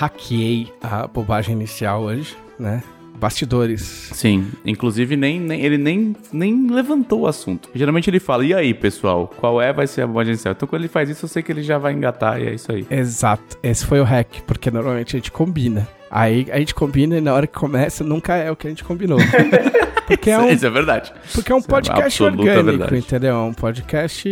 hackeei a bobagem inicial hoje, né? Bastidores. Sim, inclusive nem, nem- ele nem, nem levantou o assunto. Geralmente ele fala, e aí, pessoal, qual é vai ser a bobagem inicial? Então quando ele faz isso, eu sei que ele já vai engatar e é isso aí. Exato. Esse foi o hack, porque normalmente a gente combina. Aí a gente combina e na hora que começa nunca é o que a gente combinou. Porque é um, Isso é verdade. porque é um Isso é podcast absoluta orgânico, verdade. entendeu? É um podcast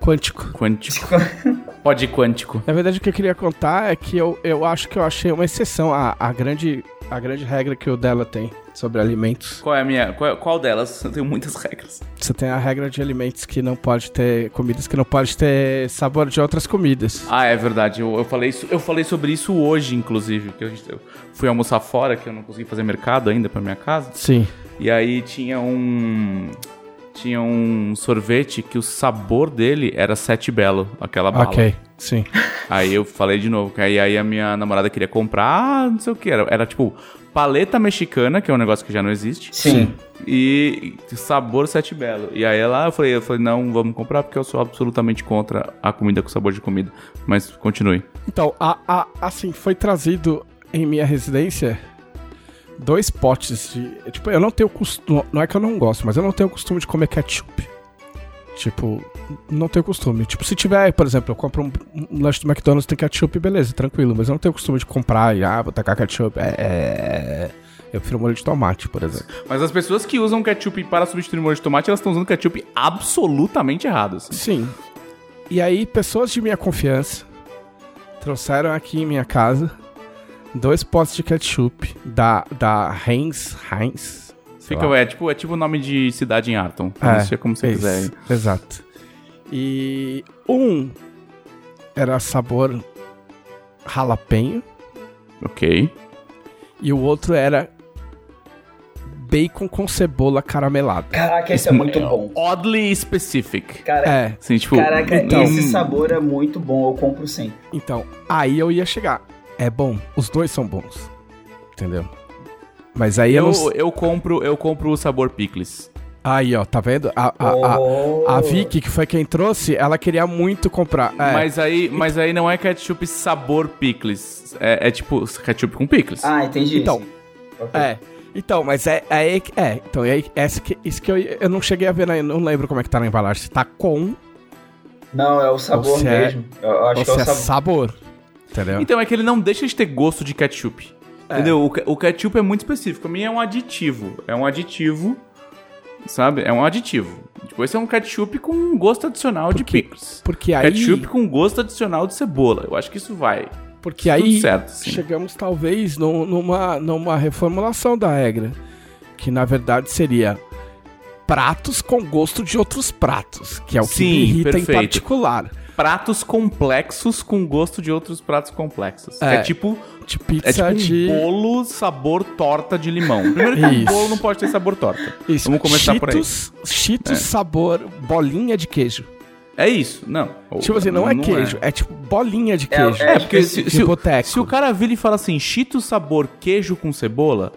quântico. Quântico. Pode quântico. Na verdade, o que eu queria contar é que eu, eu acho que eu achei uma exceção à, à grande, à grande regra que o dela tem sobre alimentos. Qual é a minha. Qual, qual delas? Eu tenho muitas regras. Você tem a regra de alimentos que não pode ter. comidas que não pode ter sabor de outras comidas. Ah, é verdade. Eu, eu, falei, isso, eu falei sobre isso hoje, inclusive. Que a gente- eu fui almoçar fora, que eu não consegui fazer mercado ainda pra minha casa. Sim. E aí tinha um. Tinha um sorvete que o sabor dele era sete belo, aquela bala. Ok. Sim. Aí eu falei de novo, que aí, aí a minha namorada queria comprar, ah, não sei o que, era, era tipo paleta mexicana, que é um negócio que já não existe, Sim. e sabor sete belo. E aí ela, eu falei, eu falei, não, vamos comprar porque eu sou absolutamente contra a comida com sabor de comida. Mas continue. Então, a, a- assim, foi trazido em minha residência dois potes de. Tipo, eu não tenho costume. Não é que eu não gosto, mas eu não tenho costume de comer ketchup. Tipo, não tenho costume. Tipo, se tiver, por exemplo, eu compro um, um lanche do McDonald's tem ketchup, beleza, tranquilo. Mas eu não tenho costume de comprar e, ah, vou tacar ketchup. É. é- Eu prefiro molho de tomate, por exemplo. Mas as pessoas que usam ketchup para substituir molho de tomate, elas estão usando ketchup absolutamente errado. assim. Sim. E aí, pessoas de minha confiança trouxeram aqui em minha casa dois potes de ketchup da, da Heinz. Heinz? Fica, lá. é tipo, é tipo o nome de cidade em Arton. É, é como você isso, quiser. Exato. E um era sabor jalapeno Ok. e o outro era bacon com cebola caramelada. Caraca, esse é muito bom. Oddly specific. Cara, É, Assim, tipo, caraca, então- esse sabor é muito bom, eu compro sempre. então, aí eu ia chegar. É bom, os dois são bons. Entendeu? Mas aí eu, eu, não... eu compro, eu compro o sabor picles. Aí, ó, tá vendo? A, a, a, Oh. a Vicky, que foi quem trouxe, ela queria muito comprar. É, Mas aí, mas aí não é ketchup sabor picles. É, é tipo ketchup com picles. Ah, entendi. Então, sim. Ok. É. Então, mas é, é, aí que- é, então, é aí- essa que, isso que eu, eu não cheguei a ver, na, não lembro como é que tá na embalagem, se tá com Não, é o sabor é- mesmo. Eu acho ou que é se o é sabor. sabor, entendeu? Então é que ele não deixa de ter gosto de ketchup. É. Entendeu? O, o ketchup é muito específico. A mim é um aditivo. É um aditivo, sabe? É um aditivo. Tipo, esse é um ketchup com gosto adicional de Porque- picles. Porque aí, Ketchup com gosto adicional de cebola. Eu acho que isso vai. porque aí certo, sim. chegamos talvez num- numa, numa reformulação da regra, que na verdade seria pratos com gosto de outros pratos, que é o que Sim, me irrita em perfeito. particular. Pratos complexos com gosto de outros pratos complexos. É. É, tipo, De é pizza tipo um de... bolo sabor torta de limão. Primeiro que um bolo não pode ter sabor torta. Isso, Vamos começar por aí. Cheetos, Cheetos É. sabor bolinha de queijo. É isso. Não. Tipo assim, não, é queijo, é. tipo bolinha de É, queijo. é, É, porque se, se, se o cara vira e fala assim, Cheetos sabor queijo com cebola,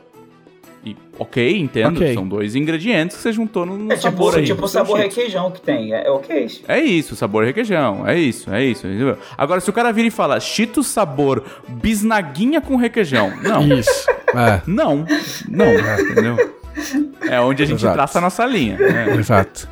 e, ok, entendo, Ok. são dois ingredientes que você juntou no, no É tipo, sabor aí. tipo o sabor requeijão que tem. É, é ok. É isso, sabor requeijão, é isso, é isso. entendeu? Agora, se o cara vira e fala Cheetos sabor bisnaguinha com requeijão, não, Isso. É, não, não, entendeu? É onde a gente Exato. traça a nossa linha. né? exato.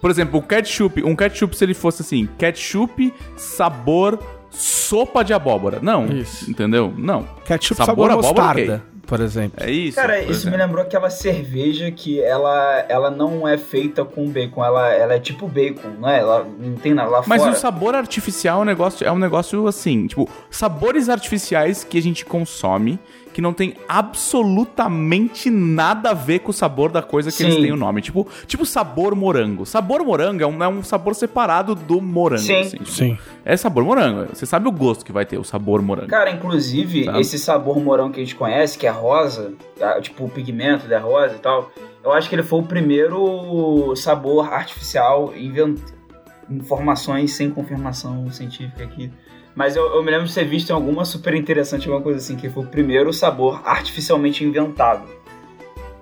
Por exemplo, o ketchup, um ketchup se ele fosse assim, ketchup sabor sopa de abóbora. Não, Isso. entendeu? Não. Ketchup Sabor sabor, abóbora, mostarda, por exemplo. É isso. Cara, isso me exemplo. lembrou aquela cerveja que ela, ela não é feita com bacon, ela, ela é tipo bacon, não é? Ela não tem nada lá Mas fora. o sabor artificial é um negócio, é um negócio assim, tipo, sabores artificiais que a gente consome que não tem absolutamente nada a ver com o sabor da coisa que Sim. eles têm o nome. Tipo, tipo sabor morango. Sabor morango é um, é um sabor separado do morango. Sim. assim, tipo, Sim. É sabor morango. Você sabe o gosto que vai ter o sabor morango. Cara, inclusive, Sabe? esse sabor morão que a gente conhece, que é rosa, tá? tipo o pigmento da rosa e tal, eu acho que ele foi o primeiro sabor artificial inventado. Informações sem confirmação científica aqui. Mas eu, eu me lembro de ter visto em alguma super interessante, alguma coisa assim, que foi o primeiro sabor artificialmente inventado.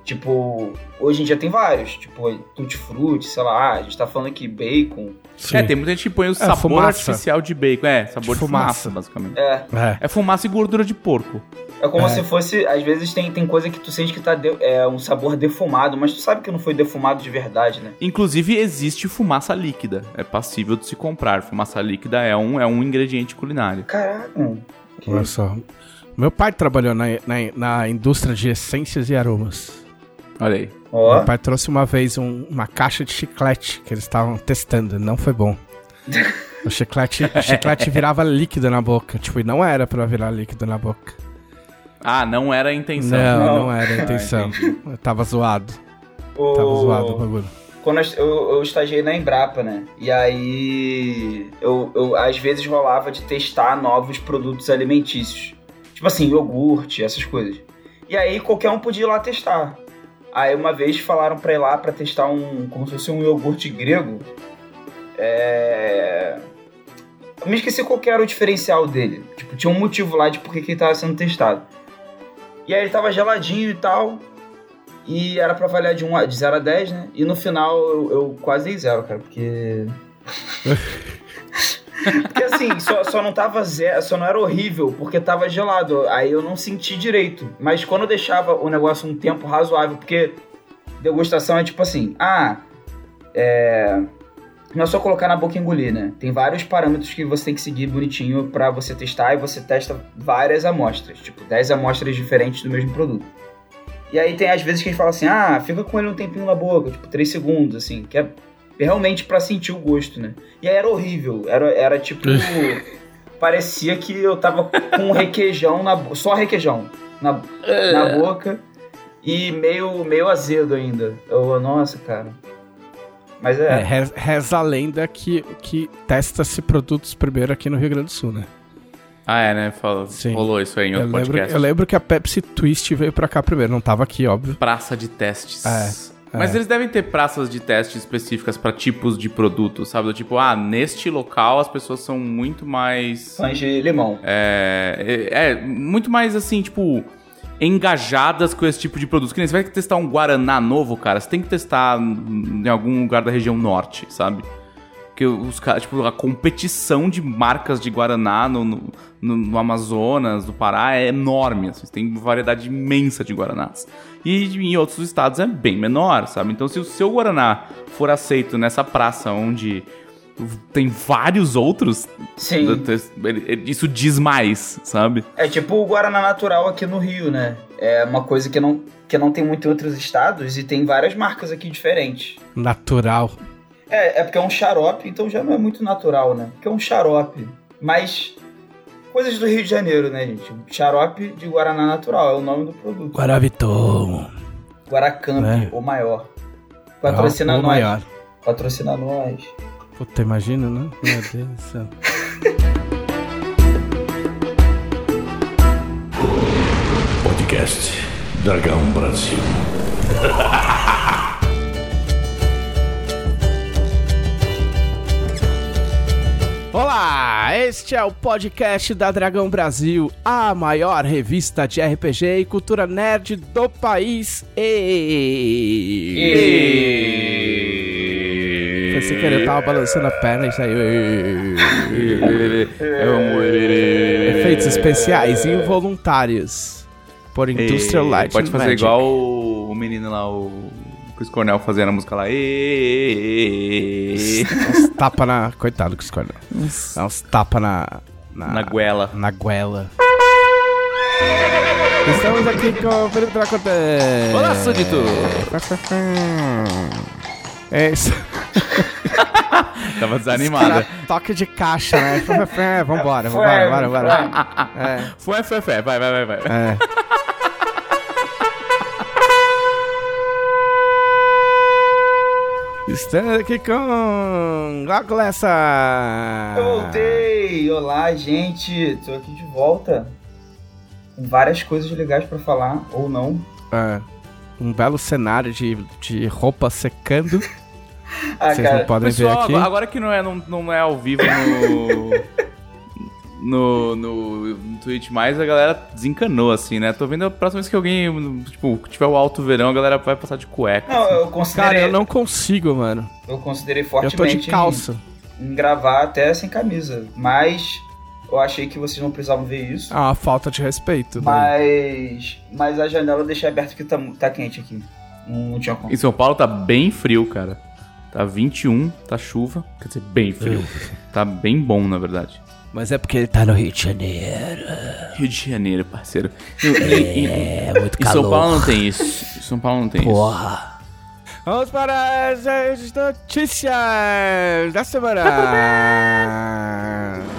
Tipo, hoje em dia tem vários, tipo, tutti-frutti, sei lá, a gente tá falando aqui bacon. É, tem muita gente que põe o sabor fumaça. artificial de bacon. É, sabor de, De fumaça. fumaça. basicamente. É, É. É fumaça e gordura de porco. É como É. se fosse, às vezes tem, tem coisa que tu sente que tá de- é um sabor defumado, mas tu sabe que não foi defumado de verdade, né? Inclusive, existe fumaça líquida. É passível de se comprar. Fumaça líquida é um, é um ingrediente culinário. Caraca. Que- Olha só. Meu pai trabalhou na, na, na indústria de essências e aromas. Olha aí. Ó, Meu pai trouxe uma vez um- uma caixa de chiclete que eles estavam testando, não foi bom. O chiclete, o chiclete virava líquido na boca, tipo, e não era pra virar líquido na boca. Ah, não era a intenção. Não, Não. não, era a intenção. entendi. Eu tava zoado, o- tava zoado o bagulho. quando eu, eu, eu estagiei na Embrapa, né? E aí eu, eu às vezes rolava de testar novos produtos alimentícios. Tipo assim, iogurte, essas coisas. E aí qualquer um podia ir lá testar. Aí uma vez falaram pra ir lá pra testar um. como se fosse um iogurte grego. É. Eu me esqueci qual que era o diferencial dele. Tipo, tinha um motivo lá de por que que ele tava sendo testado. E aí ele tava geladinho e tal. E era pra avaliar de, 1 a, de 0 a 10, né? E no final eu, eu quase dei zero, cara, porque. porque assim, só, só não tava zero, só não era horrível, porque tava gelado. Aí eu não senti direito. Mas quando eu deixava o negócio um tempo razoável, porque degustação é tipo assim, ah, é. Não é só colocar na boca e engolir, né? Tem vários parâmetros que você tem que seguir bonitinho pra você testar e você testa várias amostras, tipo 10 amostras diferentes do mesmo produto. E aí tem às vezes que a gente fala assim, ah, fica com ele um tempinho na boca, tipo 3 segundos, assim, que é realmente pra sentir o gosto, né? E aí era horrível, era, era tipo. parecia que eu tava com um requeijão na bo- só requeijão na, na boca e meio, meio azedo ainda. Eu, nossa, cara. Mas É, é. reza, reza a lenda que, que testa-se produtos primeiro aqui no Rio Grande do Sul, né? Ah, é, né? Fala, Sim. rolou isso aí em Eu outro lembro, podcast. eu lembro que a Pepsi Twist veio pra cá primeiro, não tava aqui, óbvio. Praça de testes. É, Mas é. eles devem ter praças de teste específicas pra tipos de produtos, sabe? Do tipo, ah, neste local as pessoas são muito mais. Fãs de limão. É, é, é, muito mais assim, tipo, engajadas com esse tipo de produto. Que nem você vai testar um Guaraná novo, cara, você tem que testar em algum lugar da região norte, sabe? Porque os caras, tipo, a competição de marcas de Guaraná no, no, no- Amazonas, no Pará, é enorme. Assim, tem variedade imensa de Guaranás. E em outros estados é bem menor, sabe? Então, se o seu Guaraná for aceito nessa praça onde tem vários outros, Sim. isso diz mais, sabe? É tipo o Guaraná Natural aqui no Rio, né? É uma coisa que não, que não tem muito em outros estados e tem várias marcas aqui diferentes. Natural. É, é porque é um xarope, então já não é muito natural, né? Porque é um xarope. Mas coisas do Rio de Janeiro, né, gente? Xarope de Guaraná Natural é o nome do produto. Guaraviton. Guaracamp, É. o maior. Patrocina Ou nós. maior. Patrocina nós. Puta, imagina, né? Meu Deus do céu. Podcast Dragão Brasil. Olá, este é o podcast da Dragão Brasil, a maior revista de RPG e cultura nerd do país. E... Foi sem querer, eu tava balançando a perna e saiu. Efeitos especiais involuntários por Industrial Light. Pode fazer Magic. igual o, o menino lá, o Chris Cornell fazendo a música lá. E, Uns tapa na. Coitado que escolhe. Dá uns tapa na. Na, na goela. na goela. Estamos aqui com o Felipe Dracote. Olá, súdito. É isso. Tava desanimada. Toque de caixa, né? vambora, Foi, vambora, vambora, vambora. É, Foi, foi, foi. Vai, vai, vai, vai. é. Estamos aqui com Glaucolessa. Eu voltei! Olá, gente! Tô aqui de volta. Com várias coisas legais pra falar, ou não. É, um belo cenário de, de roupa secando. Ah, Vocês cara, não podem ver Pessoal, aqui. agora- que não é, não, não é ao vivo no, no, no, no Twitch, mas a galera desencanou, assim, né? Tô vendo a próxima vez que alguém, tipo, tiver o alto verão, a galera vai passar de cueca. Não, assim. eu Cara, considerei, eu não consigo, mano. eu considerei Eu tô fortemente de calça. Em, em gravar até sem camisa. Mas eu achei que vocês não precisavam ver isso. Ah, falta de respeito. daí. Mas, mas a janela eu deixei aberta porque tá, tá quente aqui. Não, não tinha como. Em São Paulo tá bem frio, cara. Tá 21, tá chuva. Quer dizer, bem frio. tá bem bom, na verdade. Mas é porque ele tá no Rio de Janeiro. Rio de Janeiro, parceiro. É, muito Em São Paulo não tem isso. Em São Paulo não tem isso. Porra. Vamos para as as notícias da semana.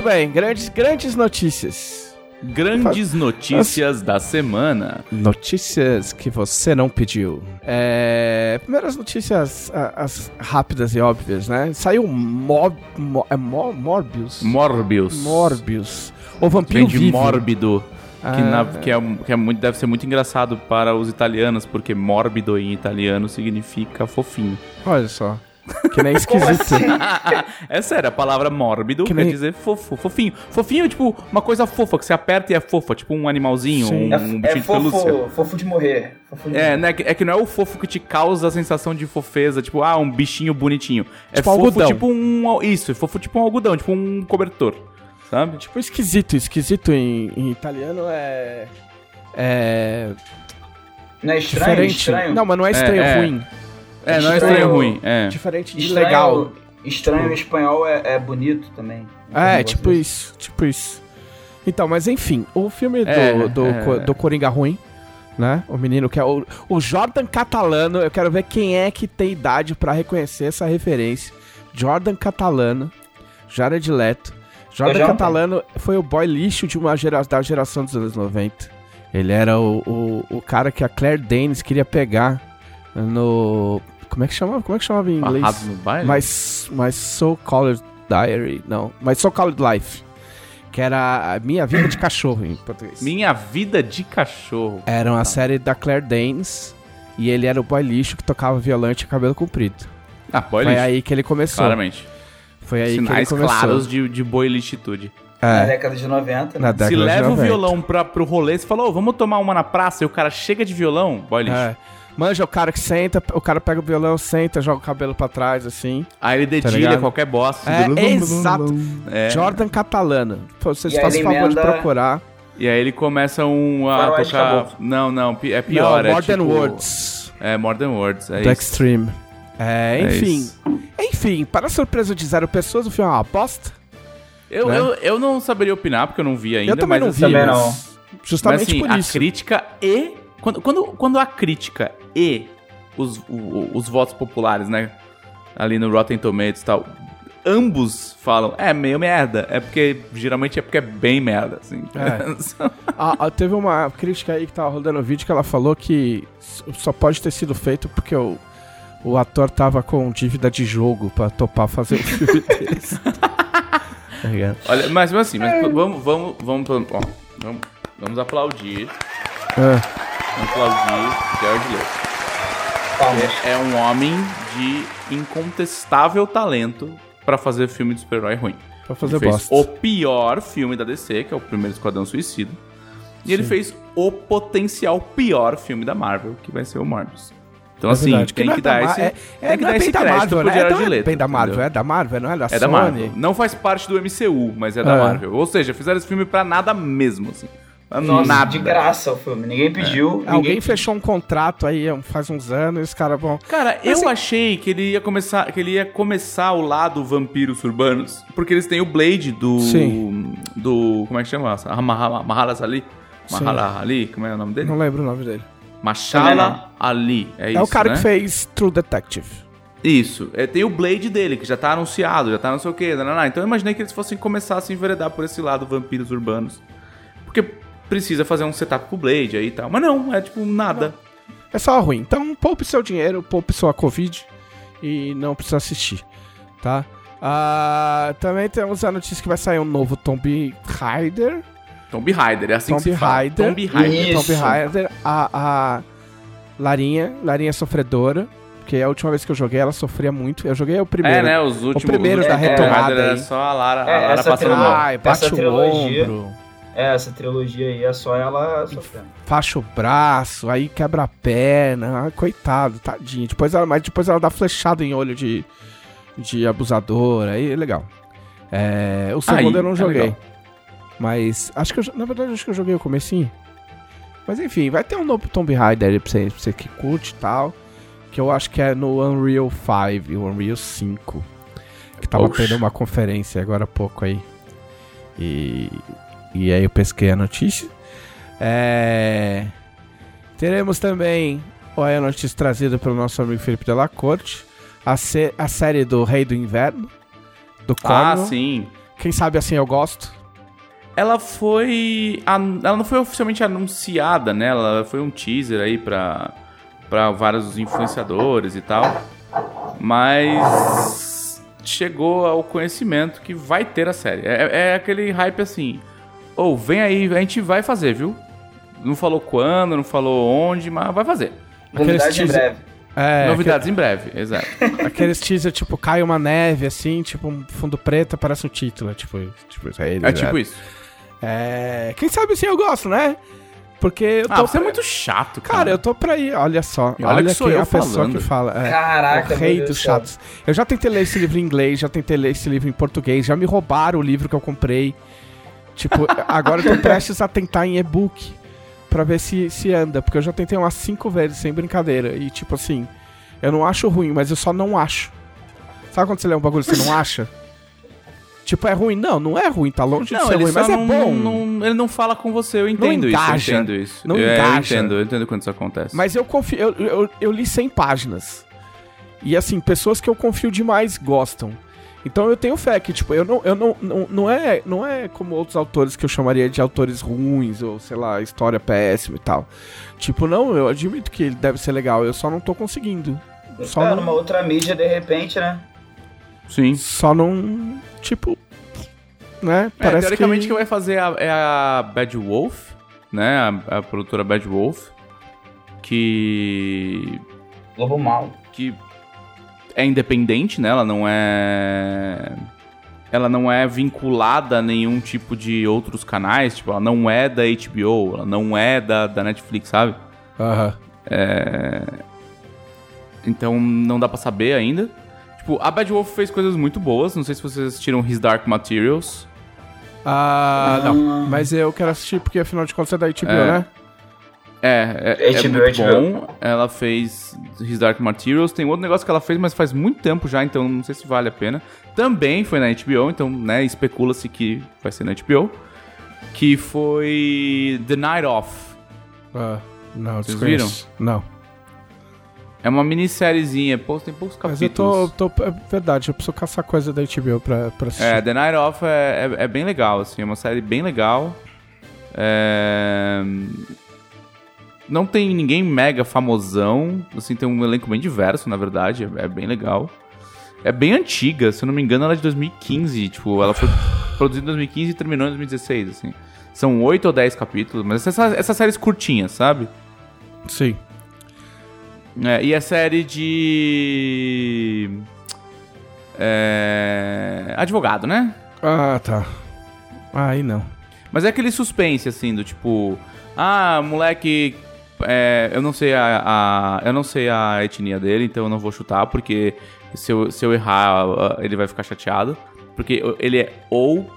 Muito bem, grandes, grandes notícias. Grandes notícias da semana. Notícias que você não pediu. É, primeiras notícias as rápidas e óbvias, né? Saiu Mob, Mo- é Mo- Morbius. Morbius. Morbius. O vampiro Vem de vivo. mórbido. Que, Ah. na- que é, que é muito, deve ser muito engraçado para os italianos, porque mórbido em italiano significa fofinho. Olha só. Que nem esquisito. assim? é sério, a palavra mórbido Que quer nem- dizer fofo, fofinho. Fofinho é tipo uma coisa fofa, que você aperta e é fofa, tipo um animalzinho, Sim. um, É, um é bichinho de pelúcia. fofo, fofo de morrer. Fofo de É, morrer. né, que- é que não é o fofo que te causa a sensação de fofeza, tipo, ah, um bichinho bonitinho. É Tipo fofo algodão. tipo um. Isso, é fofo tipo um algodão, tipo um cobertor. Sabe? Tipo, esquisito. Esquisito em, em italiano é. É. Não é estranho? diferente. Estranho? Não, mas não é estranho, É, é. É, não é Estranho. estranho ruim. É. Diferente de estranho, legal. Estranho em espanhol é, é bonito também. É, tipo desse. isso. Tipo isso. Então, mas enfim, o filme do, É, do, é. Co- do Coringa Ruim, né? O menino que é o, o Jordan Catalano. Eu quero ver quem é que tem idade pra reconhecer essa referência. Jordan Catalano, Jared Leto. Jordan Catalano foi o boy lixo de uma gera, da geração dos anos 90. Ele era o, o, o cara que a Claire Danes queria pegar no. Como é que chamava? Como é que chamava em inglês? Barrado no baile? Mas, mas So Called Diary, não. Mas So Called Life. Que era a Minha Vida de Cachorro em português. Minha vida de cachorro. Era uma série da Claire Danes. E ele era o boy lixo que tocava violão e tinha cabelo comprido. Ah, boy Foi lixo. aí que ele começou. Claramente. Foi aí Sinais que ele começou. claros de, de boa elititude. Na É, década de 90, na né? década Se de leva o 90. violão pra, pro rolê, você falou, "Ô, vamos tomar uma na praça, e o cara chega de violão, boy lixo. É. Manja, o cara que senta, o cara pega o violão, senta, joga o cabelo pra trás, assim. Aí ele dedilha Tá qualquer bosta. É, exato. É. Jordan Catalano. Pô, Vocês E aí façam o ele favor de procurar. E aí ele começa um a Faroeste tocar... Não, não, é pior. não, é More Than tipo- Words. É, More Than Words, é do isso. Extreme. É, É enfim. isso. enfim, para a surpresa de zero pessoas, o filme é uma aposta. Eu, né? eu, eu não saberia opinar, porque eu não vi ainda, eu também mas não assim, vi, Também não. justamente mas, assim, por a isso. crítica e... Quando, quando, quando a crítica e os, o- os votos populares, né? Ali no Rotten Tomatoes e tal... Ambos falam, é meio merda. É porque, geralmente é porque é bem merda, assim. Ah, ah, teve uma crítica aí que tava rodando o vídeo que ela falou que só pode ter sido feito porque o, o ator tava com dívida de jogo pra topar fazer o filme deles. tá? Olha, mas, assim, mas vamos, vamos, vamos, ó, vamos, vamos aplaudir. É. Aplaudir Leto. Palmas. É um homem de incontestável talento pra fazer filme de super-herói ruim. Pra fazer ele fez bosta. o pior filme da DC, que é o primeiro Esquadrão Suicida. E ele fez o potencial pior filme da Marvel, que vai ser o Morbius. Então, É assim, verdade, tem não que é da dar Mar- esse, é- tem é, que dar é esse crédito Marvel, pro né? Gerard Não é Leto. bem da Marvel, entendeu? é da Marvel, não é da É Sony. da Marvel. Não faz parte do MCU, mas é da É. Marvel. Ou seja, fizeram esse filme pra nada mesmo, assim. Nossa, nada. de graça o filme. Ninguém pediu. Alguém ninguém... fechou um contrato aí faz uns anos e os caras vão. Cara, Mas eu é- achei que ele ia começar, que ele ia começar o lado vampiros urbanos, porque eles têm o Blade do Sim. do como é que chama? Ah, Mahala Ali? Mahala Ali, como é o nome dele? Não lembro o nome dele. Não. Ali, é isso, é o cara né? que fez True Detective. Isso, é, tem o Blade dele, que já tá anunciado, já tá não sei o que, então eu imaginei que eles fossem começar a se enveredar por esse lado vampiros urbanos. Porque precisa fazer um setup pro Blade aí e tal, mas não, é tipo nada. É só ruim. Então poupe seu dinheiro, poupe sua Covid e não precisa assistir, tá? Ah, também temos a notícia que vai sair um novo Tomb Raider. Tomb Raider, é assim Tomb que se fala. Raider. Tomb Raider. Isso. Tomb Raider, a, a Larinha, Larinha sofredora, porque a última vez que eu joguei ela sofria muito. Eu joguei o primeiro. É, né? Os últimos. primeiro os da retomada Tomb Raider aí. É só a Lara, É, a Lara essa passando mal. Ai, bate Essa o trilogia- ombro, É, essa trilogia aí é só ela sofrendo. faixa o braço, aí quebra a perna. Ai, coitado, tadinho. Depois ela, mas depois ela dá flechada em olho de, de abusadora. Aí é legal. É, o segundo Aí, eu não é joguei. legal. Mas acho que eu, na verdade acho que eu joguei o comecinho. Mas enfim, vai ter um novo Tomb Raider aí pra você, pra você que curte e tal. Que eu acho que é no Unreal 5 e o Unreal 5. Que tava Oxe. tendo uma conferência agora há pouco aí. E, e aí eu pesquei a notícia. É, teremos também olha, a notícia trazida pelo nosso amigo Felipe Delacorte. A, sé- a série do Rei do Inverno. Do Ah, Cornwall. sim. Quem sabe assim eu gosto. Ela foi. Ela não foi oficialmente anunciada, né? Ela foi um teaser aí pra, pra vários influenciadores e tal. Mas chegou ao conhecimento que vai ter a série. É, é aquele hype assim. Ou vem aí, a gente vai fazer, viu? Não falou quando, não falou onde, mas vai fazer. Aqueles Novidade em teaser- breve. É, Novidades em breve, exato. aque- aqueles teaser, tipo, cai uma neve, assim, tipo, um fundo preto, aparece um título. Tipo, tipo isso aí. É tipo isso. É, quem sabe assim eu gosto, né? Porque eu tô. Ah, você é pra- muito chato, cara. Cara, eu tô pra ir, olha só. E olha Olha, que sou quem é eu a pessoa falando. que fala. É, Caraca, o rei dos chatos. Eu já tentei ler esse livro em inglês, já tentei ler esse livro em português, já me roubaram o livro que eu comprei. Tipo, agora eu tô prestes a tentar em e-book pra ver se, se anda, porque eu já tentei umas cinco vezes, sem brincadeira. E tipo assim, eu não acho ruim, mas eu só não acho. Sabe quando você lê um bagulho e você não acha? Tipo, é ruim? Não, não é ruim, tá longe de Não, ser ele ruim, mas é não, bom. não- ele não fala com você, eu entendo isso. engaja. Eu entendo isso. Não É, Eu engaja. entendo, eu entendo quando isso acontece. Mas eu confio. Eu, eu, eu li 100 páginas. E assim, pessoas que eu confio demais gostam. Então eu tenho fé que, tipo, eu não, eu não, não, não, é, não é como outros autores que eu chamaria de autores ruins, ou sei lá, história péssima e tal. Tipo, não, eu admito que ele deve ser legal, eu só não tô conseguindo. Só é, não, numa outra mídia, de repente, né? Sim. Só não. Tipo. Né? É, Parece teoricamente que. quem vai fazer a- é a Bad Wolf, né? A, a produtora Bad Wolf. Que. Lobo Mal. que é independente, né? Ela não é. Ela não é vinculada a nenhum tipo de outros canais. Tipo, ela não é da HBO, ela não é da, da Netflix, sabe? Aham. Então não dá pra saber ainda. Tipo, a Bad Wolf fez coisas muito boas. Não sei se vocês assistiram His Dark Materials. Ah, não. Mas eu quero assistir porque afinal de contas é da HBO, É. né? É, é, é HBO, muito HBO. bom. Ela fez His Dark Materials. Tem outro negócio que ela fez, mas faz muito tempo já, então não sei se vale a pena. Também foi na HBO, então, né, especula-se que vai ser na HBO. Que foi The Night Off. Ah, não, Vocês desconheço. Não. É uma minissériezinha, pô, tem poucos Mas eu capítulos. tô, tô. É verdade, eu preciso caçar coisa da HBO pra, pra assistir. É, The Night Off é, é, é bem legal, assim, é uma série bem legal. É... Não tem ninguém mega famosão, assim, tem um elenco bem diverso, na verdade, é, é bem legal. É bem antiga, se eu não me engano, ela é de 2015, tipo, ela foi produzida em 2015 e terminou em 2016, assim. São oito ou dez capítulos, mas essas, essas séries curtinhas, sabe? Sim. É, e a série de. É, advogado, né? Ah, tá. Aí não. Mas é aquele suspense, assim, do tipo. Ah, moleque. É, eu não sei a, a- Eu não sei a etnia dele, então eu não vou chutar, porque se eu, se eu errar, ele vai ficar chateado. Porque ele é ou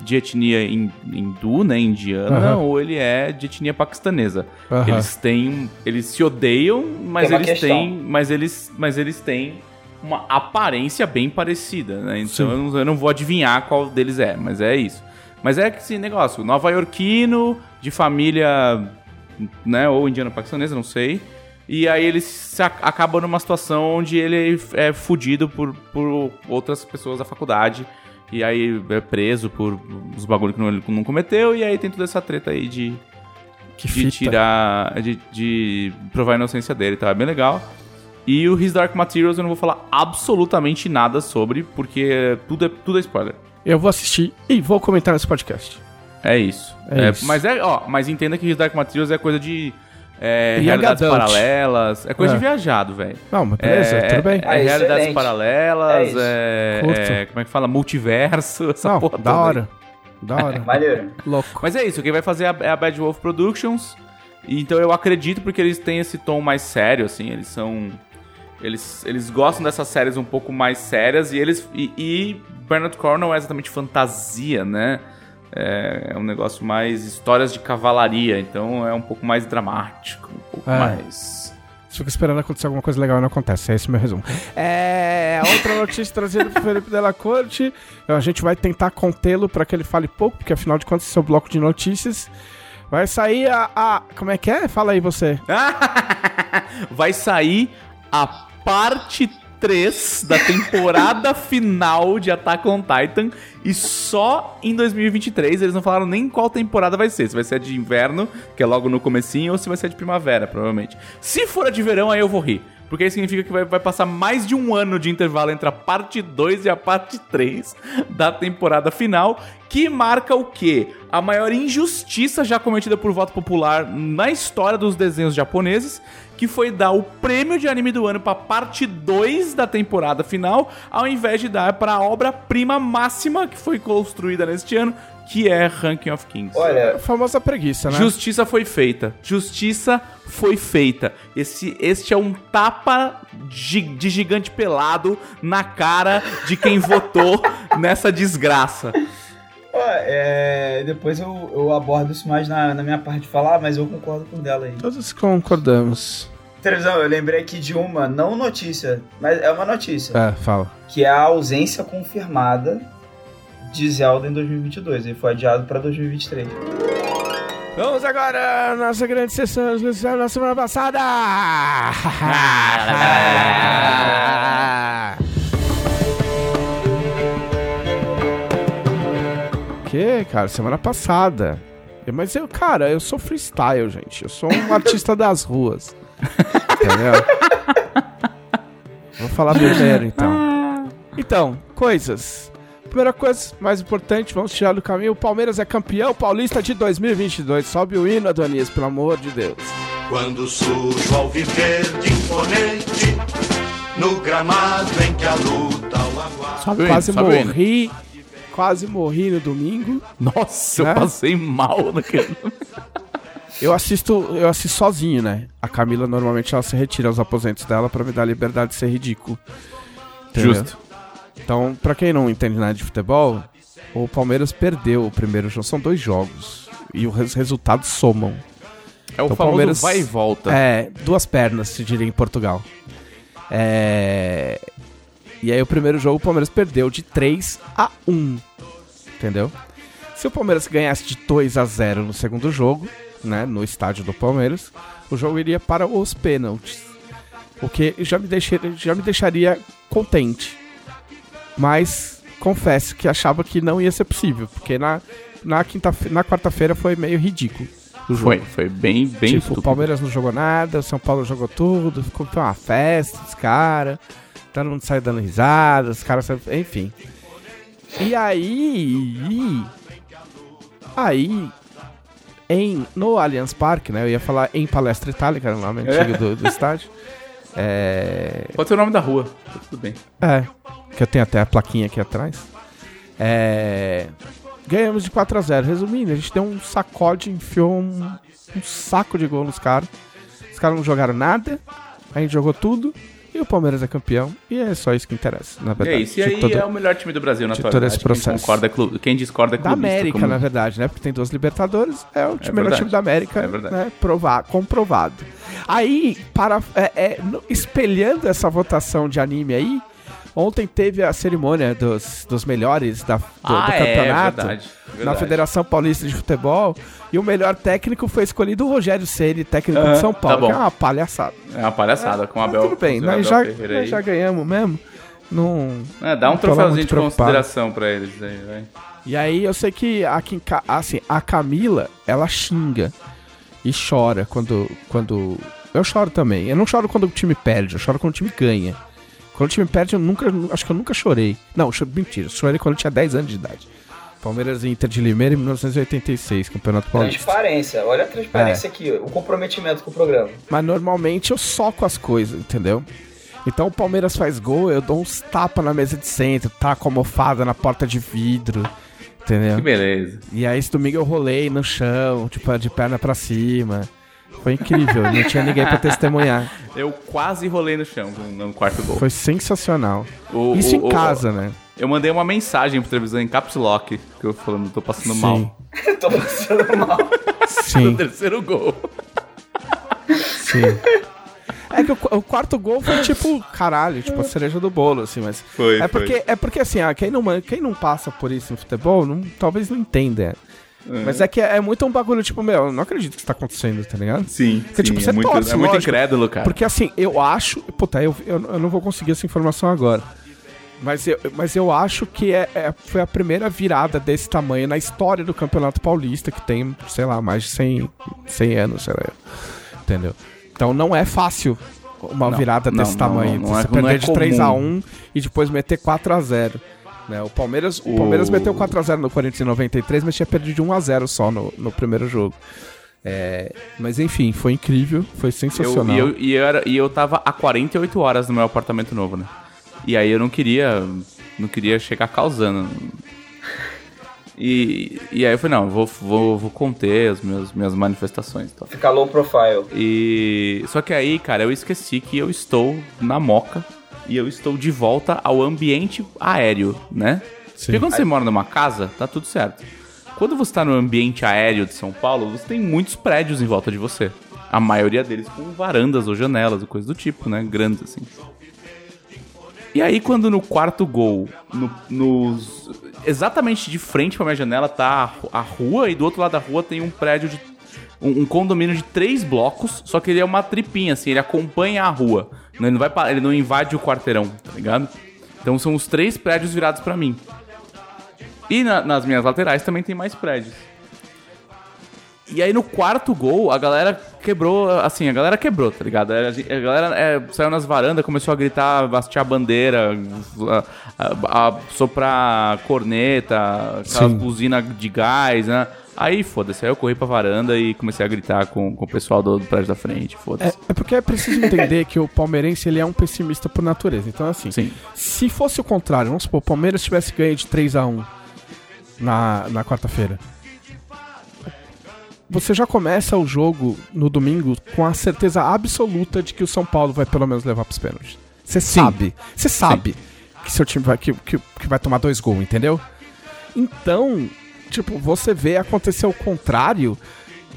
de etnia hin- hindu, né? Indiana, Aham. ou ele é de etnia paquistanesa. Aham. Eles têm. Eles se odeiam, mas eles questão. têm. Mas eles, mas eles têm uma aparência bem parecida, né? Então eu não, eu não vou adivinhar qual deles é, mas é isso. Mas é que esse negócio, nova-iorquino, de família, né, ou indiana-paquistanesa, não sei. E aí ele acaba numa situação onde ele é fudido por, por outras pessoas da faculdade. E aí é preso por os bagulhos que não- ele não cometeu. E aí tem toda essa treta aí de, Que de fita. tirar. De, de provar a inocência dele, tá? É bem legal. E o His Dark Materials eu não vou falar absolutamente nada sobre, porque tudo é, tudo é spoiler. Eu vou assistir e vou comentar nesse podcast. É isso. É É, isso. Mas é, ó, mas entenda que Dark Materials é coisa de é, Young realidades Adult. paralelas. É coisa É. de viajado, velho. Não, mas beleza, é, tudo bem. É, é É realidades excelente. paralelas, É é, é, Como é que fala? Multiverso, essa Não, porra da aí. hora. Da hora. Maneiro. Louco. Mas é isso, quem vai fazer é a- é Bad Wolf Productions. Então eu acredito porque eles têm esse tom mais sério, assim, eles são. Eles, eles gostam dessas séries um pouco mais sérias e eles. E, e Bernard Cornwell não é exatamente fantasia, né? É, é um negócio mais histórias de cavalaria, então é um pouco mais dramático, um pouco É. mais. Fico esperando acontecer alguma coisa legal e não acontece. É esse o meu resumo. É. Outra notícia trazida por Felipe Della Corte. A gente vai tentar contê-lo para que ele fale pouco, porque afinal de contas, esse é o bloco de notícias. Vai sair a. a- como é que é? Fala aí você. Vai sair a parte 3 da temporada final de Attack on Titan e só em 2023. Eles não falaram nem qual temporada vai ser. Se vai ser de inverno, que é logo no comecinho, ou se vai ser de primavera, provavelmente. Se for a de verão, aí eu vou rir. Porque aí significa que vai, vai passar mais de um ano de intervalo entre a parte 2 e a parte 3 da temporada final, que marca o quê? A maior injustiça já cometida por voto popular na história dos desenhos japoneses, que foi dar o prêmio de anime do ano pra parte 2 da temporada final, ao invés de dar pra obra-prima máxima que foi construída neste ano, que é Ranking of Kings. Olha, A famosa preguiça, né? Justiça foi feita. Justiça foi feita. Esse, este é um tapa de gigante pelado na cara de quem votou nessa desgraça. é, depois eu, eu abordo isso mais na, na minha parte de falar, mas eu concordo com o dela aí. Todos concordamos. Televisão, eu lembrei aqui de uma, não notícia, mas é uma notícia, É, fala. que é a ausência confirmada de Zelda em 2022. Ele foi adiado pra 2023. Vamos agora à nossa grande sessão na semana passada! que, cara? Semana passada. Mas eu, cara, eu sou freestyle, gente. Eu sou um artista das ruas. Entendeu? Vou falar primeiro, então. Então, coisas. Primeira coisa, mais importante, vamos tirar do caminho. O Palmeiras é campeão paulista de 2022. Sobe o hino, Adonias, pelo amor de Deus. Quando sujo ao viver de imponente, no gramado em que a luta o aguarda. Sobe o quase hino. morri. Quase morri no domingo. Nossa, Né? eu passei mal naquele. Eu assisto, eu assisto sozinho, né? A Camila normalmente ela se retira aos aposentos dela pra me dar a liberdade de ser ridículo. Entendeu? Justo. Então, pra quem não entende nada de futebol, o Palmeiras perdeu o primeiro jogo. São dois jogos. E os resultados somam. É o Então, Palmeiras- vai e volta. É, duas pernas, se diria em Portugal. É... E aí o primeiro jogo o Palmeiras perdeu de 3 a 1. Entendeu? Se o Palmeiras ganhasse de 2 a 0 no segundo jogo, né, no estádio do Palmeiras, o jogo iria para os pênaltis. O que já me, deixaria, já me deixaria contente. Mas confesso que achava que não ia ser possível, porque na, na, quinta, na quarta-feira foi meio ridículo. o jogo. Foi, foi bem, bem tipo, estúpido. o Palmeiras não jogou nada, o São Paulo jogou tudo, ficou uma festa dos caras, todo mundo saiu dando risada, os caras, enfim. E aí, aí, em, no Allianz Parque, né, eu ia falar em Palestra Itália, que era o nome antigo do, do estádio, é, Pode ser o nome da rua, tá tudo bem. é, que eu tenho até a plaquinha aqui atrás. É, ganhamos de 4 a 0 Resumindo, a gente deu um sacode, enfiou um, um saco de gol nos caras. Os caras não jogaram nada, a gente jogou tudo. E o Palmeiras é campeão. E é só isso que interessa, na verdade. é isso, e aí todo- é o melhor time do Brasil na de todo esse processo. Quem, concorda é clu- quem discorda é Da clubista. América, como- na verdade, né? Porque tem duas Libertadores, é o time, melhor time da América, É verdade. né? Provar, comprovado. Aí, para, é, é, espelhando essa votação de anime aí, ontem teve a cerimônia dos, dos melhores da, do, Ah, do é, campeonato verdade, na verdade. Federação Paulista de Futebol. E o melhor técnico foi escolhido o Rogério Ceni, técnico Aham, de São tá Paulo, bom. que é uma palhaçada. É uma palhaçada com o Abel. tudo bem, nós já, nós já ganhamos mesmo. Não, É, dá um troféuzinho de preocupado. consideração pra eles aí, vai. E aí eu sei que em ca- assim, a Camila, ela xinga e chora quando quando eu choro também. Eu não choro quando o time perde, eu choro quando o time ganha. Quando o time perde, eu nunca acho que eu nunca chorei. Não, cho- mentira, chorei quando eu tinha 10 anos de idade. Palmeiras e Inter de Limeira em 1986, Campeonato Paulista. Transparência, olha a transparência É. aqui, o comprometimento com o programa. Mas normalmente eu soco as coisas, entendeu? Então o Palmeiras faz gol, eu dou uns tapas na mesa de centro, taco almofada na porta de vidro, entendeu? Que beleza. E aí esse domingo eu rolei no chão, tipo, de perna pra cima. Foi incrível, não tinha ninguém pra testemunhar. Eu quase rolei no chão no no quarto gol. Foi sensacional. O- Isso o- em o- casa, né? Eu mandei uma mensagem pro televisão em caps lock, que eu falando, tô passando mal. Tô passando mal. No Sim, terceiro gol. sim. É que o, o quarto gol foi tipo, caralho, tipo a cereja do bolo, assim, mas. Foi, é porque, é porque assim, ah, quem, não, quem não passa por isso no futebol, não, talvez não entenda. Mas é que é, é muito um bagulho, tipo, meu, eu não acredito que isso tá acontecendo, tá ligado? Sim, Porque, tipo, sim, você é muito, torce, é muito lógico. incrédulo, cara. Porque assim, eu acho. Puta, eu, eu, eu não vou conseguir essa informação agora. Mas eu, mas eu acho que é, é- foi a primeira virada desse tamanho na história do Campeonato Paulista, que tem, sei lá, mais de 100, 100 anos, sei lá. Entendeu? Então não é fácil uma Não, virada não, desse não, tamanho. você é- perder é de comum. 3x1 e depois meter 4x0. Né? O Palmeiras, o... O- Palmeiras meteu 4x0 no Corinthians em 93, mas tinha perdido de 1x0 só no, no primeiro jogo. É, mas enfim, foi incrível, foi Eu, sensacional. e, eu, e, eu era, e eu tava há 48 horas no meu apartamento novo, né? E aí eu não queria. Não queria chegar causando. E, e aí eu falei, não, eu vou, vou, vou conter as minhas, minhas manifestações e tal. Fica low profile. E. Só que aí, cara, eu esqueci que eu estou na moca e eu estou de volta ao ambiente aéreo, né? Porque quando você mora numa casa, tá tudo certo. Quando você tá no ambiente aéreo de São Paulo, você tem muitos prédios em volta de você. A maioria deles com varandas ou janelas ou coisa do tipo, né? Grandes assim. E aí, quando no quarto gol, no- nos, exatamente de frente pra minha janela tá a rua e do outro lado da rua tem um prédio de. Um, um condomínio de três blocos, só que ele é uma tripinha, assim, ele acompanha a rua. Ele não, vai, ele não invade o quarteirão, tá ligado? Então são os três prédios virados pra mim. E na- nas minhas laterais também tem mais prédios. E aí no quarto gol, a galera quebrou, assim, a galera quebrou, tá ligado? A, gen- a galera é, saiu nas varandas, começou a gritar, hastear bandeira, a, a- a soprar corneta, aquelas buzinas de gás, né? Aí, foda-se, aí eu corri pra varanda e comecei a gritar com, com o pessoal do, do prédio da frente, É, foda-se. é porque é preciso entender que o palmeirense ele é um pessimista por natureza. Então, assim, Sim. se fosse o contrário, vamos supor, o Palmeiras tivesse ganho de 3x1 na, na quarta-feira. Você já começa o jogo no domingo com a certeza absoluta de que o São Paulo vai pelo menos levar pros pênaltis. Você sabe. Você sabe que seu time vai, que, que, que vai tomar dois gols, entendeu? Então, tipo, você vê acontecer o contrário.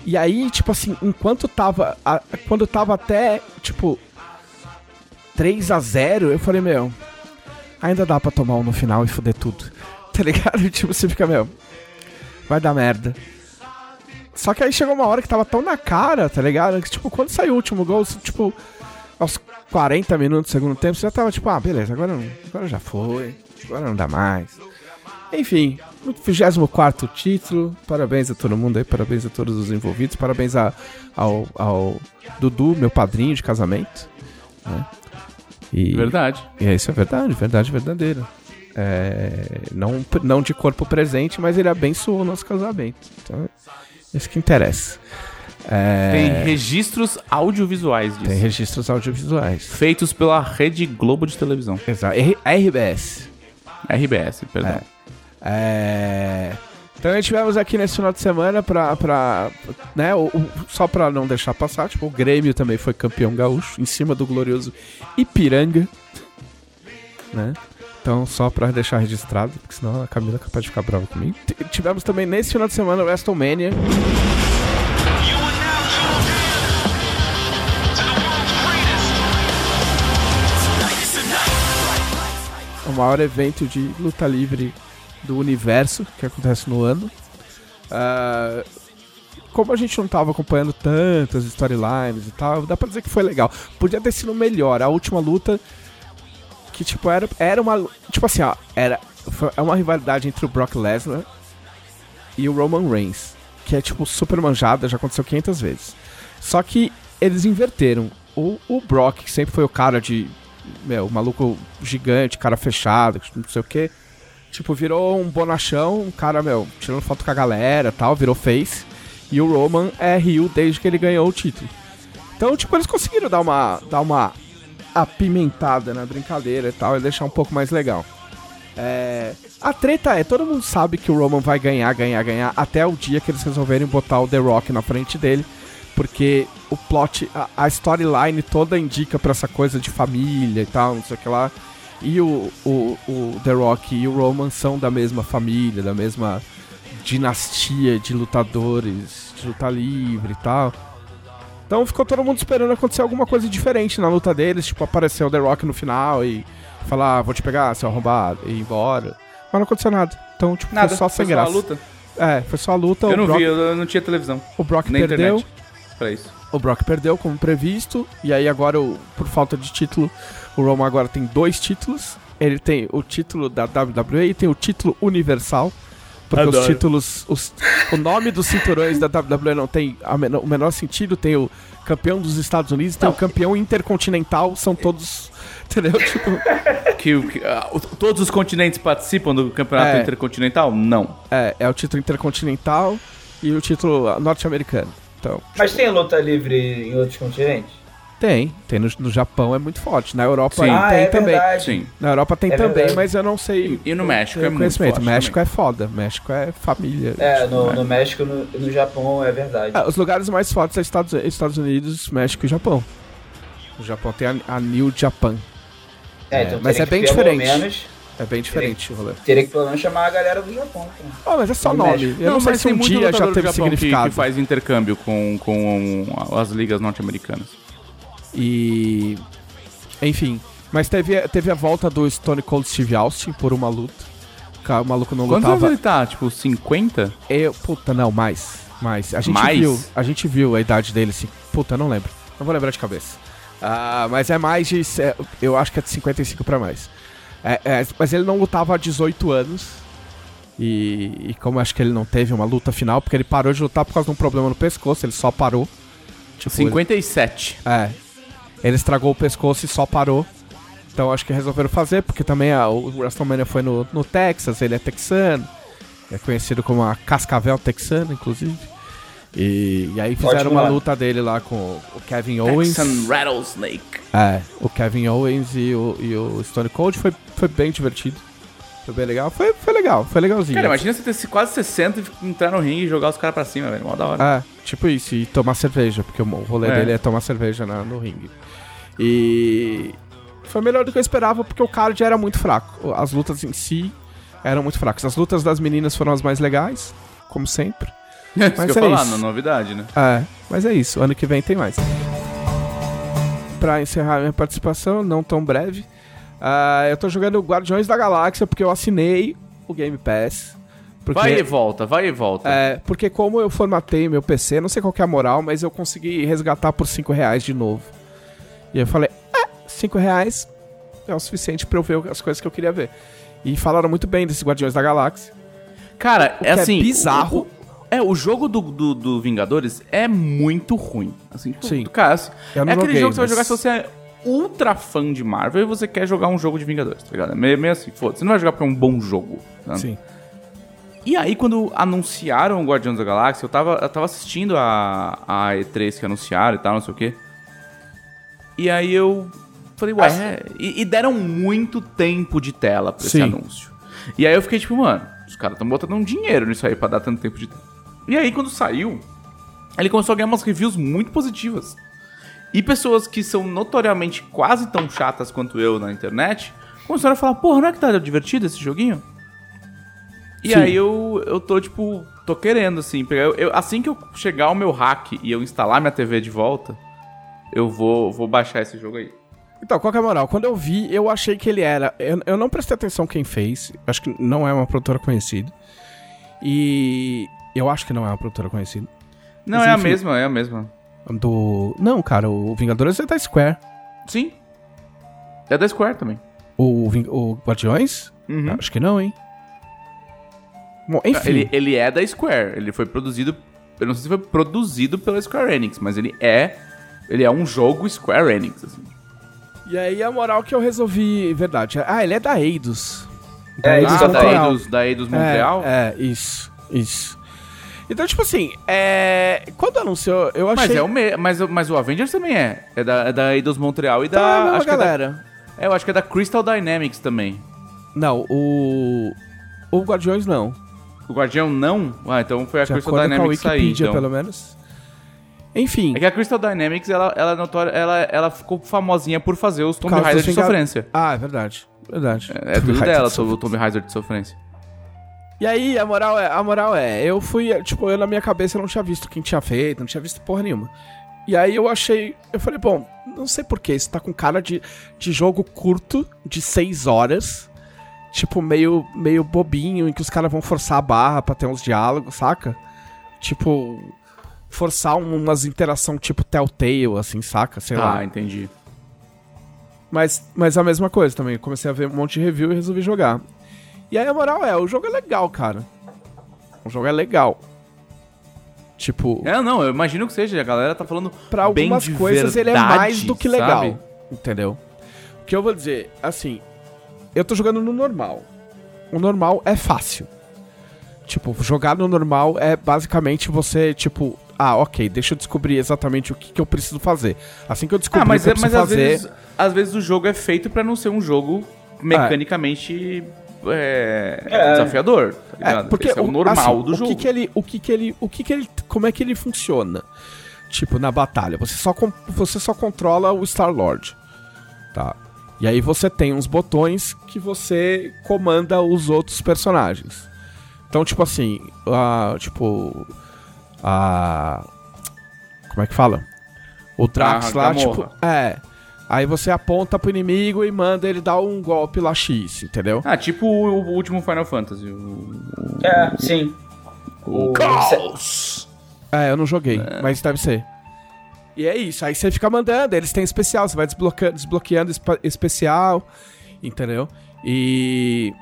E aí, tipo assim, enquanto tava. a- quando tava até, tipo, 3 a 0 eu falei, meu, ainda dá pra tomar um no final e foder tudo. Tá ligado? Tipo, você fica, meu, vai dar merda. Só que aí chegou uma hora que tava tão na cara, tá ligado? Que, tipo, quando saiu o último gol, tipo, aos 40 minutos do segundo tempo, você já tava tipo, ah, beleza, agora, não, agora já foi, agora não dá mais. Enfim, no 24 título, parabéns a todo mundo aí, parabéns a todos os envolvidos, parabéns a, ao, ao Dudu, meu padrinho de casamento. Né? E, Verdade. e isso é verdade, verdade verdadeira. É, não, não de corpo presente, mas ele abençoou o nosso casamento. Então, isso que interessa. É, Tem registros audiovisuais disso. tem registros audiovisuais. Feitos pela Rede Globo de televisão. Exato. R- RBS. RBS, perdão. É, Então a gente tivemos aqui nesse final de semana pra. pra né, o- o- só pra não deixar passar, tipo, o Grêmio também foi campeão gaúcho, em cima do glorioso Ipiranga. Né? Então, só pra deixar registrado, porque senão a Camila é capaz de ficar brava comigo. T- tivemos também nesse final de semana o WrestleMania. o maior evento de luta livre do universo que acontece no ano. Ah, como a gente não tava acompanhando tantas storylines e tal, dá pra dizer que foi legal. Podia ter sido melhor. A última luta, que tipo, era, era uma. Tipo assim, ó, era. É uma rivalidade entre o Brock Lesnar e o Roman Reigns. Que é tipo super manjada, já aconteceu 500 vezes. Só que eles inverteram. O, o Brock, que sempre foi o cara de. Meu, maluco gigante, cara fechado, não sei o que. Tipo, virou um bonachão, um cara, meu, tirando foto com a galera tal, virou face. E o Roman é Rio desde que ele ganhou o título. Então, tipo, eles conseguiram dar uma, dar uma apimentada na brincadeira e tal, e deixar um pouco mais legal. É, a treta é, todo mundo sabe que o Roman vai ganhar, ganhar, ganhar, até o dia que eles resolverem botar o The Rock na frente dele, porque o plot, a, a storyline toda indica pra essa coisa de família e tal, não sei o que lá. E o, o, o The Rock e o Roman são da mesma família, da mesma dinastia de lutadores de luta livre e tal. Então ficou todo mundo esperando acontecer alguma coisa diferente na luta deles, tipo, aparecer o The Rock no final e falar, ah, vou te pegar, seu arrombado, e ir embora. Mas não aconteceu nada. Então, tipo, Nada, foi só sem foi graça. a luta. É, foi só a luta. eu o não Brock, vi, eu não tinha televisão. o Brock perdeu. internet. Pra isso. O Brock perdeu como previsto. E aí agora, por falta de título, o Roman agora tem dois títulos. Ele tem o título da WWE e tem o título universal. Porque os Adoro. títulos. os- o nome dos cinturões da WWE não tem menor- o menor sentido. Tem o campeão dos Estados Unidos, tem o campeão intercontinental, são todos. Entendeu? Tipo, Que, que, o- todos os continentes participam do campeonato É. intercontinental? Não. é, é o título intercontinental e o título norte-americano. Então, Mas tem luta livre em outros continentes? Tem. Tem no, no Japão, é muito forte. Na Europa Sim. tem ah, é também. verdade. Sim. Na Europa tem É também, verdade. mas eu não sei. E no México é muito forte México também. é foda. México é família. É, no, É. no México e no, no Japão é verdade. Ah, os lugares mais fortes são Estados, Estados Unidos, México e Japão. O Japão tem a, a New Japan. É, então mas teria é bem diferente. Menos, É bem diferente o rolê. teria que pelo menos chamar a galera do Japão. Oh, mas é só No nome. México. Eu não, sei mas se um tem dia já teve Japão que- significado. Que, faz intercâmbio com, com as ligas norte-americanas. E. Enfim. Mas teve, teve a volta do Stone Cold Steve Austin por uma luta. O maluco não Quantos anos lutava. ele tá? Tipo, 50? Eu, puta, não, mais. Mais. A gente Mais? viu. A gente viu a idade dele, assim. Puta, não lembro. Não vou lembrar de cabeça. Ah, mas é mais de. é, Eu acho que é de 55 pra mais. É, é, mas ele não lutava há 18 anos. E, e como eu acho que ele não teve uma luta final, porque ele parou de lutar por causa de um problema no pescoço, ele só parou. Tipo, ele- 57. é. Ele estragou o pescoço e só parou. Então acho que resolveram fazer, porque também a, o WrestleMania foi no, no Texas, ele é texano. É conhecido como a Cascavel Texana, inclusive. E, e aí fizeram Ótimo uma luta dele lá com o Kevin Owens. Texan Rattlesnake. É, o Kevin Owens e o, e o Stone Cold foi, foi bem divertido. Foi bem legal. Foi, foi legal, foi legalzinho. Cara, imagina você ter quase 60 e entrar no ringue e jogar os caras pra cima, velho. Mó da hora. É, tipo isso, e tomar cerveja, porque o rolê É. dele é tomar cerveja na- no ringue. E foi melhor do que eu esperava, porque o card era muito fraco. As lutas em si eram muito fracas. As lutas das meninas foram as mais legais, como sempre. isso mas que eu é falar, isso. no- novidade, né? É, mas é isso, ano que vem tem mais. Pra encerrar minha participação, não tão breve, ah, eu tô jogando Guardiões da Galáxia porque eu assinei o Game Pass. Porque... Vai e volta, vai e volta. É, porque como eu formatei meu PC, não sei qual é a moral, mas eu consegui resgatar por 5 reais de novo. E eu falei, ah, 5 reais é o suficiente pra eu ver as coisas que eu queria ver. E falaram muito bem desses Guardiões da Galáxia. Cara, é é assim. bizarro. o- o- é, o jogo do, do, do Vingadores é muito ruim. Assim, tipo, Sim. Cara, é aquele joguei, jogo que você vai jogar se você é ultra fã de Marvel e você quer jogar um jogo de Vingadores, tá ligado? É meio, meio assim, foda-se. Você não vai jogar porque é um bom jogo. tá? Sim. E aí, quando anunciaram o Guardiões da Galáxia, eu tava, eu tava assistindo a, a E3 que anunciaram e tal, não sei o quê. E aí eu falei, ué, é, e, e deram muito tempo de tela pra esse Sim. anúncio. E aí eu fiquei tipo, mano, os caras tão botando um dinheiro nisso aí pra dar tanto tempo de tela. E aí, quando saiu, ele começou a ganhar umas reviews muito positivas. E pessoas que são notoriamente quase tão chatas quanto eu na internet começaram a falar, porra, não é que tá divertido esse joguinho? E Sim. aí eu, eu tô, tipo, tô querendo, assim, pegar. Eu, eu- assim que eu chegar ao meu hack e eu instalar minha TV de volta, eu vou, vou baixar esse jogo aí. Então, qual que é a moral? Quando eu vi, eu achei que ele era. Eu, eu não prestei atenção quem fez. Acho que não é uma produtora conhecida. E. Eu acho que não é uma produtora conhecida. Não, Mas é a enfim. mesma, é a mesma. Do. Não, cara, o Vingadores é da Square. Sim. É da Square também. O, Ving- o Guardiões? Uhum. Acho que não, hein? Bom, enfim. Ele, ele é da Square. Ele foi produzido. Eu não sei se foi produzido pela Square Enix, mas ele é. Ele é um jogo Square Enix, assim. E aí a moral que eu resolvi. Verdade. Ah, ele é da Eidos. É, isso Ah, da. Eidos, da Eidos Montreal? É, é, isso, isso. Então, tipo assim, é... quando anunciou, eu achei... Mas, é o me... mas, o- mas o Avengers também é. É da, é da Eidos Montreal e da. Tá, não, acho que é da- galera. é, eu acho que é da Crystal Dynamics também. Não, o... O Guardiões não. O Guardião não? Ah, então foi a De Crystal Dynamics sair. Wikipedia, Então. pelo menos. Enfim, É que a Crystal Dynamics, ela, ela, é notória, ela, ela ficou famosinha por fazer os Tomb Raider de sofrência. Ah, é verdade. Verdade. É tudo dela, o Tomb Raider de sofrência. E aí, a moral é, a moral é, eu fui, tipo, eu na minha cabeça eu não tinha visto quem tinha feito, não tinha visto porra nenhuma. E aí eu achei, eu falei, bom, não sei porquê, isso tá com cara de, de jogo curto, de 6 horas, tipo, meio, meio bobinho, em que os caras vão forçar a barra pra ter uns diálogos, saca? Tipo, forçar um- umas interação tipo Telltale, assim, saca? Sei lá. Ah, entendi. Mas, mas a mesma coisa também. Comecei a ver um monte de review e resolvi jogar. E aí a moral é, o jogo é legal, cara. O jogo é legal. Tipo, É, não, eu imagino que seja. A galera tá falando pra algumas coisas ele é verdade, mais do que legal. sabe? Entendeu? O que eu vou dizer, assim, eu tô jogando no normal. O normal é fácil. Tipo, jogar no normal é basicamente você, tipo, ah, ok, deixa eu descobrir exatamente o que, que eu preciso fazer. Assim que eu descobrir Ah, mas, o que eu é, mas preciso às, fazer. vezes, às vezes o jogo é feito pra não ser um jogo mecanicamente é, É. desafiador, tá É, ligado? porque Esse é o normal assim, do o jogo. Que que ele, o que que ele, o que que ele, como é que ele funciona? Tipo, na batalha, você só, você só controla o Star-Lord, tá? E aí você tem uns botões que você comanda os outros personagens. Então, tipo assim, a, tipo, a... Como é que fala? O Drax A lá, tipo, é... Aí você aponta pro inimigo e manda ele dar um golpe lá X, entendeu? Ah, tipo o, o último Final Fantasy. o- É, sim. O, É, eu não joguei, mas deve ser. E é isso, aí você fica mandando, eles têm especial, você vai desbloqueando, desbloqueando especial, entendeu? E...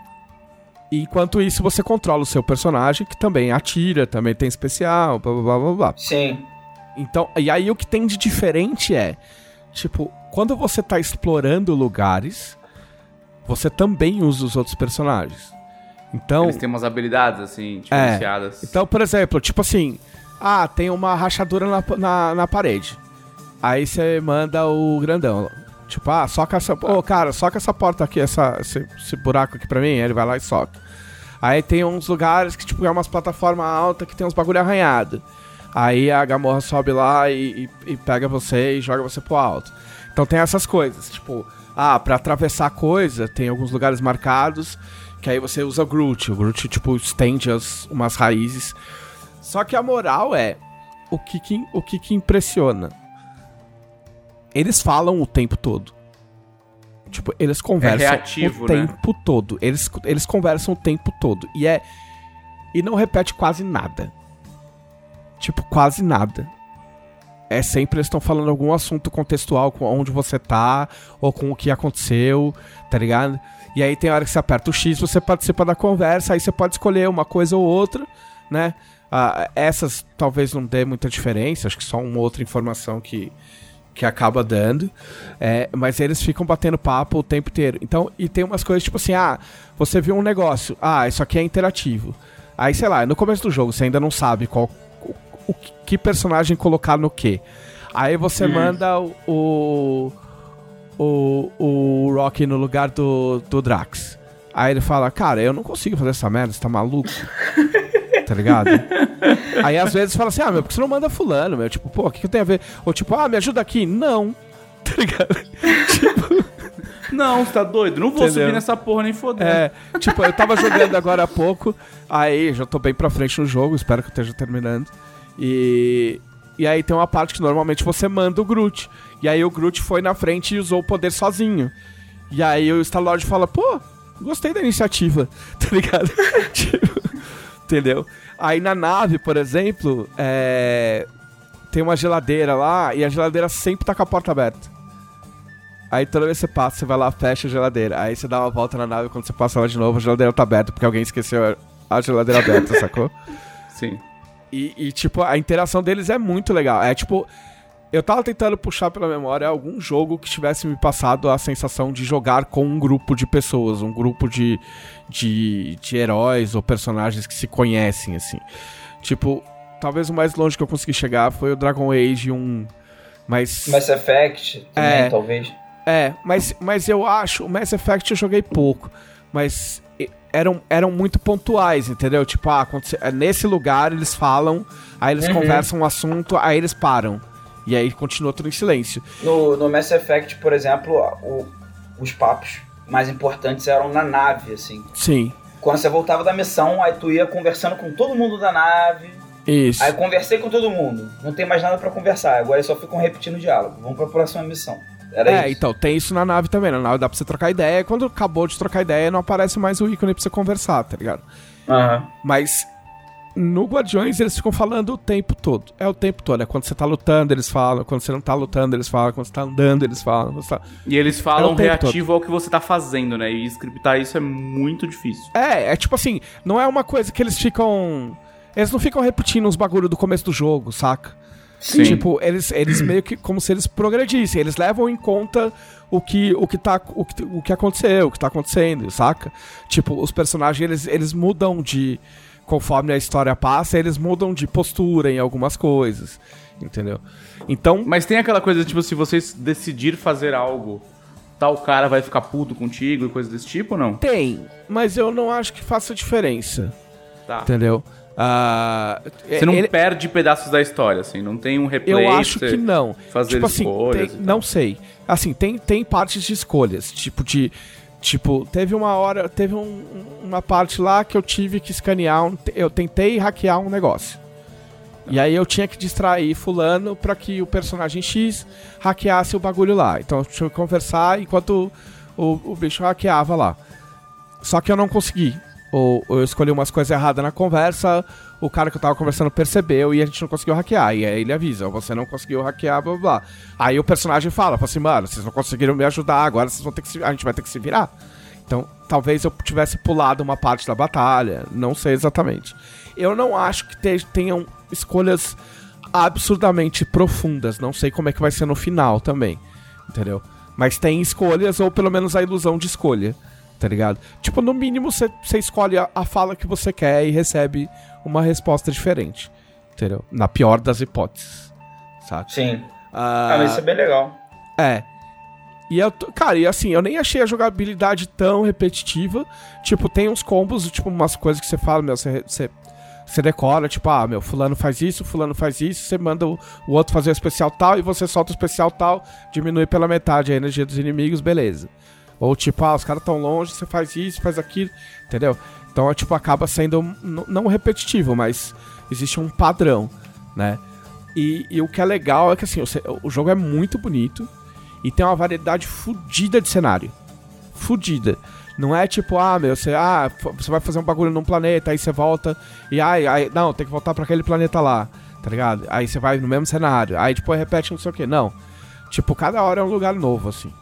e enquanto isso você controla o seu personagem, que também atira, também tem especial, blá blá blá blá blá. Sim. Então, e aí o que tem de diferente é, tipo, quando você tá explorando lugares, você também usa os outros personagens. Então, Eles têm umas habilidades, assim, É. diferenciadas. então, por exemplo, tipo assim, ah, tem uma rachadura na, na, na parede. Aí você manda o grandão. Tipo, ah, soca essa. Ô, cara, soca essa porta aqui, essa, esse, esse buraco aqui pra mim. Aí ele vai lá e soca. Aí tem uns lugares que, tipo, é umas plataformas altas que tem uns bagulho arranhado. Aí a Gamorra sobe lá e, e- e pega você e joga você pro alto. Então tem essas coisas, tipo, ah, pra atravessar coisa, tem alguns lugares marcados, que aí você usa Groot. O Groot, tipo, estende as, umas raízes. Só que a moral é, o que que, o que que impressiona? Eles falam o tempo todo. Tipo, eles conversam reativo, o né? tempo todo. Eles, eles conversam o tempo todo. E é. E não repete quase nada. Tipo, quase nada. É sempre eles estão falando algum assunto contextual com onde você tá, ou com o que aconteceu, tá ligado? E aí tem hora que você aperta o X, você participa da conversa, aí você pode escolher uma coisa ou outra, né? Ah, essas talvez não dê muita diferença, acho que só uma outra informação que, que acaba dando. É, mas eles ficam batendo papo o tempo inteiro. Então, e tem umas coisas tipo assim, ah, você viu um negócio, ah, isso aqui é interativo. Aí, sei lá, no começo do jogo você ainda não sabe qual o, o que- personagem colocar no que. Aí você manda o, o, o Rock no lugar do, do Drax. Aí ele fala, cara, eu não consigo fazer essa merda, você tá maluco? tá ligado? Aí às vezes fala assim, ah, meu, por que você não manda fulano, meu? Tipo, pô, o que, que tem a ver? Ou tipo, ah, me ajuda aqui. Não. Tá ligado? Não, você tá doido? Não vou Entendeu? subir nessa porra nem foder. É, tipo, eu tava jogando agora há pouco, aí já tô bem pra frente no jogo, espero que eu esteja terminando. E. E aí tem uma parte que normalmente você manda o Groot. E aí o Groot foi na frente e usou o poder sozinho. E aí o Star-Lord fala, pô, gostei da iniciativa, tá ligado? Tipo, entendeu? Aí na nave, por exemplo, é, tem uma geladeira lá e a geladeira sempre tá com a porta aberta. Aí toda vez que você passa, você vai lá, fecha a geladeira. Aí você dá uma volta na nave, quando você passa lá de novo, a geladeira tá aberta, porque alguém esqueceu a geladeira aberta, sacou? Sim. E, e, tipo, a interação deles é muito legal. É tipo. Eu tava tentando puxar pela memória algum jogo que tivesse me passado a sensação de jogar com um grupo de pessoas, um grupo de, de, de heróis ou personagens que se conhecem, assim. Tipo, talvez o mais longe que eu consegui chegar foi o Dragon Age 1. Mas. Mass Effect também, É. talvez. É, mas, mas eu acho. O Mass Effect eu joguei pouco. Mas eram, eram muito pontuais, entendeu? Tipo, ah, é, nesse lugar eles falam, aí eles Uhum. conversam um assunto, aí eles param. E aí continua tudo em silêncio. No, no Mass Effect, por exemplo, o- os papos mais importantes eram na nave, assim. Sim, Quando você voltava da missão, aí tu ia conversando com todo mundo da nave. isso. Aí eu conversei com todo mundo. Não tem mais nada pra conversar. Agora eles só ficam repetindo o diálogo. Vamos pra próxima missão. Era É, isso. então, tem isso na nave também. Na nave dá pra você trocar ideia. Quando acabou de trocar ideia, não aparece mais o ícone pra você conversar, tá ligado? Aham. Mas no Guardiões eles ficam falando o tempo todo. É o tempo todo. É quando você tá lutando, eles falam. Quando você não tá lutando, eles falam. Quando você tá andando, eles falam. Tá- E eles É falam tempo reativo ao que você tá fazendo, né? E scriptar isso é muito difícil. É, é tipo assim, não é uma coisa que eles ficam. Eles não ficam repetindo os bagulho do começo do jogo, saca? Sim. Tipo, eles, eles meio que como se eles progredissem, eles levam em conta o que, o que, tá, o que, o que aconteceu, o que tá acontecendo, saca? Tipo, os personagens, eles, eles mudam de. Conforme a história passa, eles mudam de postura em algumas coisas, entendeu? Então, Mas tem aquela coisa, tipo, se você decidir fazer algo, tal cara vai ficar puto contigo e coisa desse tipo ou não? tem, mas eu não acho que faça diferença, Tá. entendeu? Ah, Você não ele- perde pedaços da história, assim, não tem um replay. Eu acho que não. Fazer tipo assim, escolhas. tem- não sei. Assim, tem, tem partes de escolhas. Tipo, de. Tipo, teve uma hora. Teve um- uma parte lá que eu tive que escanear. um- eu tentei hackear um negócio. E aí eu tinha que distrair fulano pra que o personagem X hackeasse o bagulho lá. Então eu tinha que conversar enquanto o, o bicho hackeava lá. Só que eu não consegui. Ou, eu escolhi umas coisas erradas na conversa, o cara que eu tava conversando percebeu e a gente não conseguiu hackear. E aí ele avisa, você não conseguiu hackear, blá blá blá. Aí o personagem fala, fala assim, mano, vocês não conseguiram me ajudar, agora vocês vão ter que se, a gente vai ter que se virar. Então, talvez eu tivesse pulado uma parte da batalha, não sei exatamente. Eu não acho que te- tenham escolhas absurdamente profundas, não sei como é que vai ser no final também, entendeu? Mas tem escolhas, ou pelo menos a ilusão de escolha, tá ligado? Tipo, no mínimo você escolhe a, a fala que você quer e recebe uma resposta diferente, entendeu? Na pior das hipóteses, sabe? Sim. Ah, mas isso é bem legal. É. E eu, cara, e assim, eu nem achei a jogabilidade tão repetitiva. Tipo, tem uns combos, tipo, umas coisas que você fala, meu, você, você, você decora, tipo, ah, meu, fulano faz isso, fulano faz isso, você manda o, o outro fazer o especial tal e você solta o especial tal, diminui pela metade a energia dos inimigos, beleza. Ou tipo, ah, os caras tão longe, você faz isso, faz aquilo, entendeu? Então, é, tipo, acaba sendo não repetitivo, mas existe um padrão, né? E, e o que é legal é que assim, o, o jogo é muito bonito e tem uma variedade fodida de cenário. Fodida. Não é tipo, ah, meu, você, ah, você vai fazer um bagulho num planeta, aí você volta e ai, ai, não, tem que voltar pra aquele planeta lá, tá ligado? Aí você vai no mesmo cenário, aí depois repete não sei o que. Não. Tipo, cada hora é um lugar novo, assim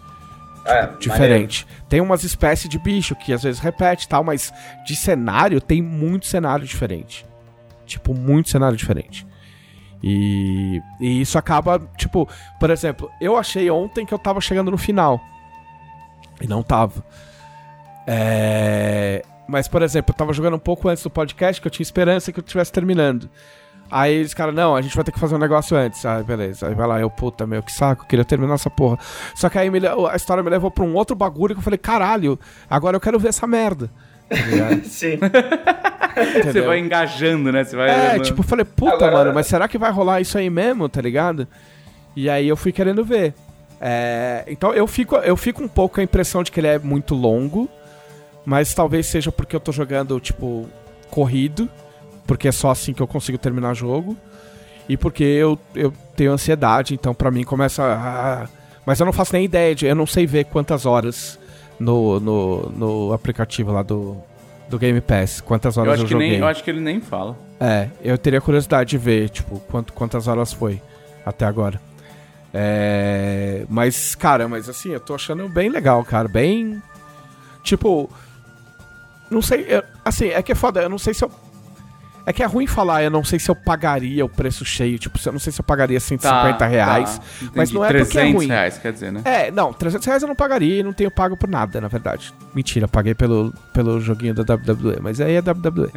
É, diferente. Tem umas espécies de bicho que às vezes repete tal, mas de cenário tem muito cenário diferente. Tipo, muito cenário diferente. E, e isso acaba, tipo, por exemplo, eu achei ontem que eu tava chegando no final. E não tava. É, Mas, por exemplo, eu tava jogando um pouco antes do podcast que eu tinha esperança que eu estivesse terminando. Aí eles, cara, não, a gente vai ter que fazer um negócio antes. Ah, beleza. Aí vai lá, eu, puta, meu, que saco, queria terminar essa porra. Só que aí me a história me levou pra um outro bagulho que eu falei, caralho, agora eu quero ver essa merda. Sim. Você Entendeu? vai engajando, né? Você vai. É, tipo, eu falei, puta, Agora- mano, mas será que vai rolar isso aí mesmo, tá ligado? E aí eu fui querendo ver. É, então eu fico, eu fico um pouco com a impressão de que ele é muito longo, mas talvez seja porque eu tô jogando, tipo, corrido, porque é só assim que eu consigo terminar o jogo, e porque eu, eu tenho ansiedade, então pra mim começa a... Mas eu não faço nem ideia, de, eu não sei ver quantas horas no, no, no aplicativo lá do, do Game Pass, quantas horas eu eu, acho, que joguei. nem, eu acho que ele nem fala. É, eu teria curiosidade de ver, tipo, quanto, quantas horas foi até agora. É, mas, cara, mas assim, eu tô achando bem legal, cara. Bem. Tipo. Não sei. eu- assim, é que é foda, eu não sei se eu. É que é ruim falar, eu não sei se eu pagaria o preço cheio, tipo, eu não sei se eu pagaria 150 reais, tá, mas não é porque é 300 ruim. reais, quer dizer, né? É, não, 300 reais eu não pagaria e não tenho pago por nada, na verdade. Mentira, paguei pelo, pelo joguinho da WWE, mas aí é WWE.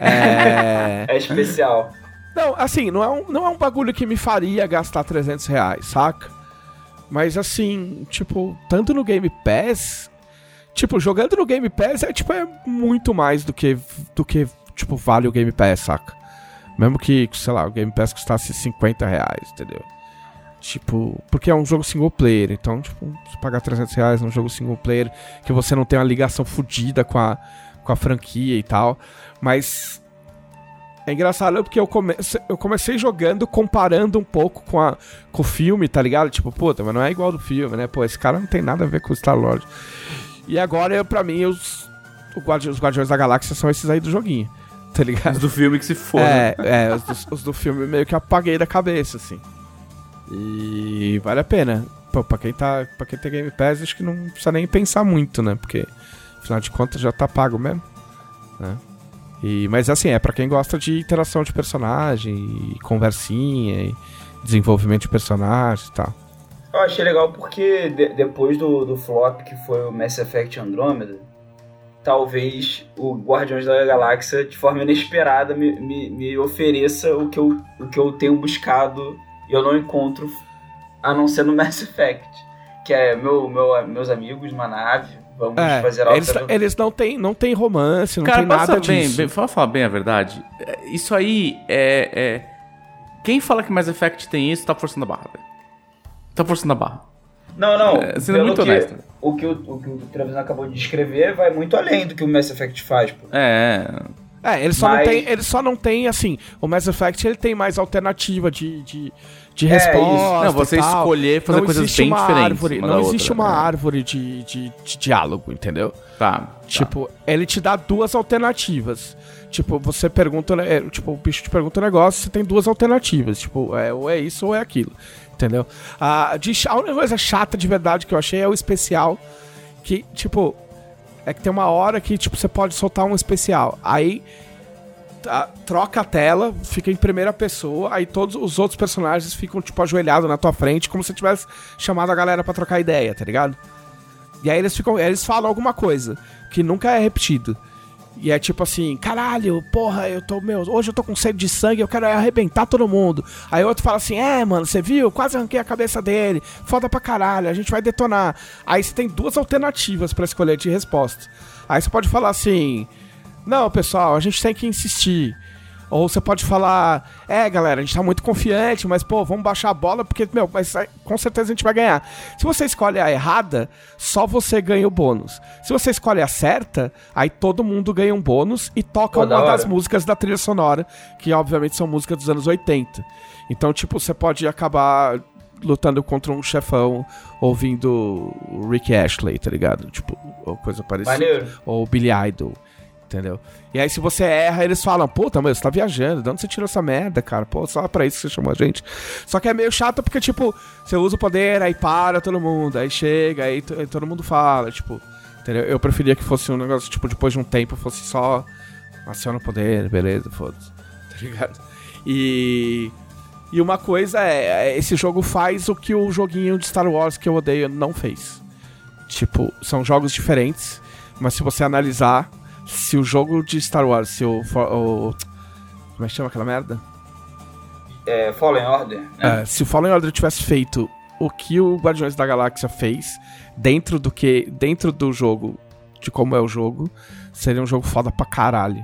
é... É especial. Não, assim, não é, um, não é um bagulho que me faria gastar 300 reais, saca? Mas assim, tipo, tanto no Game Pass, tipo, jogando no Game Pass é, tipo, é muito mais do que, do que tipo, vale o Game Pass, saca? Mesmo que, sei lá, o Game Pass custasse 50 reais, entendeu? Tipo, porque é um jogo single player, então, tipo, se pagar 300 reais num jogo single player, que você não tem uma ligação fodida com a, com a franquia e tal, mas é engraçado porque eu, come eu comecei jogando comparando um pouco com, a, com o filme, tá ligado? Tipo, puta, mas não é igual do filme, né? Pô, esse cara não tem nada a ver com o Star Lord. E agora, pra mim, os, os Guardiões da Galáxia são esses aí do joguinho, tá ligado? Os do filme que se for. É, é os, do, os do filme meio que apaguei da cabeça, assim. E vale a pena. Pô, pra quem, tá, pra quem tem Game Pass, acho que não precisa nem pensar muito, né? Porque, afinal de contas, já tá pago mesmo, né? E, mas assim, é pra quem gosta de interação de personagem, e conversinha, e desenvolvimento de personagem e tal. Eu achei legal porque de- depois do, do flop que foi o Mass Effect Andromeda, talvez o Guardiões da Galáxia, de forma inesperada, me, me, me ofereça o que, eu, o que eu tenho buscado e eu não encontro a não ser no Mass Effect. Que é meu, meu, meus amigos numa nave, vamos É, fazer eles, alta... eles não têm não tem romance, não Cara, tem nada bem, disso. bem, fala falar bem a verdade. é, Isso aí é, é- Quem fala que Mass Effect tem isso tá forçando a barra, velho. Tá forçando a barra. Não, não. É, sendo muito que, honesto. O que o, o que o Travis acabou de descrever vai muito além do que o Mass Effect faz, pô. É. É, ele só, Mas- não tem, ele só não tem, assim, o Mass Effect ele tem mais alternativa de, de, de É, resposta. isso. Não, você e tal. escolher fazer não coisas bem diferentes Árvore, uma não da existe outra, uma né? árvore de, de, de diálogo, entendeu? Tá. Tipo, ele te dá duas alternativas. Tipo, você pergunta, né, é, tipo, o bicho te pergunta um negócio, você tem duas alternativas. Tipo, é, ou é isso ou é aquilo. Entendeu? A, de, a única coisa chata de verdade que eu achei é o especial. Que, tipo, é que tem uma hora que, tipo, você pode soltar um especial. Aí troca a tela, fica em primeira pessoa, aí todos os outros personagens ficam, tipo, ajoelhados na tua frente, como se tivesse chamado a galera pra trocar ideia, tá ligado? E aí eles ficam. Eles falam alguma coisa que nunca é repetido. E é tipo assim, caralho, porra, eu tô, meu, hoje eu tô com sede de sangue, eu quero arrebentar todo mundo. Aí outro fala assim, é, mano, você viu? Quase arranquei a cabeça dele. Foda pra caralho, a gente vai detonar. Aí você tem duas alternativas pra escolher de resposta. Aí você pode falar assim, não, pessoal, a gente tem que insistir. Ou você pode falar, é, galera, a gente tá muito confiante, mas, pô, vamos baixar a bola, porque, meu, mas com certeza a gente vai ganhar. Se você escolhe a errada, só você ganha o bônus. Se você escolhe a certa, aí todo mundo ganha um bônus e toca Pô, da uma hora. das músicas da trilha sonora, que obviamente são músicas dos anos 80. Então, tipo, você pode acabar lutando contra um chefão ouvindo o Rick Ashley, tá ligado? Tipo, ou coisa parecida Maneiro. ou Billy Idol, entendeu? E aí se você erra, eles falam, puta, mas você tá viajando, de onde você tirou essa merda, cara? Pô, só pra isso que você chamou a gente. Só que é meio chato porque, tipo, você usa o poder, aí para todo mundo, aí chega, aí, aí todo mundo fala, tipo, entendeu? Eu preferia que fosse um negócio, tipo, depois de um tempo, fosse só aciona o poder, beleza, foda-se, tá ligado? E... E uma coisa é, é, esse jogo faz o que o joguinho de Star Wars que eu odeio não fez. Tipo, são jogos diferentes, mas se você analisar, se o jogo de Star Wars, se o. for- o como é que chama aquela merda? É, Fallen Order, né? É, se o Fallen Order tivesse feito o que o Guardiões da Galáxia fez, dentro do que. dentro do jogo, de como é o jogo, seria um jogo foda pra caralho.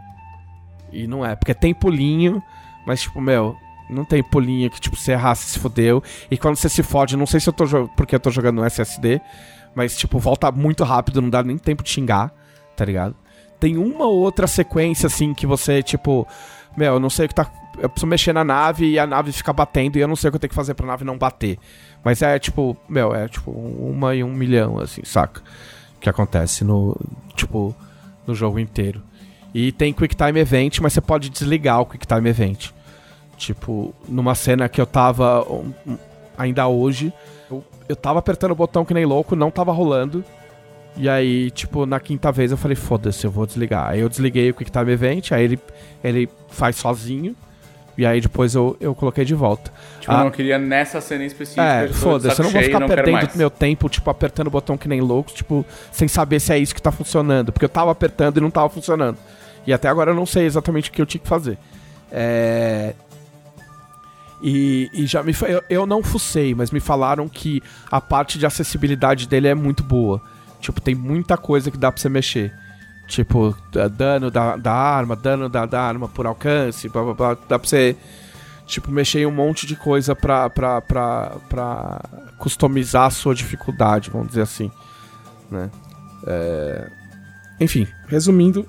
E não é, porque tem pulinho, mas tipo, meu, não tem pulinho que tipo, você errar, você se fodeu. E quando você se fode, não sei se eu tô porque eu tô jogando no SSD, mas tipo, volta muito rápido, não dá nem tempo de xingar, tá ligado? Tem uma ou outra sequência assim que você, tipo, meu, eu não sei o que tá. Eu preciso mexer na nave e a nave fica batendo e eu não sei o que eu tenho que fazer pra nave não bater. Mas é tipo, meu, é tipo uma em um milhão, assim, saca? Que acontece no, tipo, no jogo inteiro. E tem Quick Time Event, mas você pode desligar o Quick Time Event. Tipo, numa cena que eu tava ainda hoje, eu, eu tava apertando o botão que nem louco, não tava rolando. E aí, tipo, na quinta vez eu falei, foda-se, eu vou desligar. Aí eu desliguei o QuickTime Event, aí ele, ele faz sozinho. E aí depois eu, eu coloquei de volta. Tipo, Ah. eu não queria nessa cena em específico. É, foda-se, eu não vou ficar não perdendo meu tempo, tipo, apertando o botão que nem louco, tipo, sem saber se é isso que tá funcionando. Porque eu tava apertando e não tava funcionando. E até agora eu não sei exatamente o que eu tinha que fazer. É. E, e já me eu, eu não fucei, mas me falaram que a parte de acessibilidade dele é muito boa. Tipo, tem muita coisa que dá pra você mexer. Tipo, da- dano da, da arma, dano da, da arma por alcance, blá blá blá. Dá pra você, tipo, mexer em um monte de coisa pra, pra, pra, pra customizar a sua dificuldade, vamos dizer assim. Né? É, Enfim, resumindo,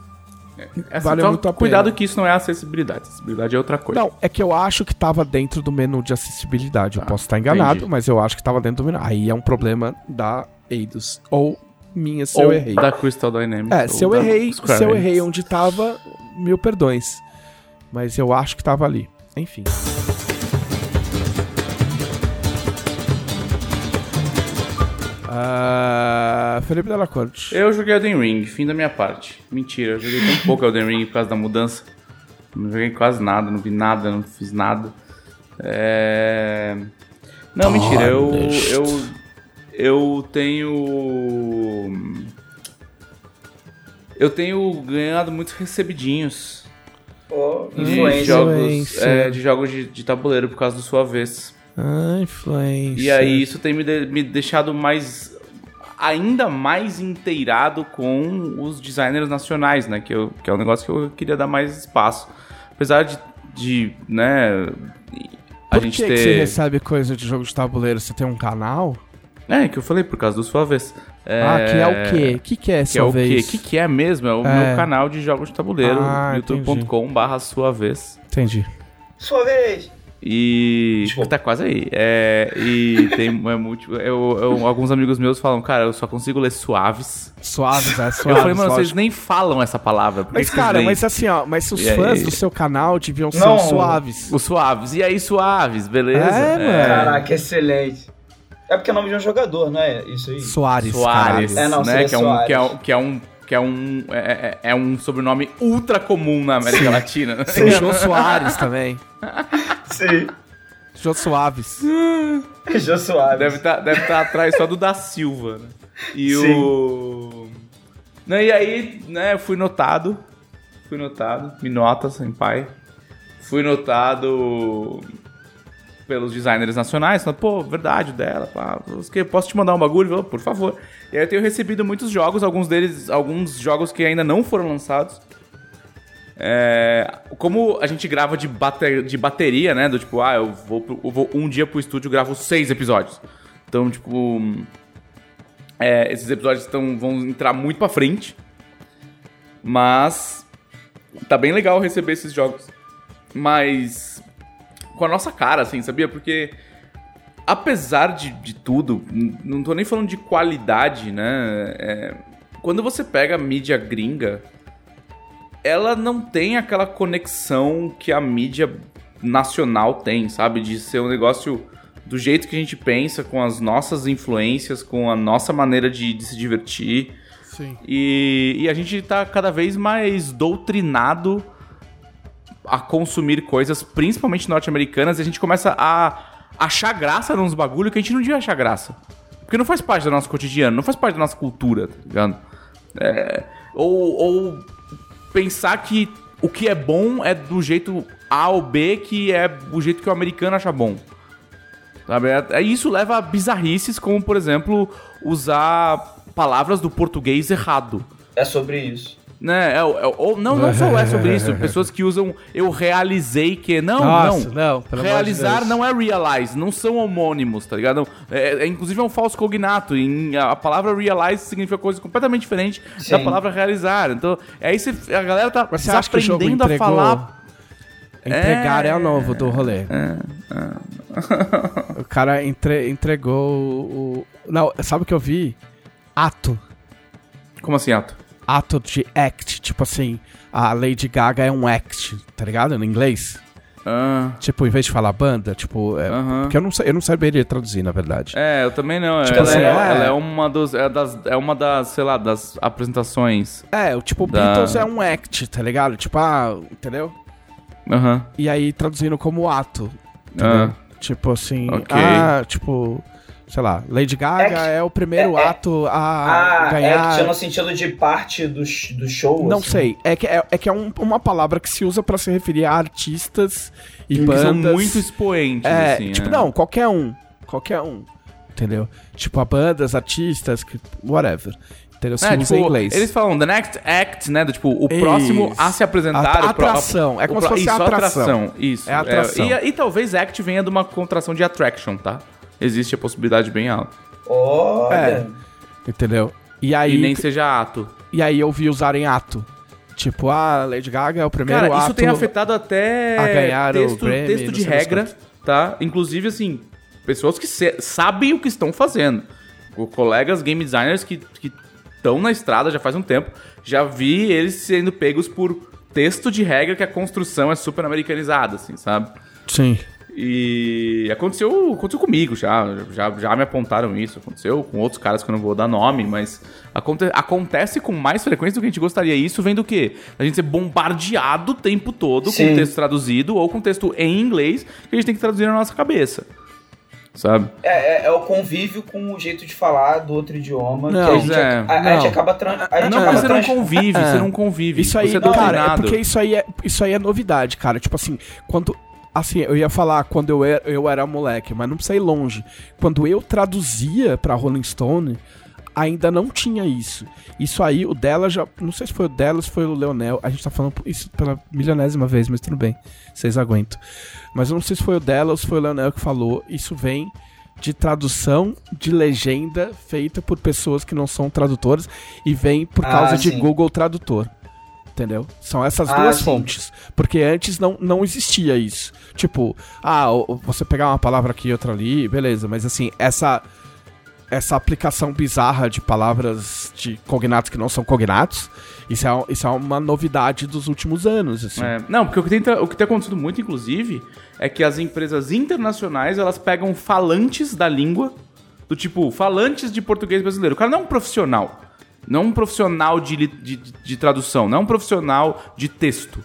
É, vale só muito a Cuidado pena. que isso não é acessibilidade. Acessibilidade é outra coisa. Não, é que eu acho que tava dentro do menu de acessibilidade. Eu posso estar enganado, entendi. mas eu acho que tava dentro do menu. Aí é um problema da Eidos. Ou minha se eu Ou errei. da Crystal Dynamics. É, se eu errei, se eu errei onde tava, mil perdões. Mas eu acho que tava ali. Enfim. Ah, Felipe Della Corte. Eu joguei Elden Ring, fim da minha parte. Mentira, eu joguei tão pouco Elden Ring por causa da mudança. Não joguei quase nada, não vi nada, não fiz nada. É... Não, mentira, eu, eu, eu tenho... Eu tenho ganhado muitos recebidinhos Pô, de jogos, é, de, jogos de, de tabuleiro por causa do sua vez. Ah, influência. E aí isso tem me, de- me deixado mais ainda mais inteirado com os designers nacionais, né? Que, eu, que é um negócio que eu queria dar mais espaço. Apesar de, de né, a Por gente que, ter. que você recebe coisa de jogo de tabuleiro? Você tem um canal? É, que eu falei por causa do sua vez. É, Ah, que é o quê? O que, que é Que sua é o quê? vez? O que, que é mesmo? É o É. meu canal de jogos de tabuleiro, Ah, youtube.com/barra sua vez. Entendi. Sua vez. E. Desculpa. Tá quase aí. É, e tem é, muito, eu, eu- alguns amigos meus falam, cara, eu só consigo ler suaves. Suaves, é suaves. eu falei, mano, vocês nem falam essa palavra. que Mas, que cara, leem mas assim, ó, mas os E aí? fãs do seu canal deviam ser Não. suaves. Os suaves. E aí, suaves, beleza? É, mano. Caraca, excelente. É porque é o nome de um jogador, não é isso aí? Soares, Soares, É, não, né? Que é, um, Soares. que é um. Que é um que é um, é, é- é um sobrenome ultra comum na América Latina. né? Tem Jô Soares também. Sim. Jô Suaves. Jô Soares. Deve estar deve tá atrás só do da Silva, né? E Sim. o. Não, e aí, né, eu fui notado. Fui notado. Me nota, sem pai. Fui notado pelos designers nacionais. Falando, Pô, verdade dela. Pá, posso te mandar um bagulho? Por favor. E aí eu tenho recebido muitos jogos, alguns deles, alguns jogos que ainda não foram lançados. É, como a gente grava de, bate- de bateria, né? Do tipo, ah, eu vou, eu vou um dia pro estúdio gravo seis episódios. Então, tipo. é, esses episódios tão, vão entrar muito pra frente. Mas. Tá bem legal receber esses jogos. Mas. Com a nossa cara, assim, sabia? Porque. Apesar de, de tudo, não tô nem falando de qualidade, né? É, quando você pega a mídia gringa, ela não tem aquela conexão que a mídia nacional tem, sabe? De ser um negócio do jeito que a gente pensa, com as nossas influências, com a nossa maneira de, de se divertir. Sim. E, e a gente tá cada vez mais doutrinado a consumir coisas, principalmente norte-americanas, e a gente começa a achar graça nos bagulho que a gente não devia achar graça. Porque não faz parte do nosso cotidiano, não faz parte da nossa cultura, tá ligado? É, ou, ou pensar que o que é bom é do jeito A ou B, que é o jeito que o americano acha bom. Sabe? É- é- Isso leva a bizarrices, como, por exemplo, usar palavras do português errado. É sobre isso. Né? É, é- ou não, não só é sobre isso. Pessoas que usam eu realizei que. Não, Nossa, não. não, Realizar Deus. não é realize, não são homônimos, tá ligado? É, é- inclusive é um falso cognato. Em, a palavra realize significa coisa completamente diferente da Sim. palavra realizar. Então, aí você, a galera tá Mas você acha que o jogo aprendendo a falar. Entregar é, É. o novo do rolê. o cara entre- entregou o- Não, sabe o que eu vi? Ato. Como assim, Ato? Ato de act. Tipo assim, a Lady Gaga é um act, tá ligado? No inglês. Ah, Tipo, em vez de falar banda, tipo. É, Aham. Porque eu não, eu não saberia traduzir, na verdade. é, eu também não. Tipo ela, assim, é, é- ela é uma dos, é, das, é uma das, sei lá, das apresentações. É, o tipo, Da- Beatles é um act, tá ligado? Tipo, ah, entendeu? Aham. E aí traduzindo como ato. Entendeu? Ah. Tipo assim, Ok. ah, tipo, sei lá, Lady Gaga Act- é o primeiro é- é- ato a Ah, ganhar. act no sentido de parte do, do show? Não assim? sei, é que é, é, que é um- uma palavra que se usa pra se referir a artistas e Que bandas. são muito expoentes, É, assim. tipo, é. não, qualquer um. Qualquer um. Entendeu? Tipo, a bandas, artistas, whatever. Entendeu? Se É, usa tipo, em inglês. Eles falam the next act, né? Do, tipo, o Isso. próximo a se apresentar. A- o pro- atração, é o como pro- se fosse isso, atração. Isso. É atração. e, e talvez act venha de uma contração de attraction, tá? Existe a possibilidade bem alta. Olha. É. Entendeu? E aí, E nem seja ato. e aí eu vi usarem ato. Tipo, ah, Lady Gaga é o primeiro Cara, ato. isso tem afetado até a ganhar o texto, Grammy, texto de regra, tá? Inclusive, assim, pessoas que sabem o que estão fazendo. O- Colegas game designers que estão na estrada já faz um tempo. Já vi eles sendo pegos por texto de regra que a construção é super americanizada, assim, sabe? Sim. E aconteceu, aconteceu comigo já, já, já me apontaram isso, aconteceu com outros caras que eu não vou dar nome, mas aconte- acontece com mais frequência do que a gente gostaria. E isso vem do quê? A gente ser bombardeado o tempo todo Sim. com texto traduzido ou com texto em inglês que a gente tem que traduzir na nossa cabeça. Sabe? É, é- é o convívio com o jeito de falar do outro idioma. Não, que a gente, é. a, a Não. gente acaba. Tran, a gente Não, acaba você não convive, É. você não convive. Isso aí, você é cara, é porque isso aí é, isso aí é novidade, cara. Tipo assim, quando. Assim, eu ia falar quando eu era, eu era moleque, mas não precisa ir longe. Quando eu traduzia pra Rolling Stone, ainda não tinha isso. Isso aí, o dela já. Não sei se foi o dela, se foi o Leonel. A gente tá falando isso pela milionésima vez, mas tudo bem. Vocês aguentam. Mas eu não sei se foi o dela ou se foi o Leonel que falou. Isso vem de tradução de legenda feita por pessoas que não são tradutoras e vem por Ah, causa de sim. Google Tradutor. Entendeu? São essas Ah, duas sim. fontes. Porque antes não, não existia isso. Tipo, ah, você pegar uma palavra aqui e outra ali, beleza, mas assim, essa essa aplicação bizarra de palavras de cognatos que não são cognatos, isso é, isso é uma novidade dos últimos anos, assim. É, não, porque o que, tem, o que tem acontecido muito, inclusive, é que as empresas internacionais, elas pegam falantes da língua, do tipo, falantes de português brasileiro. O cara não é um profissional. Não é um profissional de, de, de- de tradução, não é um profissional de texto.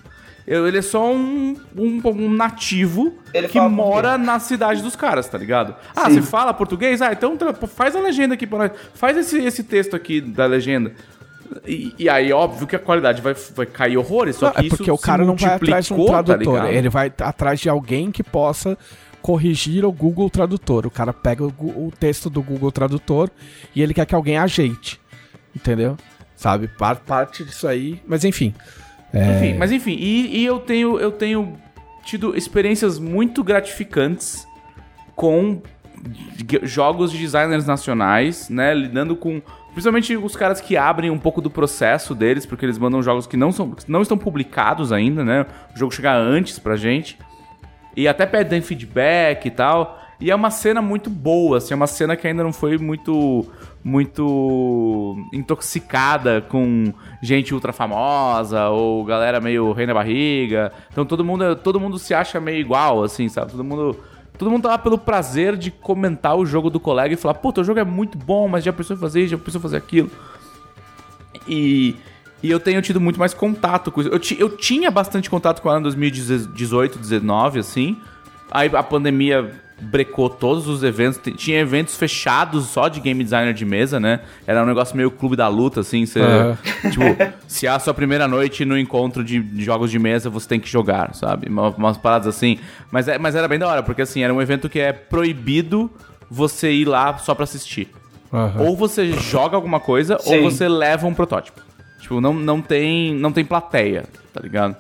Eu- Ele é só um, um, um nativo Ele que mora português. na cidade dos caras, tá ligado? Ah, Sim. você fala português? Ah, então faz a legenda aqui pra nós. Faz esse, esse texto aqui da legenda. E, e aí, óbvio que a qualidade vai, vai cair horrores, só Não, que é isso porque o cara não vai atrás de um tá tradutor, ligado? ele vai atrás de alguém que possa corrigir o Google Tradutor. O cara pega o, o texto do Google Tradutor e ele quer que alguém ajeite. Entendeu? Sabe? Par- Parte disso aí. Mas enfim. É. Enfim, mas enfim, e, e eu tenho eu tenho tido experiências muito gratificantes com jogos de designers nacionais, né, lidando com principalmente os caras que abrem um pouco do processo deles, porque eles mandam jogos que não são não estão publicados ainda, né? O jogo chega antes pra gente. E até pedem feedback e tal. E é uma cena muito boa, assim, é uma cena que ainda não foi muito muito intoxicada com gente ultra famosa ou galera meio rei na barriga. Então todo mundo todo mundo se acha meio igual, assim, sabe? Todo mundo todo mundo tá lá pelo prazer de comentar o jogo do colega e falar: "Pô, teu jogo é muito bom, mas já pensou em fazer isso, já pensou fazer aquilo". E, e eu tenho tido muito mais contato com isso. Eu, ti- eu tinha bastante contato com ela em 2018, 2019, assim. Aí a pandemia brecou todos os eventos. Tinha eventos fechados só de game designer de mesa, né? Era um negócio meio clube da luta, assim. Você, Aham. Tipo, se é a sua primeira noite no encontro de, jogos de mesa, você tem que jogar, sabe? Uma- Umas paradas assim. Mas, é- mas era bem da hora, porque assim, era um evento que é proibido você ir lá só pra assistir. Aham. Ou você joga alguma coisa, Sim. ou você leva um protótipo. Tipo, não, não, tem, não tem plateia, tá ligado?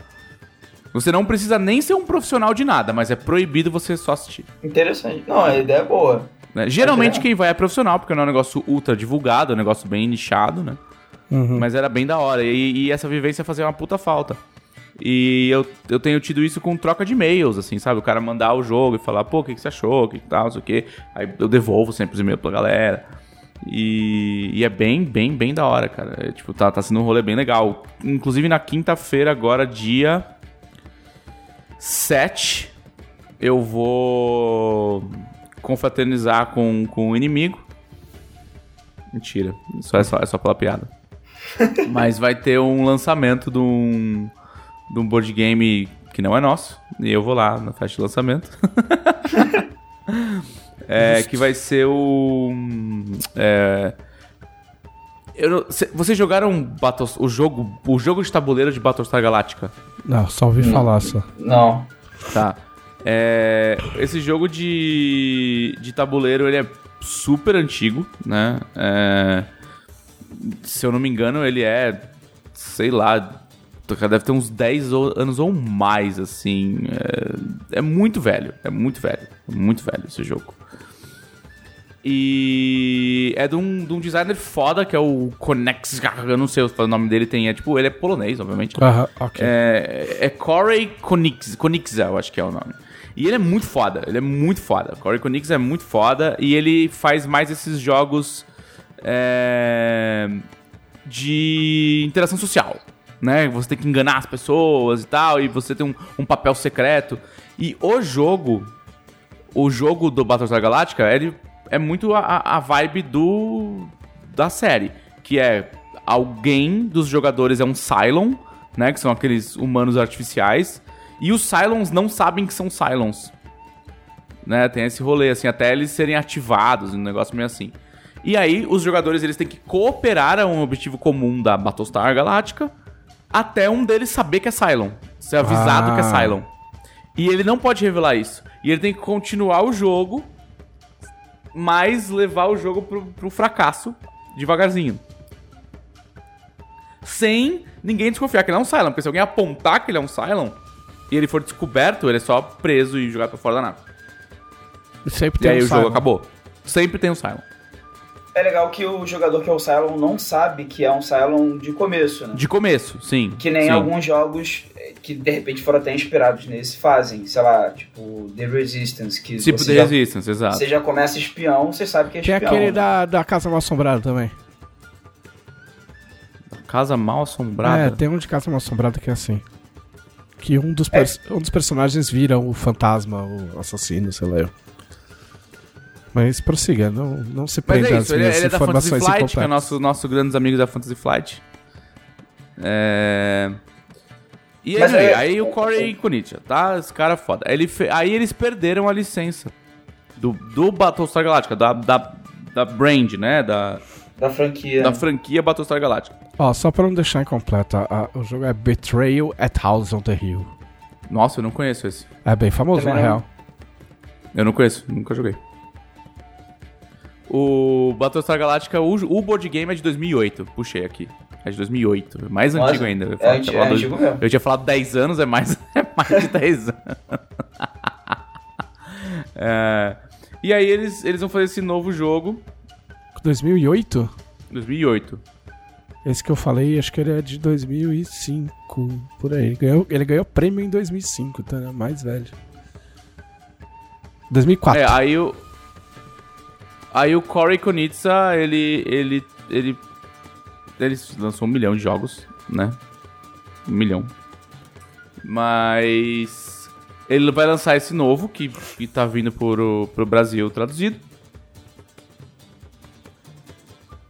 Você não precisa nem ser um profissional de nada, mas é proibido você só assistir. Interessante. Não, a ideia é boa. né? Geralmente é. quem vai é profissional, porque não é um negócio ultra divulgado, é um negócio bem nichado, né? Mas era bem da hora. E, e essa vivência fazia uma puta falta. E eu, eu tenho tido isso com troca de e-mails, assim, sabe? O cara mandar o jogo e falar, pô, o que, que você achou, o que, que tal, não sei o quê. Aí eu devolvo sempre os e-mails pra galera. E, e é bem, bem, bem da hora, cara. É, tipo, tá, tá sendo um rolê bem legal. Inclusive na quinta-feira, agora, dia 7, eu vou confraternizar com, com o inimigo. Mentira, isso é só, é só pela piada. Mas vai ter um lançamento de um, de um board game que não é nosso. E eu vou lá na festa de lançamento. é, que vai ser o. É, eu não- cê- vocês jogaram Battles- o jogo o jogo de tabuleiro de Battlestar Galactica? Não, só ouvi falar só. Não. Tá. É, esse jogo de, de tabuleiro ele é super antigo, né? É, se eu não me engano, ele é, sei lá, deve ter uns 10 ou- anos ou mais, assim. É, é muito velho, é muito velho, muito velho esse jogo. E é de um, de um designer foda, que é o Konex, eu não sei o nome dele, tem, é tipo, ele é polonês, obviamente. Aham, ok. É, é Corey Konix, Konixa, eu acho que é o nome. E ele é muito foda, ele é muito foda. Corey Konixa é muito foda e ele faz mais esses jogos é, de interação social, né? Você tem que enganar as pessoas e tal, e você tem um, um papel secreto. E o jogo, o jogo do Battlestar Galactica, ele é muito a, a vibe do da série, que é alguém dos jogadores é um Cylon, né, que são aqueles humanos artificiais, e os Cylons não sabem que são Cylons. Né, tem esse rolê assim, até eles serem ativados, um negócio meio assim. E aí os jogadores eles têm que cooperar a um objetivo comum da Battlestar Galactica até um deles saber que é Cylon, ser avisado Ah. que é Cylon. E ele não pode revelar isso. E ele tem que continuar o jogo, mas levar o jogo pro, pro fracasso devagarzinho. Sem ninguém desconfiar que ele é um Cylon. Porque se alguém apontar que ele é um Cylon e ele for descoberto, ele é só preso e jogado pra fora da nave. Sempre E tem aí um o jogo Cylon. acabou. Sempre tem um Cylon. É legal que o jogador que é o Cylon não sabe que é um Cylon de começo, né? De começo, sim. Que nem sim. alguns jogos eh, que de repente foram até inspirados nesse fazem. Sei lá, tipo The Resistance. Que Tipo você de já, Resistance, exato. Você já começa espião, você sabe que é Tem espião. aquele né? da, da Casa Mal Assombrada também. Casa mal assombrada. É, tem um de Casa Mal Assombrada que é assim. Que um dos, pers- um dos personagens vira o fantasma, o assassino, sei lá eu. Mas prossiga, não, não se Mas prenda é às isso, ele, minhas ele é da Fantasy Flight, que é nosso, nosso grandes amigos da Fantasy Flight. É... E Mas anyway, é- aí o Corey Konichiwa, tá? Esse cara é foda. Ele fe- Aí eles perderam a licença do, do Battlestar Galactica, da, da, da brand, né? Da, Da franquia. da franquia Battlestar Galactica. Ó, só pra não deixar incompleta, a- o jogo é Betrayal at House on the Hill. Nossa, eu não conheço esse. É bem famoso, na real. Eu não conheço, nunca joguei. O Battlestar Galactica, o, o board game é de 2008. Puxei aqui. É de 2008. Mais Nossa, antigo ainda. Eu é falar- anti- tinha falado é dois- antigo mesmo. Eu tinha falado 10 anos, é mais, é mais de 10 anos. É, e aí eles, eles vão fazer esse novo jogo 2008? em 2008. Esse que eu falei, acho que ele é de 2005, por aí. Ele ganhou, ele ganhou prêmio em 2005, tá? né? Mais velho. 2004. É, aí o. Aí o Corey Konitsa, ele. ele. ele. Ele lançou um milhão de jogos, né? Um milhão. Mas. Ele vai lançar esse novo, que, que tá vindo pro, pro Brasil traduzido.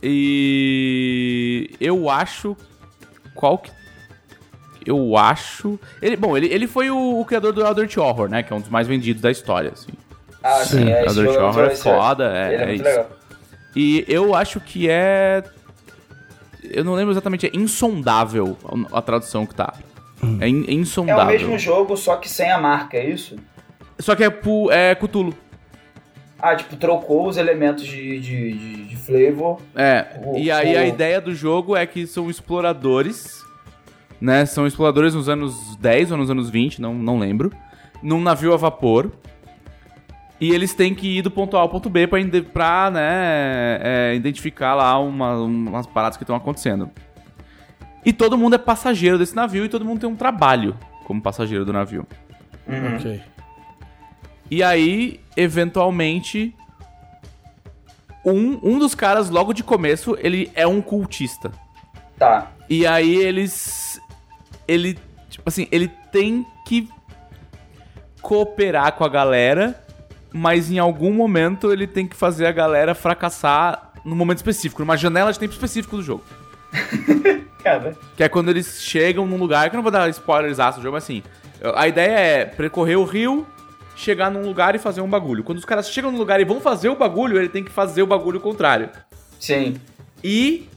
E. Eu acho. Qual que. Eu acho. Ele, bom, ele, ele foi o, o criador do Eldritch Horror, né? Que é um dos mais vendidos da história, assim. Ah, sim, Sim, é, Eldritch jogo Horror é legal, foda, é, é, é muito isso. legal. E eu acho que é. Eu não lembro exatamente, é insondável a a tradução que tá. É, in- é É insondável. o mesmo jogo, só que sem a marca, é isso? Só que é, pu- é Cthulhu. Ah, tipo, trocou os elementos de, de, de, de flavor. É, O- e aí o- a ideia do jogo é que são exploradores, né? São exploradores nos anos 10 ou nos anos 20, não, não lembro. Num navio a vapor. E eles têm que ir do ponto A ao ponto B pra né, é, identificar lá uma- umas paradas que estão acontecendo. E todo mundo é passageiro desse navio e todo mundo tem um trabalho como passageiro do navio. Uhum. Ok. E aí, eventualmente, um, um dos caras, logo de começo, ele é um cultista. Tá. E aí eles. Ele. Tipo assim, ele tem que cooperar com a galera, mas em algum momento ele tem que fazer a galera fracassar num momento específico, numa janela de tempo específico do jogo. Cara, Que é quando eles chegam num lugar, que eu não vou dar spoilers do jogo, mas assim, a ideia é percorrer o rio, chegar num lugar e fazer um bagulho. Quando os caras chegam no lugar e vão fazer o bagulho, ele tem que fazer o bagulho contrário. sim. E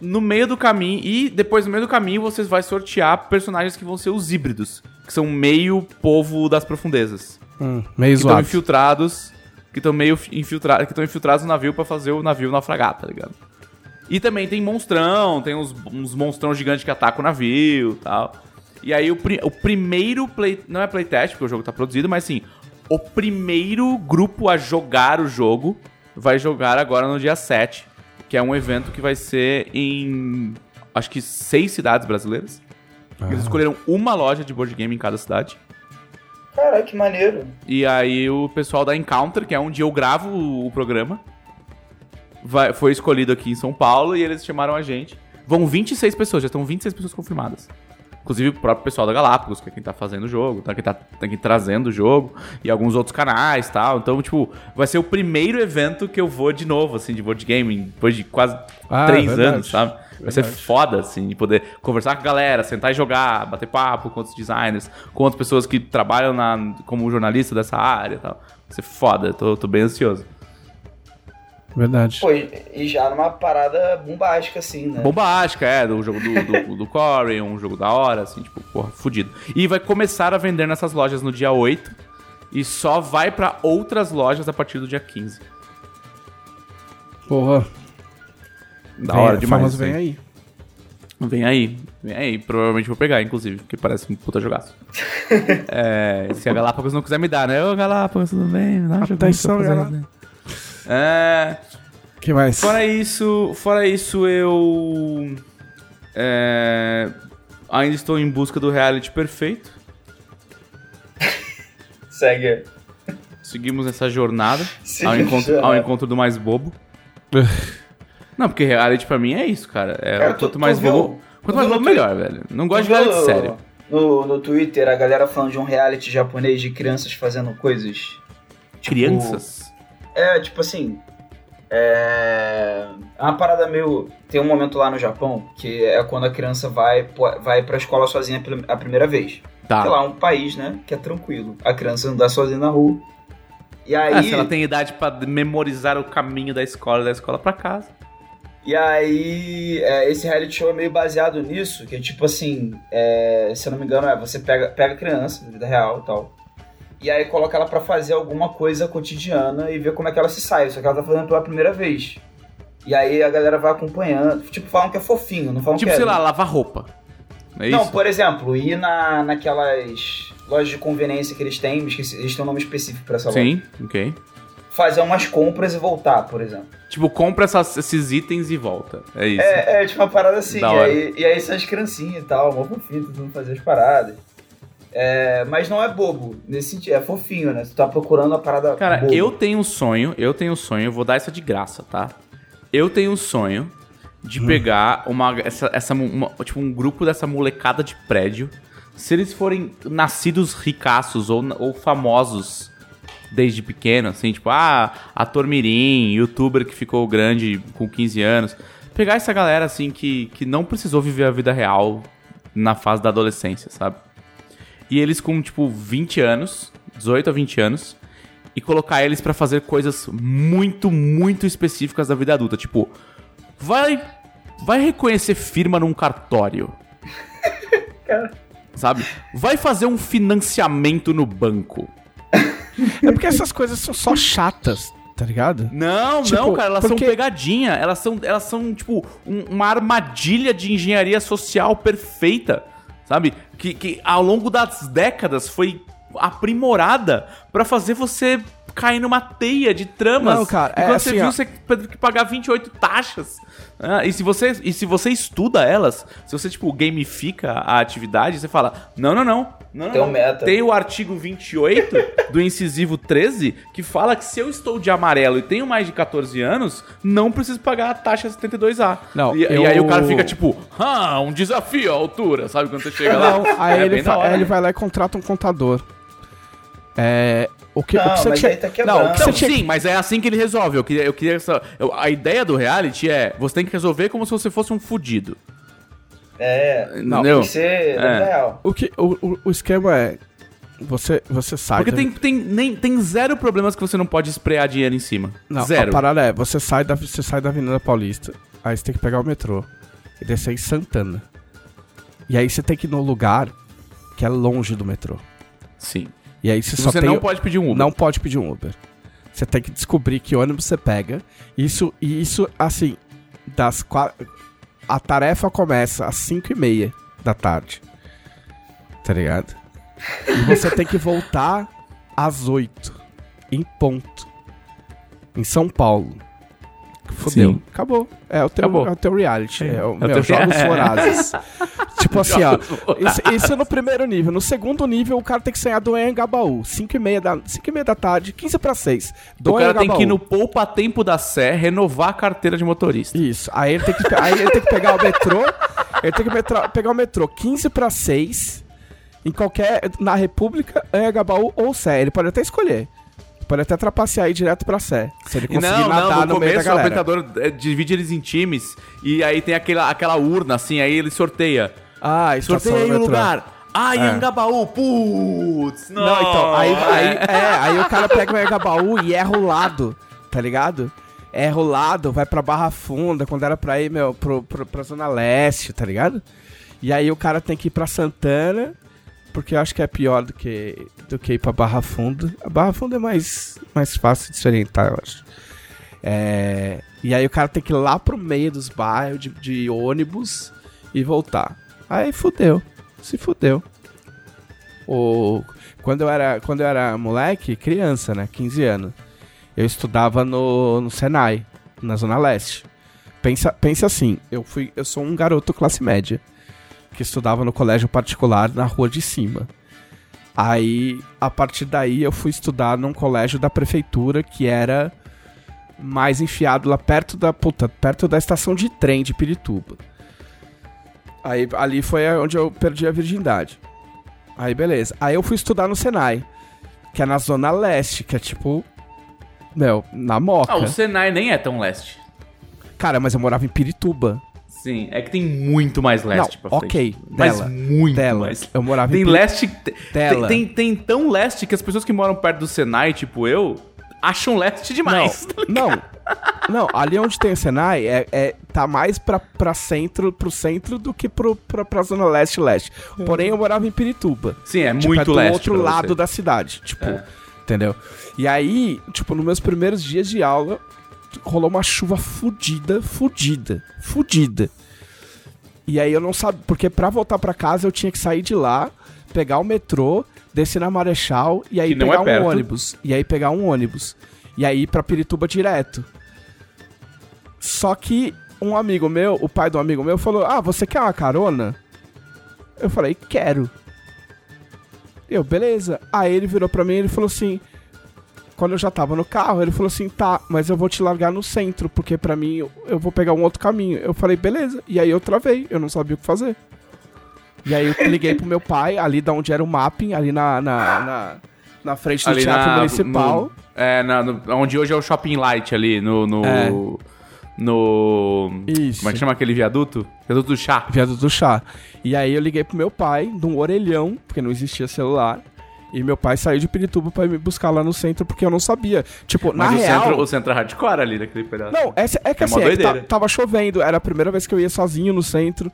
no meio do caminho, e depois no meio do caminho você vai sortear personagens que vão ser os híbridos, que são meio povo das profundezas. Hum, meio Que estão infiltrados, que estão meio infiltrados, que estão infiltrados no navio pra fazer o navio naufragar, tá ligado? E também tem monstrão, tem uns, uns monstrão gigantes que atacam o navio e tal. E aí o, pri- o primeiro play. Não é playtest, porque o jogo tá produzido, mas assim, o primeiro grupo a jogar o jogo vai jogar agora no dia 7, que é um evento que vai ser em. Acho que seis cidades brasileiras. Eles escolheram uma loja de board game em cada cidade. Caraca, que maneiro. E aí o pessoal da Encounter, que é onde eu gravo o, programa, vai- foi escolhido aqui em São Paulo e eles chamaram a gente. Vão 26 pessoas, já estão 26 pessoas confirmadas. Inclusive o próprio pessoal da Galápagos, que é quem tá fazendo o jogo, tá? quem tá, tá aqui trazendo o jogo, e alguns outros canais e tal. Então, tipo, vai ser o primeiro evento que eu vou de novo, assim, de board game, depois de quase Ah, três verdade. anos, sabe? Vai ser foda, assim, de poder conversar com a galera, sentar e jogar, bater papo com outros designers, com outras pessoas que trabalham na, como jornalista dessa área e tal. Vai ser foda, tô, tô bem ansioso. Verdade. Pô, e já numa parada bombástica, assim, né? Bombástica, é, do jogo do, do, do Corey, um jogo da hora, assim, tipo, porra, fudido. E vai começar a vender nessas lojas no dia 8 e só vai pra outras lojas a partir do dia 15. Porra. Da vem- hora demais. famoso vem aí. Vem aí, vem aí. Provavelmente vou pegar, inclusive, porque parece um puta jogaço. é, se a Galápagos não quiser me dar, né? Ô, Galápagos, tudo bem? Não, Atenção, galera. É, que mais? fora isso, fora isso, eu é, ainda estou em busca do reality perfeito. Segue. Seguimos essa jornada Sim, ao encontro, jornada. ao encontro do mais bobo. Não, porque reality pra mim é isso, cara. É, Cara, tu- quanto tu mais tu quanto mais no melhor, velho. Não gosto de reality sério. No, no Twitter, a galera falando de um reality japonês de crianças fazendo coisas. tipo- Crianças. É, tipo assim. É. É uma parada meio. Tem um momento lá no Japão que é quando a criança vai, vai pra escola sozinha a primeira vez. Tá. Sei lá, um país, né? Que é tranquilo. A criança andar sozinha na rua. E aí. Ah, se ela tem idade pra memorizar o caminho da escola da escola pra casa. E aí, é, esse reality show é meio baseado nisso, que é tipo assim, é, se eu não me engano, é você pega, pega a criança, na vida real e tal, e aí coloca ela pra fazer alguma coisa cotidiana e ver como é que ela se sai, só que ela tá fazendo pela primeira vez. E aí a galera vai acompanhando, tipo, falam que é fofinho, não falam Tipo, que é... sei lá, lavar roupa. Não é Não, isso? por exemplo, ir na, naquelas lojas de conveniência que eles têm, esqueci, eles têm um nome específico pra essa loja. Sim, ok. Fazer umas compras e voltar, por exemplo. Tipo, compra essas- esses itens e volta. É isso. É, é tipo uma parada assim. E aí, e aí são as criancinhas e tal, mó fofinho, tentando fazer as paradas. É, mas não é bobo, nesse sentido, é fofinho, né? Tu tá procurando a parada Cara, eu tenho um sonho, eu tenho um sonho, eu vou dar essa de graça, tá? Eu tenho um sonho de Hum. pegar uma, essa, essa, uma- tipo, um grupo dessa molecada de prédio. Se eles forem nascidos ricaços ou, ou famosos desde pequeno, assim, tipo, ah, ator mirim, youtuber que ficou grande com 15 anos. Pegar essa galera, assim, que, que não precisou viver a vida real na fase da adolescência, sabe? E eles com, tipo, 20 anos, 18 a 20 anos, e colocar eles pra fazer coisas muito, muito específicas da vida adulta. Tipo, vai, vai reconhecer firma num cartório. Sabe? Vai fazer um financiamento no banco. É porque essas coisas são só chatas, tá ligado? Não, Tipo, não, cara, elas porque- são pegadinha. Elas são, elas são tipo, um- uma armadilha de engenharia social perfeita, sabe? Que, que ao longo das décadas foi aprimorada pra fazer você cair numa teia de tramas. Não, cara, e é quando você assim, viu, ó. você teve que pagar 28 taxas. Ah, e, se você, e se você estuda elas, se você, tipo, gamifica a atividade, você fala, não, não, não. não, Tem não. meta. Tem o artigo 28 do incisivo 13 que fala que se eu estou de amarelo e tenho mais de 14 anos, não preciso pagar a taxa 72A. Não, e, eu- e aí o cara fica tipo, ah, um desafio à altura, sabe? Quando você chega lá. Não, aí é ele, fa- aí ele né? vai lá e contrata um contador. É, o que, o Não, que você mas tinha... aí tá quebrando. Não, o que Não, você tinha sim, mas é assim que ele resolve. Eu queria, eu queria só- eu- a ideia do reality é você tem que resolver como se você fosse um fudido. É, Não, entendeu? tem que ser É. real. O, que, o, o, o esquema é. Você, você sai. Porque da- tem, tem, nem, tem zero problemas que você não pode esprear dinheiro em cima. Não, zero. a parada é: você sai, da, você sai da Avenida Paulista, aí você tem que pegar o metrô e descer em Santana. E aí você tem que ir no lugar que é longe do metrô. Sim. E aí você E só você tem. não pode pedir um Uber. Não pode pedir um Uber. Você tem que descobrir que ônibus você pega. Isso, e isso, assim, das quatro. A tarefa começa às 5 e meia da tarde. Tá ligado? E você tem que voltar às 8. Em ponto. Em São Paulo. Fudeu. Sim. Acabou. É o teu, Acabou. é o teu reality. É, o, o meu, teu- Jogos Vorazes. tipo assim, ó. Isso, isso no primeiro nível. No segundo nível, o cara tem que sair do Anhangabaú. 5 e meia da, 5 e meia da tarde, 15 para 6. Do O cara tem que ir no poupa-tempo da Sé renovar a carteira de motorista. Isso. Aí ele tem que, aí ele tem que pegar o metrô. Ele tem que metrô- pegar o metrô 15 para 6. Em qualquer. Na República, Anhangabaú ou Sé. Ele pode até escolher. Pode até trapacear ir direto pra Sé. Se ele conseguir não, nadar não, no, no, meio da começo o galera. apresentador é, divide eles em times e aí tem aquela, aquela urna assim, aí ele sorteia. Ah, Sorteia aí o lugar. Ai, É. Angabaú, putz, não. Não, então, aí, aí, é, aí o cara pega o Anhangabaú e erra o lado, tá ligado? Erra o lado, vai pra Barra Funda, quando era pra ir, meu, pro, pro, pra Zona Leste, tá ligado? E aí o cara tem que ir pra Santana, porque eu acho que é pior do que, do que ir pra Barra Funda. A Barra Funda é mais, mais fácil de se orientar, eu acho. É, e aí o cara tem que ir lá pro meio dos bairros de, de ônibus e voltar. Aí fudeu, se fudeu. O, quando, eu era, quando eu era moleque, criança, né? 15 anos, eu estudava no, no Senai, na Zona Leste. Pensa, pensa assim, eu, fui, eu sou um garoto classe média que estudava no colégio particular na rua de cima. Aí, a partir daí, eu fui estudar num colégio da prefeitura que era mais enfiado lá perto da puta, perto da estação de trem de Pirituba. Aí ali foi onde eu perdi a virgindade. Aí beleza. Aí eu fui estudar no Senai, que é na zona leste, que é tipo meu, na Moca. Ah, o Senai nem é tão leste. Cara, mas eu morava em Pirituba. Sim, é que tem muito mais leste Não, pra frente. ok, Mas dela, muito dela. mais. Eu morava em Tem Piri- leste... Tem, Dela. tem, tem tão leste que as pessoas que moram perto do Senai, tipo eu, acham leste demais. Não, não. Não, ali onde tem o Senai é, é- tá mais pra, pra centro, pro centro do que pro, pra, pra zona leste-leste. Porém, eu morava em Pirituba. Sim, é Tipo, muito é do leste outro lado você. da cidade, tipo, É. entendeu? E aí, tipo, nos meus primeiros dias de aula, rolou uma chuva fudida, fudida, fudida. E aí eu não sabia, porque pra voltar pra casa eu tinha que sair de lá, pegar o metrô, descer na Marechal e aí não pegar é um perto. ônibus. E aí pegar um ônibus. E aí pra Pirituba direto. Só que um amigo meu, o pai do amigo meu, falou: Ah, você quer uma carona? Eu falei, quero. Eu, beleza. Aí ele virou pra mim e ele falou assim. Quando eu já tava no carro, ele falou assim: tá, mas eu vou te largar no centro, porque pra mim eu, eu vou pegar um outro caminho. Eu falei, beleza. E aí eu travei, eu não sabia o que fazer. E aí eu liguei pro meu pai, ali da onde era o mapping, ali na, na, na, na frente do Ali Teatro na- Municipal. no- é, na, no- onde hoje é o Shopping Light ali, no... no É. No... Isso. Como é que chama aquele viaduto? Viaduto do chá. Viado do chá. E aí eu liguei pro meu pai, de um orelhão, porque não existia celular. E meu pai saiu de Pirituba pra me buscar lá no centro, porque eu não sabia. Tipo, Mas na o, real... centro, o centro é hardcore ali naquele pedaço. Não, é, é que É assim, é que doideira. tava chovendo, era a primeira vez que eu ia sozinho no centro.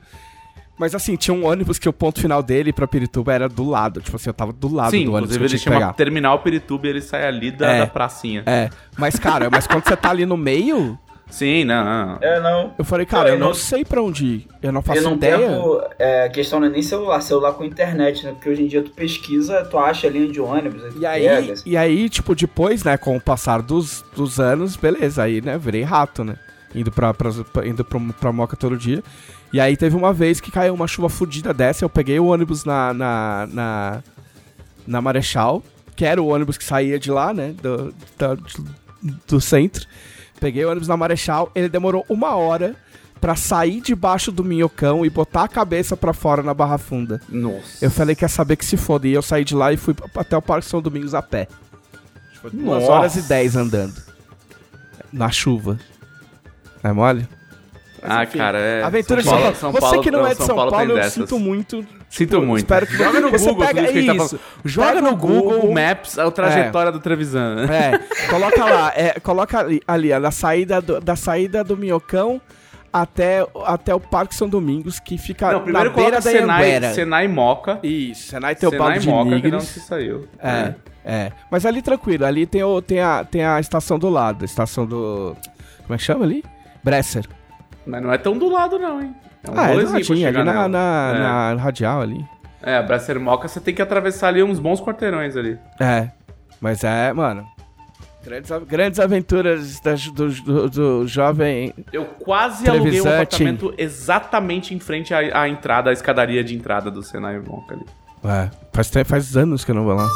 Mas assim, tinha um ônibus que o ponto final dele pra Pirituba era do lado. Tipo assim, eu tava do lado Sim, do ônibus inclusive ele tinha pegar. Terminal Pirituba e ele sai ali da, É. da pracinha. É, mas cara, mas quando você tá ali no meio, Sim, não, não. É, não. eu falei, cara, Não, eu eu não não- sei pra onde ir. Eu não faço num ideia. tempo, é, a questão não é nem celular, celular com internet, né? Porque hoje em dia tu pesquisa, tu acha a linha de ônibus, E aí, pega, assim. e aí, tipo, depois, né, com o passar dos, dos anos, beleza, aí, né, virei rato, né? Indo pra, pra, indo pra, pra Moca todo dia. E aí teve uma vez que caiu uma chuva fodida dessa, eu peguei o ônibus na, na, na, na Marechal, que era o ônibus que saía de lá, né, do, da- do centro. Peguei o ônibus na Marechal, ele demorou uma hora pra sair debaixo do minhocão e botar a cabeça pra fora na Barra Funda. Nossa. Eu falei, quer saber que se foda. E eu saí de lá e fui até o Parque São Domingos a pé. Foi duas Nossa. horas e dez andando. Na chuva. É mole? Ah, cara, é. Aventura de São São Paulo, Paulo. São Paulo, Você que não é de São, Paulo, tem eu dessas. sinto muito. Sinto muito. Espero que Joga no você Google pega, tudo isso tá. Joga Pega no Google, Google. Maps a trajetória do Trevisan. É, coloca lá, é, coloca ali, ali ó, na saída do, da saída do Minhocão até, até o Parque São Domingos, que fica Não, primeiro na beira da Senai, Anguera. Senai Moca. Isso, Senai tem o Senai balde de Moca, que não Nigris. se saiu. É, é. Mas ali tranquilo, ali tem, o, tem, a, tem a estação do lado, a estação do... Como é que chama ali? Bresser. Mas não é tão do lado, não, hein? É um ah, é ladinho, ali na, na, É. na radial ali. É, Bracer Moca você tem que atravessar ali uns bons quarteirões ali. É, mas é, mano... Grandes, grandes aventuras da- do, do, do jovem... Eu quase aluguei um apartamento exatamente em frente à, à entrada, à escadaria de entrada do Senai Moca ali. É, faz, faz anos que eu não vou lá.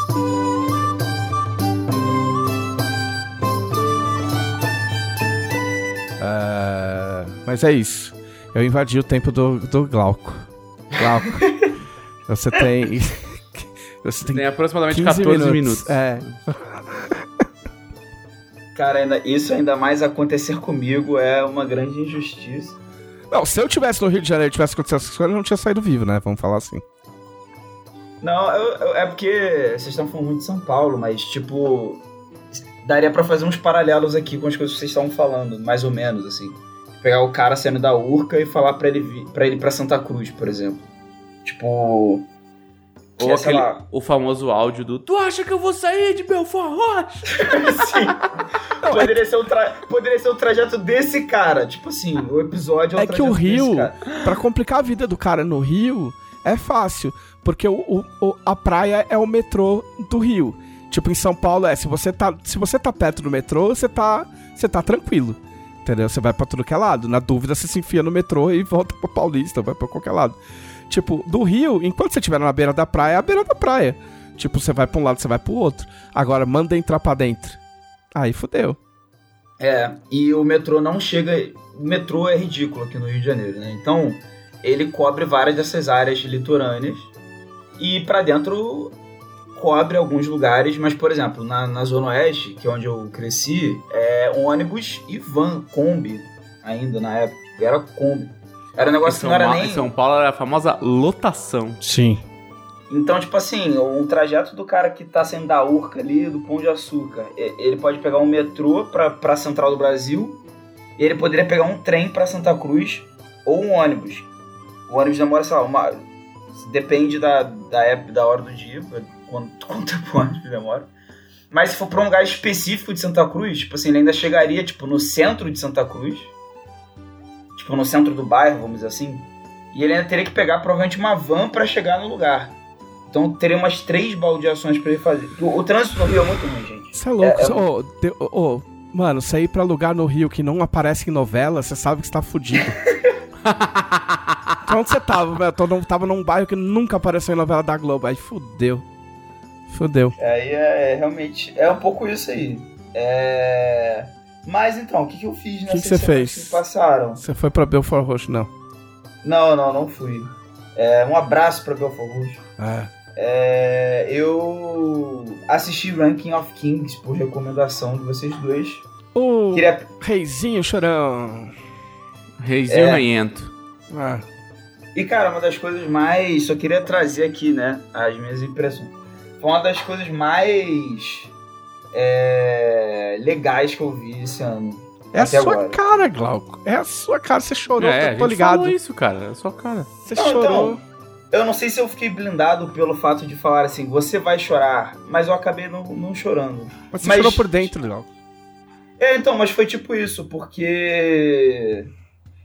É, mas é isso. Eu invadi o tempo do, do Glauco. Glauco. você tem. Você tem, Tem aproximadamente 15 14 minutos. É. Cara, ainda, isso ainda mais acontecer comigo é uma grande injustiça. Não, se eu tivesse no Rio de Janeiro e tivesse acontecido essas coisas, eu não tinha saído vivo, né? Vamos falar assim. Não, eu- eu- é porque vocês estão falando muito de São Paulo, mas tipo. Daria pra fazer uns paralelos aqui com as coisas que vocês estavam falando, mais ou menos, assim. Pegar o cara saindo da Urca e falar pra ele vir, pra ele ir pra Santa Cruz, por exemplo. Tipo. Ou é, aquele, lá, o famoso áudio do Tu acha que eu vou sair de Belfort Roxo? Sim. poderia, ser o tra- poderia ser o trajeto desse cara. Tipo assim, o episódio é o É que o Rio, pra complicar a vida do cara no Rio, é fácil. Porque o, o- o- a praia é o metrô do Rio. Tipo, em São Paulo é, se você tá, se você tá perto do metrô, você tá, você tá tranquilo. Entendeu? Você vai pra tudo que é lado. Na dúvida, você se enfia no metrô e volta pra Paulista, vai pra qualquer lado. Tipo, do Rio, enquanto você estiver na beira da praia, é a beira da praia. Tipo, você vai pra um lado, você vai pro outro. Agora, manda entrar pra dentro. Aí fudeu. É, e o metrô não chega. O metrô é ridículo aqui no Rio de Janeiro, né? Então, ele cobre várias dessas áreas litorâneas. E pra dentro cobre alguns lugares, mas, por exemplo, na, na Zona Oeste, que é onde eu cresci, é ônibus e van, Kombi, ainda na época. Era Kombi. Era um Em negócio que não era Ma- nem. em São Paulo era a famosa lotação. Sim. Então, tipo assim, o trajeto do cara que tá saindo da Urca ali, do Pão de Açúcar, ele pode pegar um metrô pra, pra Central do Brasil, e ele poderia pegar um trem pra Santa Cruz, ou um ônibus. O ônibus demora, sei lá, uma... Depende da, da época, da hora do dia, o ônibus demora. Mas se for pra um lugar específico de Santa Cruz, tipo assim, ele ainda chegaria, tipo, no centro de Santa Cruz, tipo, no centro do bairro, vamos dizer assim, e ele ainda teria que pegar provavelmente uma van pra chegar no lugar. Então teria umas três baldeações pra ele fazer. O, o trânsito no Rio é muito ruim, gente. Você é louco. É, é- de- ô, ô, mano, sair pra lugar no Rio que não aparece em novela, você sabe que você tá fudido. então onde você tava? Eu tava num bairro que nunca apareceu em novela da Globo. Aí fudeu. Fudeu. Aí é, realmente. É um pouco isso aí. É. Mas então, o que, que eu fiz nessas que você semanas fez? que passaram? Você foi pra Belfort Roxo, não. Não, não, não fui. É, um abraço pra Belfort Roxo. É. É, eu assisti Ranking of Kings por recomendação de vocês dois. O Queria Reizinho Chorão. Reizinho É. ranhento. Ah, E, cara, uma das coisas mais. Só queria trazer aqui, né? As minhas impressões. Foi uma das coisas mais. é, legais que eu vi esse ano. é a sua agora. cara, Glauco. É a sua cara. Você chorou, É, a tô, gente tô ligado. falou isso, cara. É a sua cara. Você Não, chorou. então, eu não sei se eu fiquei blindado pelo fato de falar assim, você vai chorar, mas eu acabei não, não chorando. Mas você mas- chorou por dentro, Glauco. É, então, mas foi tipo isso, porque.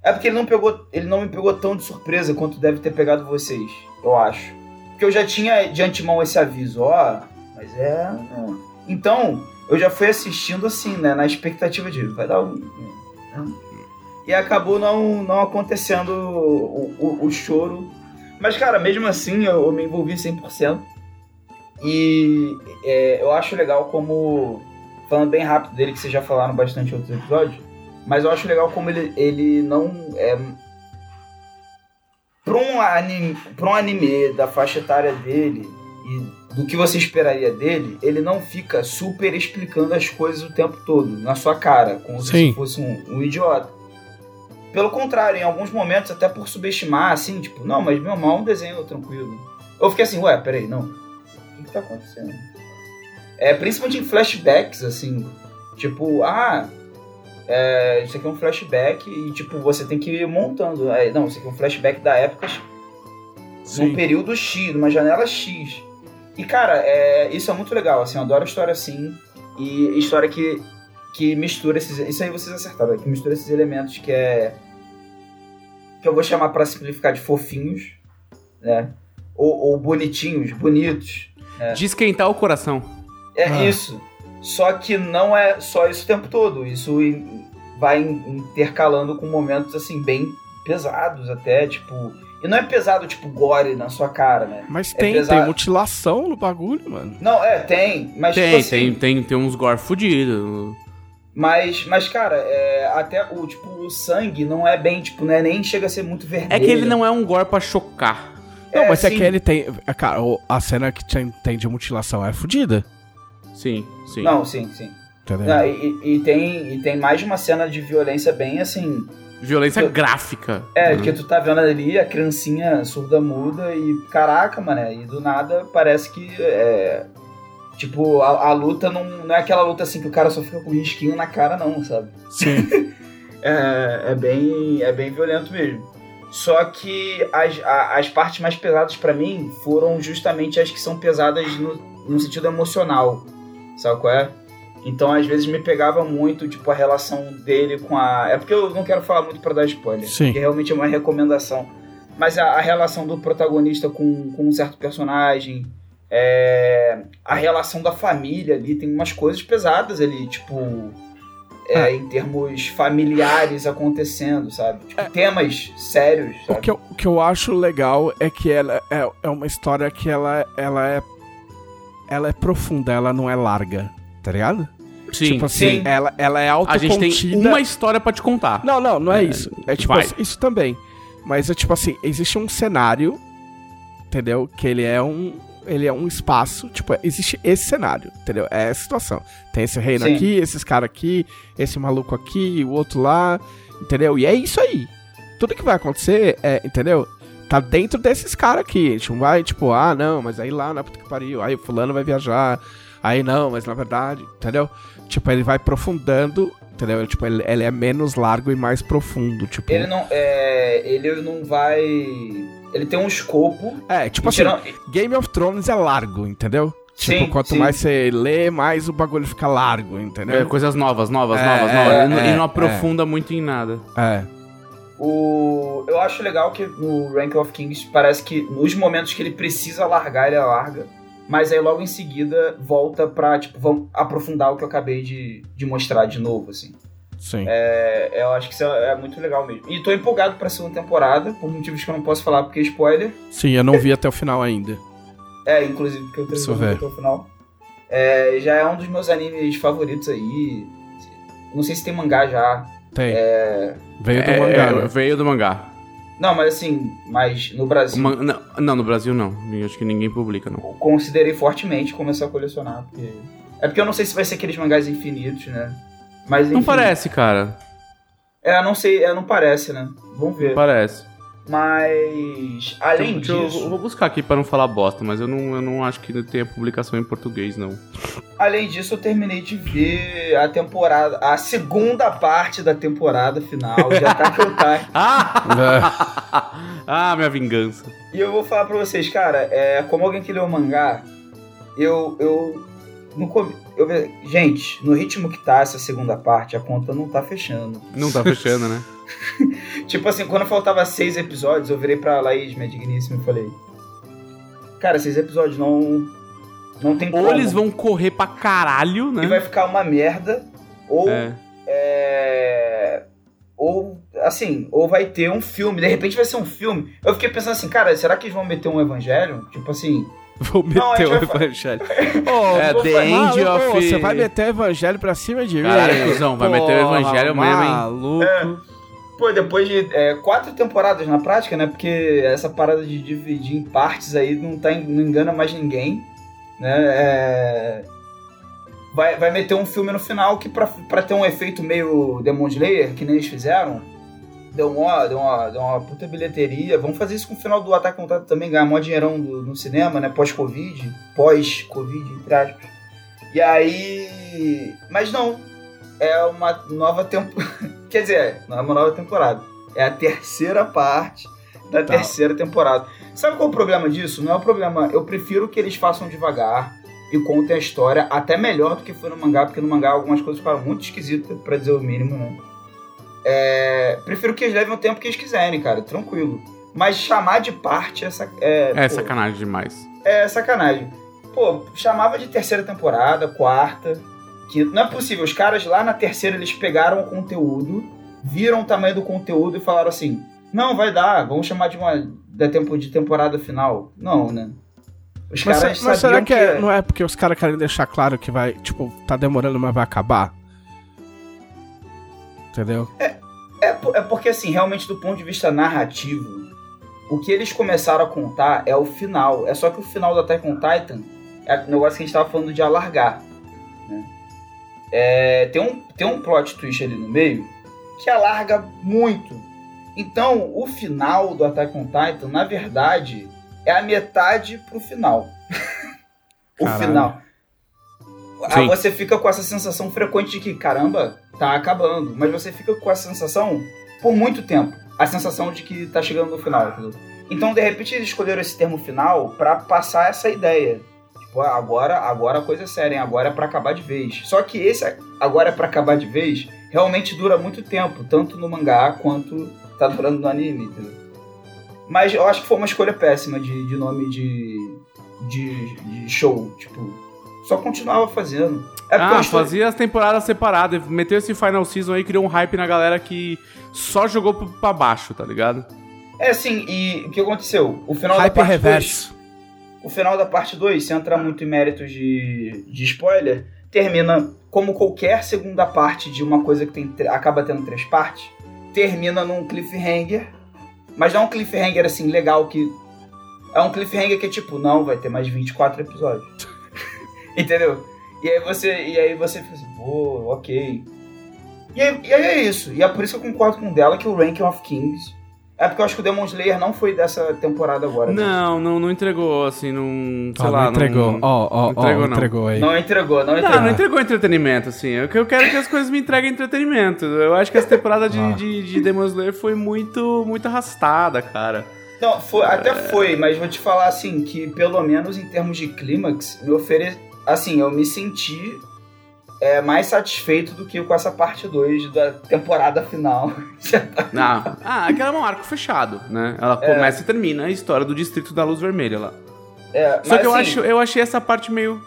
É porque ele não pegou. Ele não me pegou tão de surpresa quanto deve ter pegado vocês, eu acho. Porque eu já tinha de antemão esse aviso, ó. Mas é. é. Então, eu já fui assistindo assim, né? Na expectativa de. Vai dar um. né? E acabou não, não acontecendo o, o, o choro. Mas, cara, mesmo assim, eu, eu me envolvi 100%. E é, eu acho legal como falando bem rápido dele, que vocês já falaram bastante em outros episódios, Mas eu acho legal como ele, ele não é. Pra um, anime, pra um anime da faixa etária dele e do que você esperaria dele, ele não fica super explicando as coisas o tempo todo, na sua cara, como Sim. se fosse um, um idiota. Pelo contrário, em alguns momentos, até por subestimar, assim, tipo, não, mas meu mal é um desenho tranquilo. Eu fiquei assim, ué, peraí, não. O que, que tá acontecendo? É, principalmente em flashbacks, assim. Tipo, ah, é, isso aqui é um flashback e, tipo, você tem que ir montando. É, não, isso aqui é um flashback da época num período X, numa janela X. E, cara, é, isso é muito legal, assim, eu adoro história assim. E história que, que mistura esses. Isso aí vocês acertaram, que mistura esses elementos que é. Que eu vou chamar pra simplificar de fofinhos, né? Ou, ou bonitinhos, bonitos. De esquentar o coração. É Ah. isso. Só que não é só isso o tempo todo. Isso vai in- intercalando com momentos assim bem pesados até, tipo. E não é pesado tipo gore na sua cara, né? Mas É tem, pesado. tem mutilação no bagulho, mano. Não, é, tem, mas tipo Tem, assim, tem, tem, tem uns gore fudidos. Mas, mas cara, é, até o tipo o sangue não é bem, tipo, não é nem chega a ser muito vermelho. É que ele não é um gore pra chocar. Não, É, mas é sim. que ele tem. é, Cara, o- a cena que tem, tem de mutilação é fodida. Sim, sim. Não, sim, sim. Entendeu? Ah, e, e- tem, e tem mais de uma cena de violência bem assim. Violência gráfica. É, Uhum. que tu tá vendo ali a criancinha surda muda e caraca, mano, e do nada parece que é. Tipo, a, a luta não, não é aquela luta assim que o cara só fica com um risquinho na cara, não, sabe? Sim. É, é bem, é bem violento mesmo. Só que as, a- as partes mais pesadas pra mim foram justamente as que são pesadas no, no sentido emocional, sabe qual é? Então às vezes me pegava muito, tipo, a relação dele com a... É porque eu não quero falar muito pra dar spoiler, Sim. porque realmente é uma recomendação. Mas a, a relação do protagonista com, com um certo personagem, é, a relação da família ali, tem umas coisas pesadas ali, tipo é, em termos familiares acontecendo, sabe? Tipo, temas sérios, O sabe? que, eu, o que eu acho legal é que ela é, é uma história que ela, ela é. Ela é profunda, ela não é larga, tá ligado? Sim, tipo assim, sim. Ela, ela é A gente tem autocontida. uma história pra te contar. Não, não, não é, isso. É tipo assim, isso também. Mas é tipo assim, existe um cenário, entendeu? Que ele é um. Ele é um espaço, tipo, existe esse cenário, entendeu? É essa situação. Tem esse reino Sim. aqui, esses caras aqui, esse maluco aqui, o outro lá, entendeu? E é isso aí. Tudo que vai acontecer, é, entendeu? Tá dentro desses caras aqui. A gente não vai, tipo, ah, não, mas aí lá na puta que pariu, aí o fulano vai viajar. Aí não, mas na verdade, entendeu? Tipo, ele vai aprofundando, entendeu? Tipo, ele, ele é menos largo e mais profundo, tipo... Ele não, é, ele não vai... Ele tem um escopo... É, tipo assim, tiram- Game of Thrones é largo, entendeu? Tipo, Sim, quanto sim. mais você lê, mais o bagulho fica largo, entendeu? É, coisas novas, novas, É, novas, é, novas. E não- é, e não é. aprofunda muito em nada. É. O, eu acho legal que no Rank of Kings parece que nos momentos que ele precisa largar, ele larga. Mas aí logo em seguida volta pra, tipo, vamos aprofundar o que eu acabei de, de mostrar de novo, assim. Sim. É, eu acho que isso é, é muito legal mesmo. E tô empolgado pra segunda temporada, por motivos que eu não posso falar porque é spoiler. Sim, eu não vi até o final ainda. É, inclusive porque eu terminei ver. até o final. É, já é um dos meus animes favoritos aí. Não sei se tem mangá já. Tem. É, Veio do É, mangá, é, né? veio do mangá. Não, mas assim, mas no Brasil. Ma- não, não, no Brasil não. Acho que ninguém publica, não. considerei fortemente começar a colecionar. Porque... É porque eu não sei se vai ser aqueles mangás infinitos, né? Mas enfim. Não parece, cara. É, não sei, é, não parece, né? Vamos ver. Não parece. Mas, além Deixa disso, eu vou buscar aqui pra não falar bosta, mas eu não, eu não acho que tenha publicação em português, não. além disso, eu terminei de ver a temporada, a segunda parte da temporada final de Attack on Titan. Ah! ah, minha vingança. E eu vou falar pra vocês, cara, é, como alguém que leu o mangá, eu. eu, no, eu gente, no ritmo que tá essa segunda parte, a conta não tá fechando. Não tá fechando, né? Tipo assim, quando faltava seis episódios, eu virei pra Laís, minha digníssima, e falei: Cara, seis episódios não. Não tem como. Ou eles vão correr pra caralho, né? E vai ficar uma merda, ou. É. é, Ou, assim, ou vai ter um filme, de repente vai ser um filme. Eu fiquei pensando assim, cara, será que eles vão meter um evangelho? Tipo assim, Vou meter Não, o evangelho. Ô, É, The falar- End of- Você vai meter o evangelho pra cima de mim? Caralho, cuzão, vai meter o evangelho mesmo, hein? Maluco. Pô, depois de é, quatro temporadas na prática, né? Porque essa parada de dividir em partes aí não, tá, não engana mais ninguém. Né? É, vai, vai meter um filme no final que pra, pra ter um efeito meio Demon Slayer, que nem eles fizeram, deu uma, deu uma, deu uma puta bilheteria. Vamos fazer isso com o final do on Titan também, ganhar mó dinheirão do- no cinema, né? Pós-Covid. Pós-Covid, entre aspas. E aí... Mas não. É uma nova temporada. Quer dizer, não é uma nova temporada. É a terceira parte da Tá. terceira temporada. Sabe qual é o problema disso? Não é o problema. Eu prefiro que eles façam devagar e contem a história até melhor do que foi no mangá, porque no mangá algumas coisas ficaram muito esquisitas, pra dizer o mínimo, né? É, prefiro que eles levem o tempo que eles quiserem, cara, tranquilo. Mas chamar de parte é, sac- é, É pô, sacanagem demais. é sacanagem. Pô, chamava de terceira temporada, quarta. Que não é possível. Os caras lá na terceira eles pegaram o conteúdo, viram o tamanho do conteúdo e falaram assim: não, vai dar, vamos chamar de uma da tempo de temporada final. Não, né? Os Mas, caras mas será que, é- não é porque os caras querem deixar claro que vai, tipo, tá demorando, mas vai acabar? Entendeu? É, po- é porque, assim, realmente, do ponto de vista narrativo, o que eles começaram a contar é o final. É só que o final do Attack on Titan é o negócio que a gente tava falando de alargar. É, tem, um, tem um plot twist ali no meio que alarga muito. Então, o final do Attack on Titan, na verdade, é a metade pro final. o Caralho. final. Aí Sim. você fica com essa sensação frequente de que, caramba, tá acabando. Mas você fica com essa sensação por muito tempo. A sensação de que tá chegando no final, entendeu? Então, de repente, eles escolheram esse termo final pra passar essa ideia. Agora, agora a coisa é séria, hein? agora é pra acabar de vez. Só que esse agora é pra acabar de vez realmente dura muito tempo, tanto no mangá quanto tá durando no anime, entendeu? Mas eu acho que foi uma escolha péssima de, de nome de, de, de show. Tipo, só continuava fazendo. É ah, estou- fazia as temporadas separadas. Meteu esse Final Season aí, criou um hype na galera que só jogou pra baixo, tá ligado? É assim, e o que aconteceu? O final Hype da parte reverso. 2, o final da parte 2, sem entrar muito em méritos de, de spoiler, termina como qualquer segunda parte de uma coisa que tem, acaba tendo três partes, termina num cliffhanger, mas não é um cliffhanger assim legal que é um cliffhanger que é tipo, não, vai ter mais 24 episódios. Entendeu? E aí você, e aí você fica assim, pô, ok. E aí, e aí é isso. E é por isso que eu concordo com dela que o Ranking of Kings. É porque eu acho que o Demon Slayer não foi dessa temporada agora. né? Não, não, não entregou, assim, não. Sei Ó, lá. não entregou. Não, Ó, ó, ó, entregou, não. entregou aí. Não entregou, não não, entregou. não entregou entretenimento, assim. O que eu quero é que as coisas me entreguem entretenimento. Eu acho que essa temporada de, Ah. de, de Demon Slayer foi muito, muito arrastada, cara. Não, foi, até foi, mas vou te falar assim, que pelo menos em termos de clímax, me ofere... Assim, eu me senti é, mais satisfeito do que com essa parte 2 da temporada final. Não. Ah, aquela é um arco fechado, né? Ela começa e termina a história do Distrito da Luz Vermelha lá. É, Só que eu, assim, acho, eu achei essa parte meio.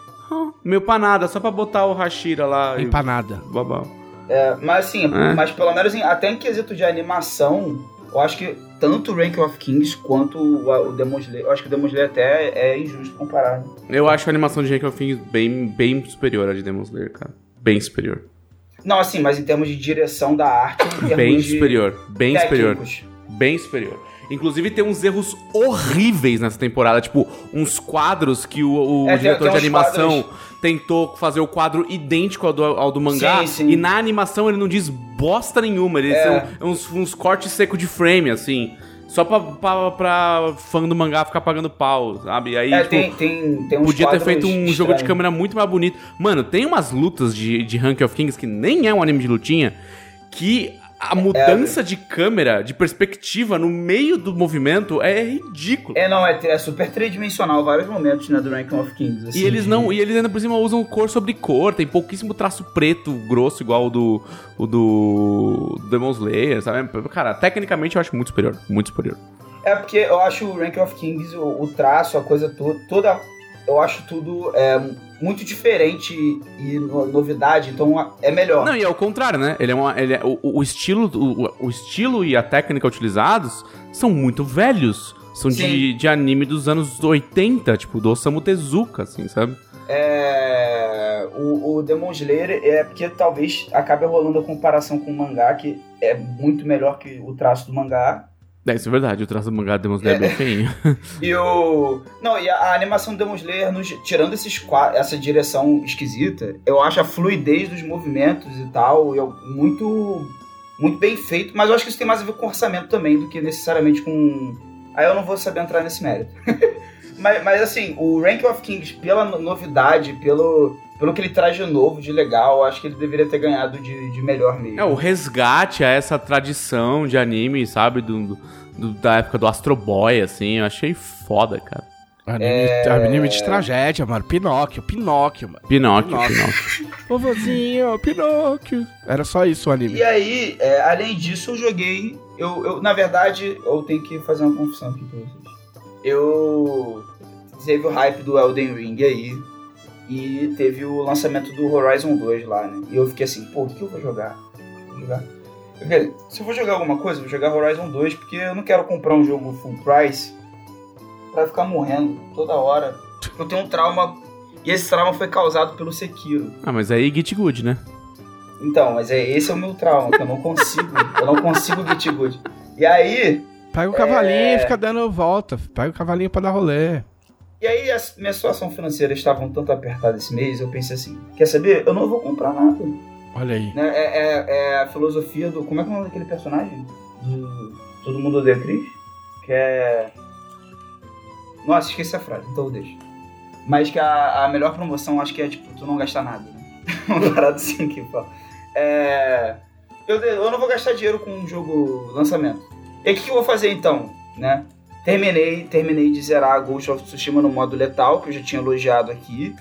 meio panada, só pra botar o Hashira lá. e- Empanada. Babau. é, mas assim, É. mas pelo menos em- até em quesito de animação, eu acho que tanto o Rank of Kings quanto o, o Demon Slayer, eu acho que o Demon Slayer até é injusto comparar. né? Eu acho a animação de Rank of Things bem, bem superior à de Demon Slayer, cara. Bem superior. Não, assim, mas em termos de direção da arte, Bem de superior. Bem superior. técnicos. Bem superior. Inclusive tem uns erros horríveis nessa temporada, tipo, uns quadros que o, o É, tem- diretor tem de uns animação quadros- tentou fazer o quadro idêntico ao do, ao do mangá, Sim, sim. e na animação ele não diz bosta nenhuma, eles É. são uns, uns cortes secos de frame, assim, só pra, pra, pra fã do mangá ficar pagando pau, sabe? Aí, É, tipo, tem, tem, tem Podia ter feito um jogo de câmera muito mais bonito. Mano, tem umas lutas de, de Rank of Kings que nem é um anime de lutinha, que a mudança de câmera, de perspectiva no meio do movimento é ridículo. É, não, é, é super tridimensional vários momentos, né, do Ranking of Kings. assim, E eles não, e eles ainda por cima usam cor sobre cor, tem pouquíssimo traço preto grosso igual o do o do Demon Slayer, sabe? Cara, tecnicamente eu acho muito superior, muito superior. É porque eu acho o Ranking of Kings, o, o traço, a coisa toda, toda. Eu acho tudo é, muito diferente e no- novidade, então é melhor. Não, e é o contrário, né? Ele é uma, ele é, o, o estilo, o, o estilo e a técnica utilizados são muito velhos. são de, de anime dos anos 80, tipo, do Osamu Tezuka, assim, sabe? É, o, o Demon Slayer é porque talvez acabe rolando a comparação com o mangá, que é muito melhor que o traço do mangá. É, isso é verdade, o traço do mangá Demon Slayer é bem feinho. E o. Não, e a, a animação do Demon Slayer, nos- tirando esses, essa direção esquisita, eu acho a fluidez dos movimentos e tal eu, muito, muito bem feito, mas eu acho que isso tem mais a ver com orçamento também do que necessariamente com. Aí eu não vou saber entrar nesse mérito. mas, mas assim, o Rank of Kings, pela no- novidade, pelo, pelo que ele traz de novo, de legal, eu acho que ele deveria ter ganhado de, de melhor mesmo. É, o resgate a essa tradição de anime, sabe? Do, do- da época do Astro Boy, assim, eu achei foda, cara. Anime, É. anime de tragédia, mano. Pinóquio, Pinóquio, mano. Pinóquio, Pinóquio. Pinóquio. Vovozinho, Pinóquio. Era só isso o anime. E aí, é, além disso, eu joguei. Eu, eu, na verdade, eu tenho que fazer uma confissão aqui pra vocês. Eu. Teve o hype do Elden Ring aí. E teve o lançamento do Horizon 2 lá, né? E eu fiquei assim, pô, o que eu vou jogar? Vou jogar. Eu falei, se eu vou jogar alguma coisa, eu vou jogar Horizon 2, porque eu não quero comprar um jogo full price pra ficar morrendo toda hora. Eu tenho um trauma. E esse trauma foi causado pelo Sekiro. Ah, mas aí Git Good, né? Então, mas é esse é o meu trauma, que eu não consigo. eu não consigo get good. E aí, Pega o cavalinho É. e fica dando volta. Pega o cavalinho pra dar rolê. e aí a minha situação financeira estava um tanto apertada esse mês, eu pensei assim, quer saber? Eu não vou comprar nada. Olha aí. Né? É, é- é a filosofia do. Como é que é o nome daquele personagem? Do Todo mundo odeia Chris? Que é. Nossa, esqueci a frase, então eu deixo. Mas que a, a melhor promoção acho que é tipo, tu não gastar nada. Né? Uma parada assim que fala. É. Eu, eu não vou gastar dinheiro com um jogo lançamento. E o que, que eu vou fazer então? Né? Terminei, terminei de zerar Ghost of Tsushima no modo letal, que eu já tinha elogiado aqui.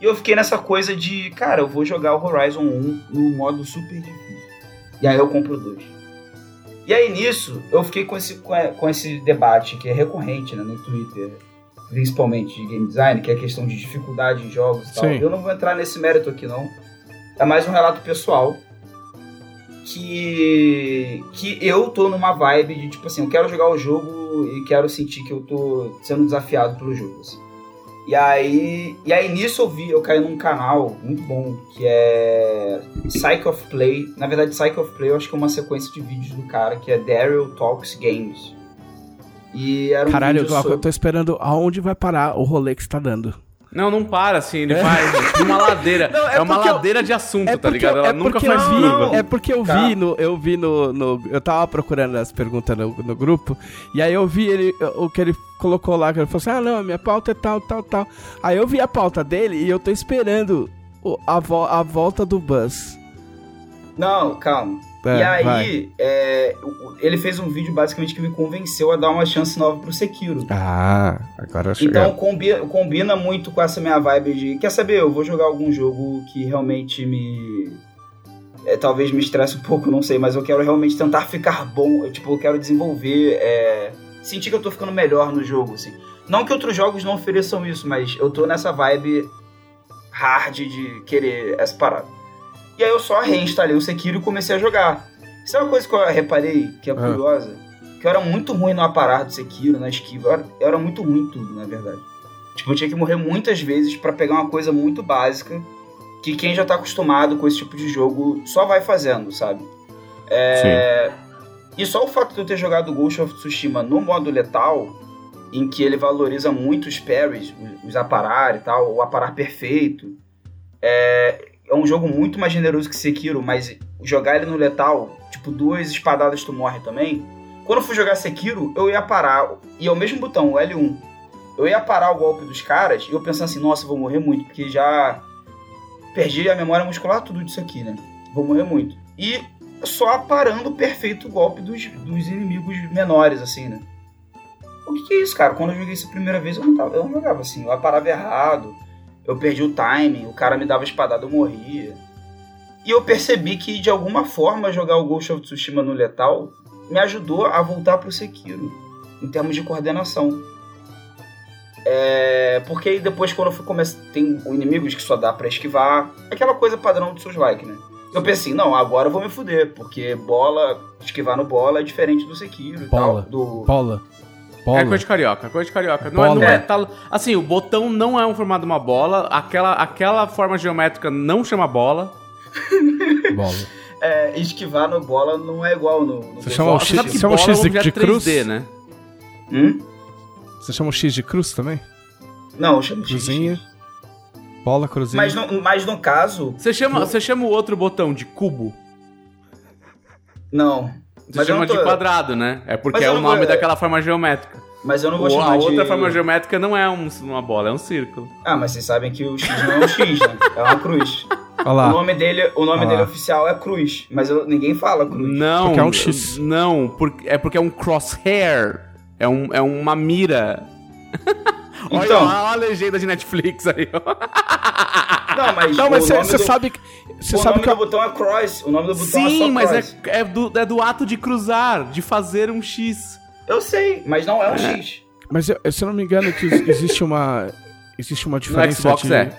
E eu fiquei nessa coisa de, cara, eu vou jogar o Horizon 1 no modo super difícil. E aí eu compro dois. E aí nisso, eu fiquei com esse, com com esse debate que é recorrente né, no Twitter, principalmente de game design, que é a questão de dificuldade em jogos e tal. Sim. Eu não vou entrar nesse mérito aqui, não. É mais um relato pessoal. Que, que eu tô numa vibe de tipo assim, eu quero jogar o jogo e quero sentir que eu tô sendo desafiado pelo jogo. assim. E aí, e aí nisso eu vi, eu caí num canal muito bom, que é Psych of Play. Na verdade, Psych of Play eu acho que é uma sequência de vídeos do cara, que é Daryl Talks Games. E era um Caralho, eu sobre... tô esperando aonde vai parar o rolê que você tá dando. Não, não para, assim, ele vai numa ladeira. Não, é é, uma porque eu- ladeira de assunto, É tá porque, ligado? Ela é nunca porque faz vi, curva. É porque eu Tá. vi no. Eu vi no, no- Eu tava procurando as perguntas no, no grupo. E aí eu vi ele, o que ele colocou lá, que ele falou assim: ah, não, minha pauta é tal, tal, tal. Aí eu vi a pauta dele e eu tô esperando a, vo- a volta do Buzz. Não, calma. É, e aí, é, ele fez um vídeo basicamente que me convenceu a dar uma chance nova pro Sekiro. Ah, agora chegou. Então combina, combina muito com essa minha vibe de. Quer saber? Eu vou jogar algum jogo que realmente me. é, talvez me estresse um pouco, não sei, mas eu quero realmente tentar ficar bom. Eu, tipo, eu quero desenvolver. é, sentir que eu tô ficando melhor no jogo, assim. Não que outros jogos não ofereçam isso, mas eu tô nessa vibe hard de querer essa parada. E aí eu só reinstalei o Sekiro e comecei a jogar. Isso é uma coisa que eu reparei, que é Ah. curiosa, que eu era muito ruim no aparar do Sekiro, na esquiva. Eu era, eu era muito ruim em tudo, na verdade. Tipo, eu tinha que morrer muitas vezes pra pegar uma coisa muito básica que quem já tá acostumado com esse tipo de jogo só vai fazendo, sabe? É... E só o fato de eu ter jogado Ghost of Tsushima no modo letal, em que ele valoriza muito os parries, os- os aparar e tal, o aparar perfeito, é... é um jogo muito mais generoso que Sekiro, mas jogar ele no letal, tipo, duas espadadas tu morre também. Quando eu fui jogar Sekiro, eu ia parar, e é o mesmo botão, o L1. Eu ia parar o golpe dos caras e eu pensando assim, nossa, vou morrer muito, porque já perdi a memória muscular tudo disso aqui, né? Vou morrer muito. E só parando o perfeito golpe dos, dos inimigos menores, assim, né? O que, que é isso, cara? Quando eu joguei isso a primeira vez, eu não, tava, eu não jogava assim. Eu parava errado, eu perdi o timing, o cara me dava espadada, eu morria. E eu percebi que, de alguma forma, jogar o Ghost of Tsushima no Letal me ajudou a voltar pro Sekiro, em termos de coordenação. É, porque aí depois, quando eu fui começar, tem inimigos que só dá pra esquivar, aquela coisa padrão do seus like, né? Eu pensei, não, agora eu vou me fuder, porque bola, esquivar no bola é diferente do Sekiro e Bola. tal. Do, Bola. Bola. É coisa de carioca, coisa de carioca. Não é, não é É. tal- assim, o botão não é um formato de uma bola, aquela, aquela forma geométrica não chama bola. Bola. É, esquivar no bola não é igual no. no Você chama o Você X- sabe que Isso é X de- de cruz? 3D, né? Hum? Você chama o X de cruz também? Não, eu chamo de Cruzinha. Bola, cruzinha. Mas no, mas no caso, Você chama, você chama o outro botão de cubo? não. Você Mas chama tô- de quadrado, né? É porque é o nome vou- daquela forma geométrica. Mas eu não vou O- chamar a de... outra forma geométrica não é um- uma bola, é um círculo. Ah, mas vocês sabem que o X não é um X, né? É uma cruz. Olha O lá. nome dele, o nome dele oficial é Cruz, mas eu- ninguém fala Cruz. Não, Porque é um X. Não, porque, é porque é um crosshair. É, um, é uma mira. olha, Então. olha a legenda de Netflix aí, ó. Não, mas, Não, mas o nome você do- sabe que. Você o sabe nome que. do botão é Cross. O nome do botão é só Sim, mas é, Cross. é, do, é do ato de cruzar, de fazer um X. Eu sei, mas não é um X. Mas eu- se eu não me engano, que existe uma. Existe uma diferença. Xbox de, é.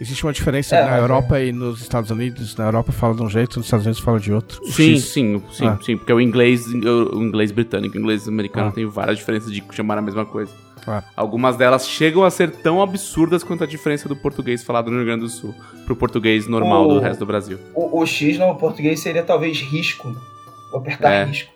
Existe uma diferença É, na mas Europa e nos Estados Unidos. Na Europa fala de um jeito, nos Estados Unidos fala de outro. Sim, X. sim, sim, Ah. sim, porque o inglês, o inglês britânico, o inglês americano Ah. tem várias diferenças de chamar a mesma coisa. Claro. Algumas delas chegam a ser tão absurdas quanto a diferença do português falado no Rio Grande do Sul pro português normal O- do resto do Brasil. O, o X no português seria talvez risco. Vou apertar É. risco.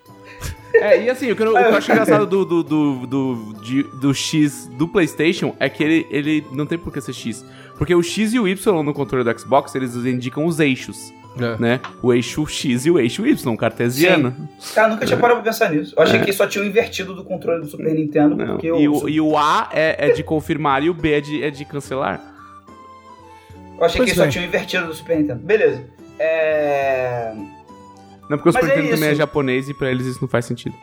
É, e assim, o que eu, o que eu acho engraçado do, do, do, do, de- do X do PlayStation é que ele, ele não tem por que ser X. Porque o X e o Y no controle do Xbox, eles indicam os eixos, É. né? O eixo X e o eixo Y, cartesiano. Cara, nunca tinha parado pra pensar nisso. Eu achei que só tinha o invertido do controle do Super Nintendo, Não. porque E, o, e o A é, é de confirmar e o B é de, é de cancelar. eu achei Pois que só tinha o invertido do Super Nintendo. Beleza. É. Não, porque o Mas Super é Nintendo também é japonês e pra eles isso não faz sentido.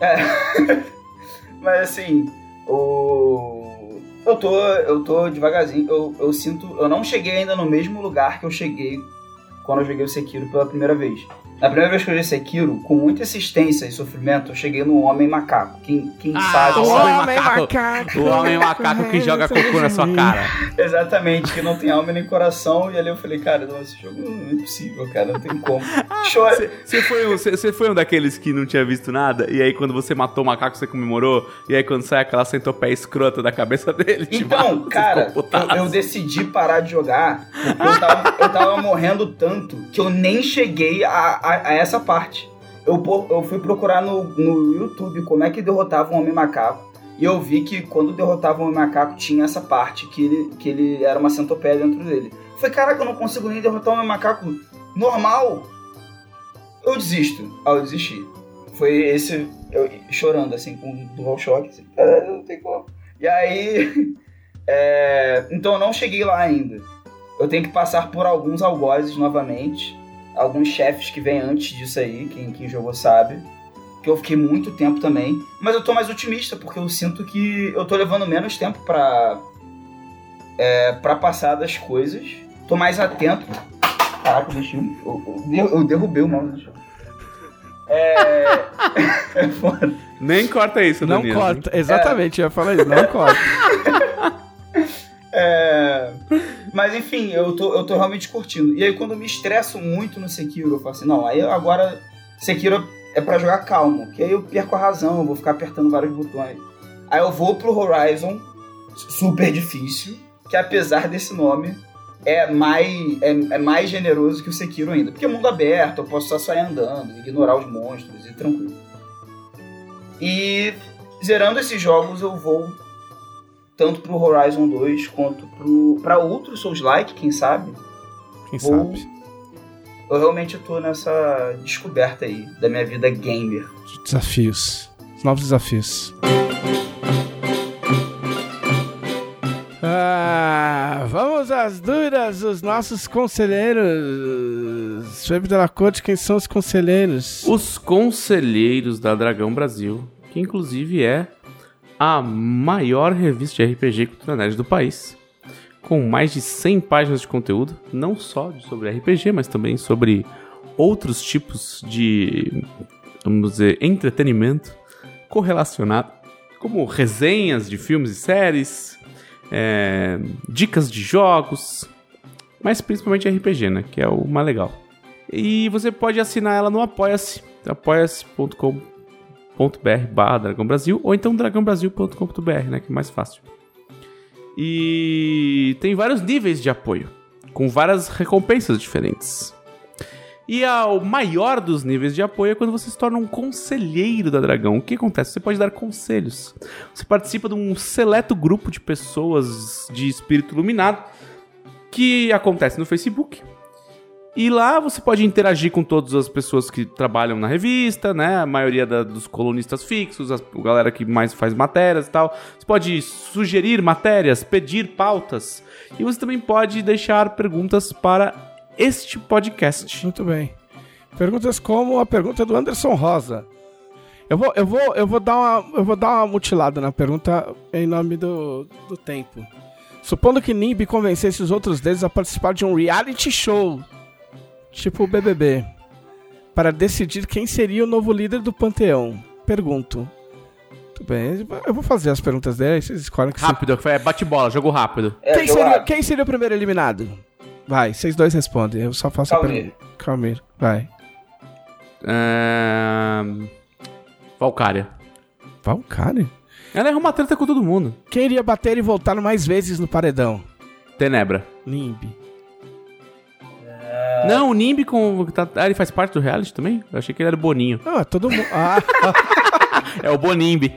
Mas assim, o. Eu tô, eu tô devagarzinho. Eu, eu sinto. Eu não cheguei ainda no mesmo lugar que eu cheguei quando eu joguei o Sekiro pela primeira vez. Na primeira vez que eu joguei Sekiro, com muita insistência e sofrimento, eu cheguei no Homem Macaco. Quem, quem Ah, sabe. o sabe. Homem Macaco. O homem macaco que joga cocô na sua cara. Exatamente, que não tem alma nem coração. E ali eu falei, cara, não, esse jogo não é impossível, cara, não tem como. Chora. Você foi, um, cê- cê foi um daqueles que não tinha visto nada, e aí quando você matou o macaco, você comemorou, e aí quando sai aquela centopeia escrota da cabeça dele, mata, Então, você cara, eu, eu decidi parar de jogar eu tava, eu tava morrendo tanto que eu nem cheguei a, a, a essa parte. Eu, eu fui procurar no, no YouTube como é que derrotava um homem macaco. E eu vi que quando derrotava um macaco tinha essa parte que ele, que ele era uma centopeia dentro dele. Eu falei, caraca, eu não consigo nem derrotar um macaco normal. Eu desisto. Aí eu desisti. Foi esse, eu chorando assim, com DualShock. Assim, cara, não tem como. E aí. É, então eu não cheguei lá ainda. Eu tenho que passar por alguns algozes novamente. Alguns chefes que vêm antes disso aí, quem, quem jogou sabe. Que eu fiquei muito tempo também. Mas eu tô mais otimista, porque eu sinto que eu tô levando menos tempo pra. É, pra passar das coisas. Tô mais atento. Caraca, eu deixei. um- Eu, eu, eu derrubei o mouse do chão. É. é foda. Nem corta isso, Não Danilo. corta. Exatamente, eu ia falar isso. Não corta. É, Mas enfim, eu tô, eu tô realmente curtindo. E aí quando eu me estresso muito no Sekiro, eu falo assim, não, aí agora Sekiro é pra jogar calmo, que aí eu perco a razão, eu vou ficar apertando vários botões. Aí eu vou pro Horizon, super difícil, que apesar desse nome, é mais, é, é mais generoso que o Sekiro ainda. Porque é mundo aberto, eu posso só sair andando, ignorar os monstros e tranquilo. E zerando esses jogos eu vou tanto pro Horizon 2 quanto pro para outro Souls-like, quem sabe. Quem Vou- sabe? Eu realmente tô nessa descoberta aí da minha vida gamer. Desafios. Novos desafios. Ah, vamos às dúvidas dos nossos conselheiros. Felipe Della Corte, quem são os conselheiros? Os Conselheiros da Dragão Brasil, que inclusive é a maior revista de RPG cultura nerd do país, com mais de 100 páginas de conteúdo, não só sobre RPG, mas também sobre outros tipos de, vamos dizer, entretenimento correlacionado, como resenhas de filmes e séries, é, dicas de jogos, mas principalmente RPG, né, que é o mais legal. E você pode assinar ela no Apoia-se, apoia-se.com barra Dragão Brasil, ou então dragãobrasil.com.br, né? Que é mais fácil. E tem vários níveis de apoio, com várias recompensas diferentes. E o maior dos níveis de apoio é quando você se torna um conselheiro da Dragão. O que acontece? Você pode dar conselhos. Você participa de um seleto grupo de pessoas de espírito iluminado que acontece no Facebook. E lá você pode interagir com todas as pessoas que trabalham na revista, né? A maioria da- dos colunistas fixos, a galera que mais faz matérias e tal. Você pode sugerir matérias, pedir pautas. E você também pode deixar perguntas para este podcast. Muito bem. Perguntas como a pergunta do Anderson Rosa. Eu vou, eu vou, eu vou, dar, uma, eu vou dar uma mutilada na pergunta em nome do, do tempo. Supondo que Nimbi convencesse os outros deles a participar de um reality show, tipo o BBB, para decidir quem seria o novo líder do Panteão. Pergunto. Muito bem, eu vou fazer as perguntas dele, vocês escolhem que Rápido, é bate-bola, jogo rápido. É, quem, seria, acho. quem seria o primeiro eliminado? Vai, vocês dois respondem. Eu só faço a Calmir. pergunta. Calmir, vai. Ahn, Valkyria. Valkyrie? Ela arruma treta com todo mundo. Quem iria bater e voltar mais vezes no paredão? Tenebra. Não, o Nimbi com. tá- Ah, ele faz parte do reality também? Eu achei que ele era o Boninho. Ah, todo mundo. Ah, É o Bonimbi.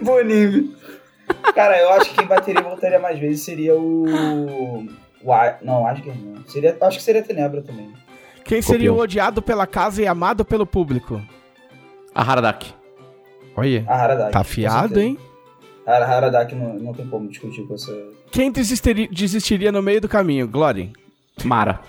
Boninho. Cara, eu acho que quem bateria e voltaria mais vezes seria o. o A- Não, acho que não. Seria... Acho que seria a Tenebra também. quem seria Copiou. o odiado pela casa e amado pelo público? A Haradak. Olha. A Haradaki. Tá afiado, certeza. hein? A Haradaki não, não tem como discutir com essa. Quem desistiria, desistiria no meio do caminho? Glory. Mara.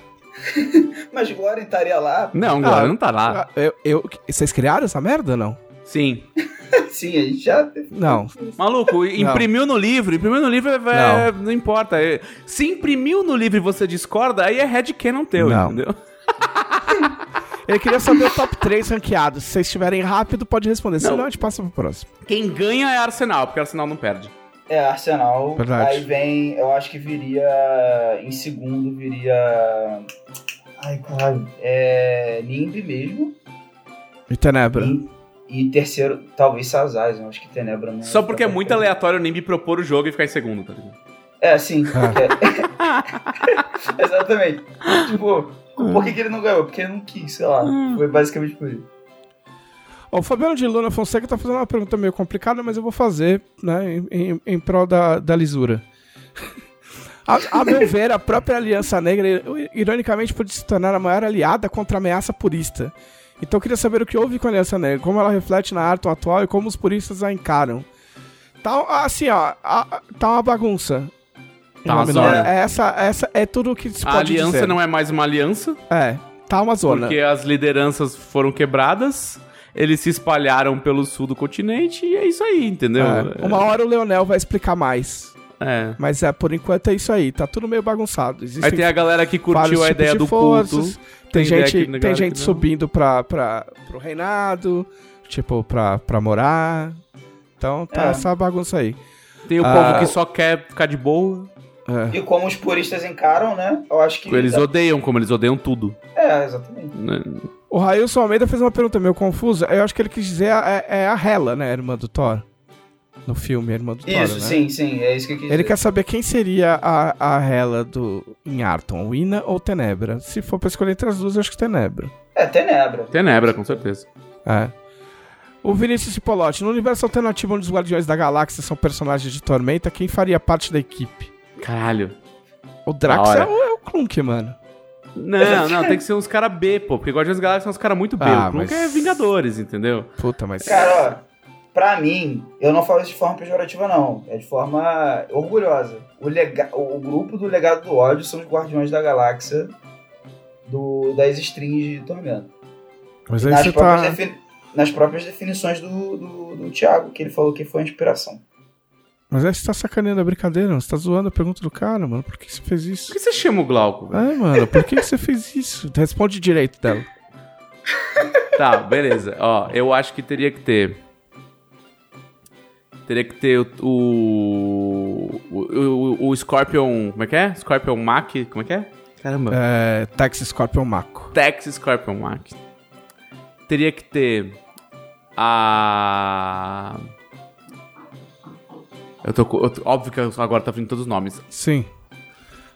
Mas Glória estaria lá. Não, agora Ah, não tá lá. Ah, Eu, eu, vocês criaram essa merda ou não? Sim. Sim, a gente já. Não. Maluco, imprimiu no livro. Imprimiu no livro, é, não. importa. É, Se imprimiu no livro e você discorda, aí é headcanon teu, Não. entendeu? Ele queria saber o top 3 ranqueados. Se vocês estiverem rápido, pode responder. Senão Não. a gente passa pro próximo. Quem ganha é Arsenal, porque Arsenal não perde. É, Arsenal. Verdade. Aí vem, eu acho que viria. Em segundo viria. Ai, caralho. É. Nimbi mesmo. E Tenebra. E, e terceiro, talvez Sazaz. Eu acho que Tenebra não. Só porque é muito aleatório o Nimbi propor o jogo e ficar em segundo, tá ligado? É, sim. É. Exatamente. Tipo, por que, que ele não ganhou? Porque ele não quis, sei lá. Foi basicamente por isso. Ó, O Fabiano de Luna Fonseca tá fazendo uma pergunta meio complicada, mas eu vou fazer, né, em, em, em prol da, da lisura. A, a meu ver, a própria Aliança Negra, ironicamente, pode se tornar a maior aliada contra a ameaça purista. Então eu queria saber o que houve com a Aliança Negra, como ela reflete na arte atual e como os puristas a encaram. Tá, assim, ó, a- tá uma bagunça. Tá uma zona. é Essa, essa é tudo o que se A pode aliança dizer. não é mais uma aliança, É, tá uma zona. porque as lideranças foram quebradas, eles se espalharam pelo sul do continente e é isso aí, entendeu? É, Uma hora o Leonel vai explicar mais. É. Mas é, por enquanto é isso aí, tá tudo meio bagunçado. Aí Existem tem a galera que curtiu a ideia de do forças, culto. Tem, gente, que- tem gente subindo pra, pra, pro reinado, tipo, pra, pra morar. Então tá É. essa bagunça aí. Tem o Ah. povo que só quer ficar de boa. É. E como os puristas encaram, né? Eu acho que. Eles odeiam, como eles odeiam tudo. É, exatamente. O Railson Almeida fez uma pergunta meio confusa. Eu acho que ele quis dizer a- é, é a Hela, né, a irmã do Thor. No filme, a irmã do Thor, Isso, né? sim, sim. É isso que eu quis Ele dizer. quer saber quem seria a, a Hela do, em Arton, Ina ou Tenebra. Se for pra escolher entre as duas, eu acho que Tenebra. É, Tenebra. Tenebra, com certeza. É. O Vinícius Cipolotti, no universo alternativo onde os Guardiões da Galáxia são personagens de Tormenta, quem faria parte da equipe? Caralho. O Drax é o, é o Klunk, mano. Não, não, tem que ser uns caras B, pô. Porque Guardiões da Galáxia são uns caras muito B. Ah, o Klunk mas- é Vingadores, entendeu? Puta, mas... Cara, ó. Pra mim, eu não falo isso de forma pejorativa, não. É de forma orgulhosa. O, lega... o grupo do Legado do Ódio são os Guardiões da Galáxia do... das strings de Tormento. mas aí Nas você próprias, tá... defini- Nas próprias definições do, do, do Thiago, que ele falou que foi a inspiração. Mas aí você tá sacaneando a brincadeira, mano. Você tá zoando a pergunta do cara, mano. Por que você fez Por isso? que você chama o Glauco? velho? É, mano, por que você fez isso? Responde direito dela. Tá, beleza. Ó, eu acho que teria que ter. Teria que ter o. O, o, o Scorpion. Como é que é? Scorpion Mach. Como é que é? Caramba. É, Tex Scorpion Mako. Tex Scorpion Mach. Teria que ter. A. Eu tô, eu tô- óbvio que eu- agora tá vindo todos os nomes. Sim.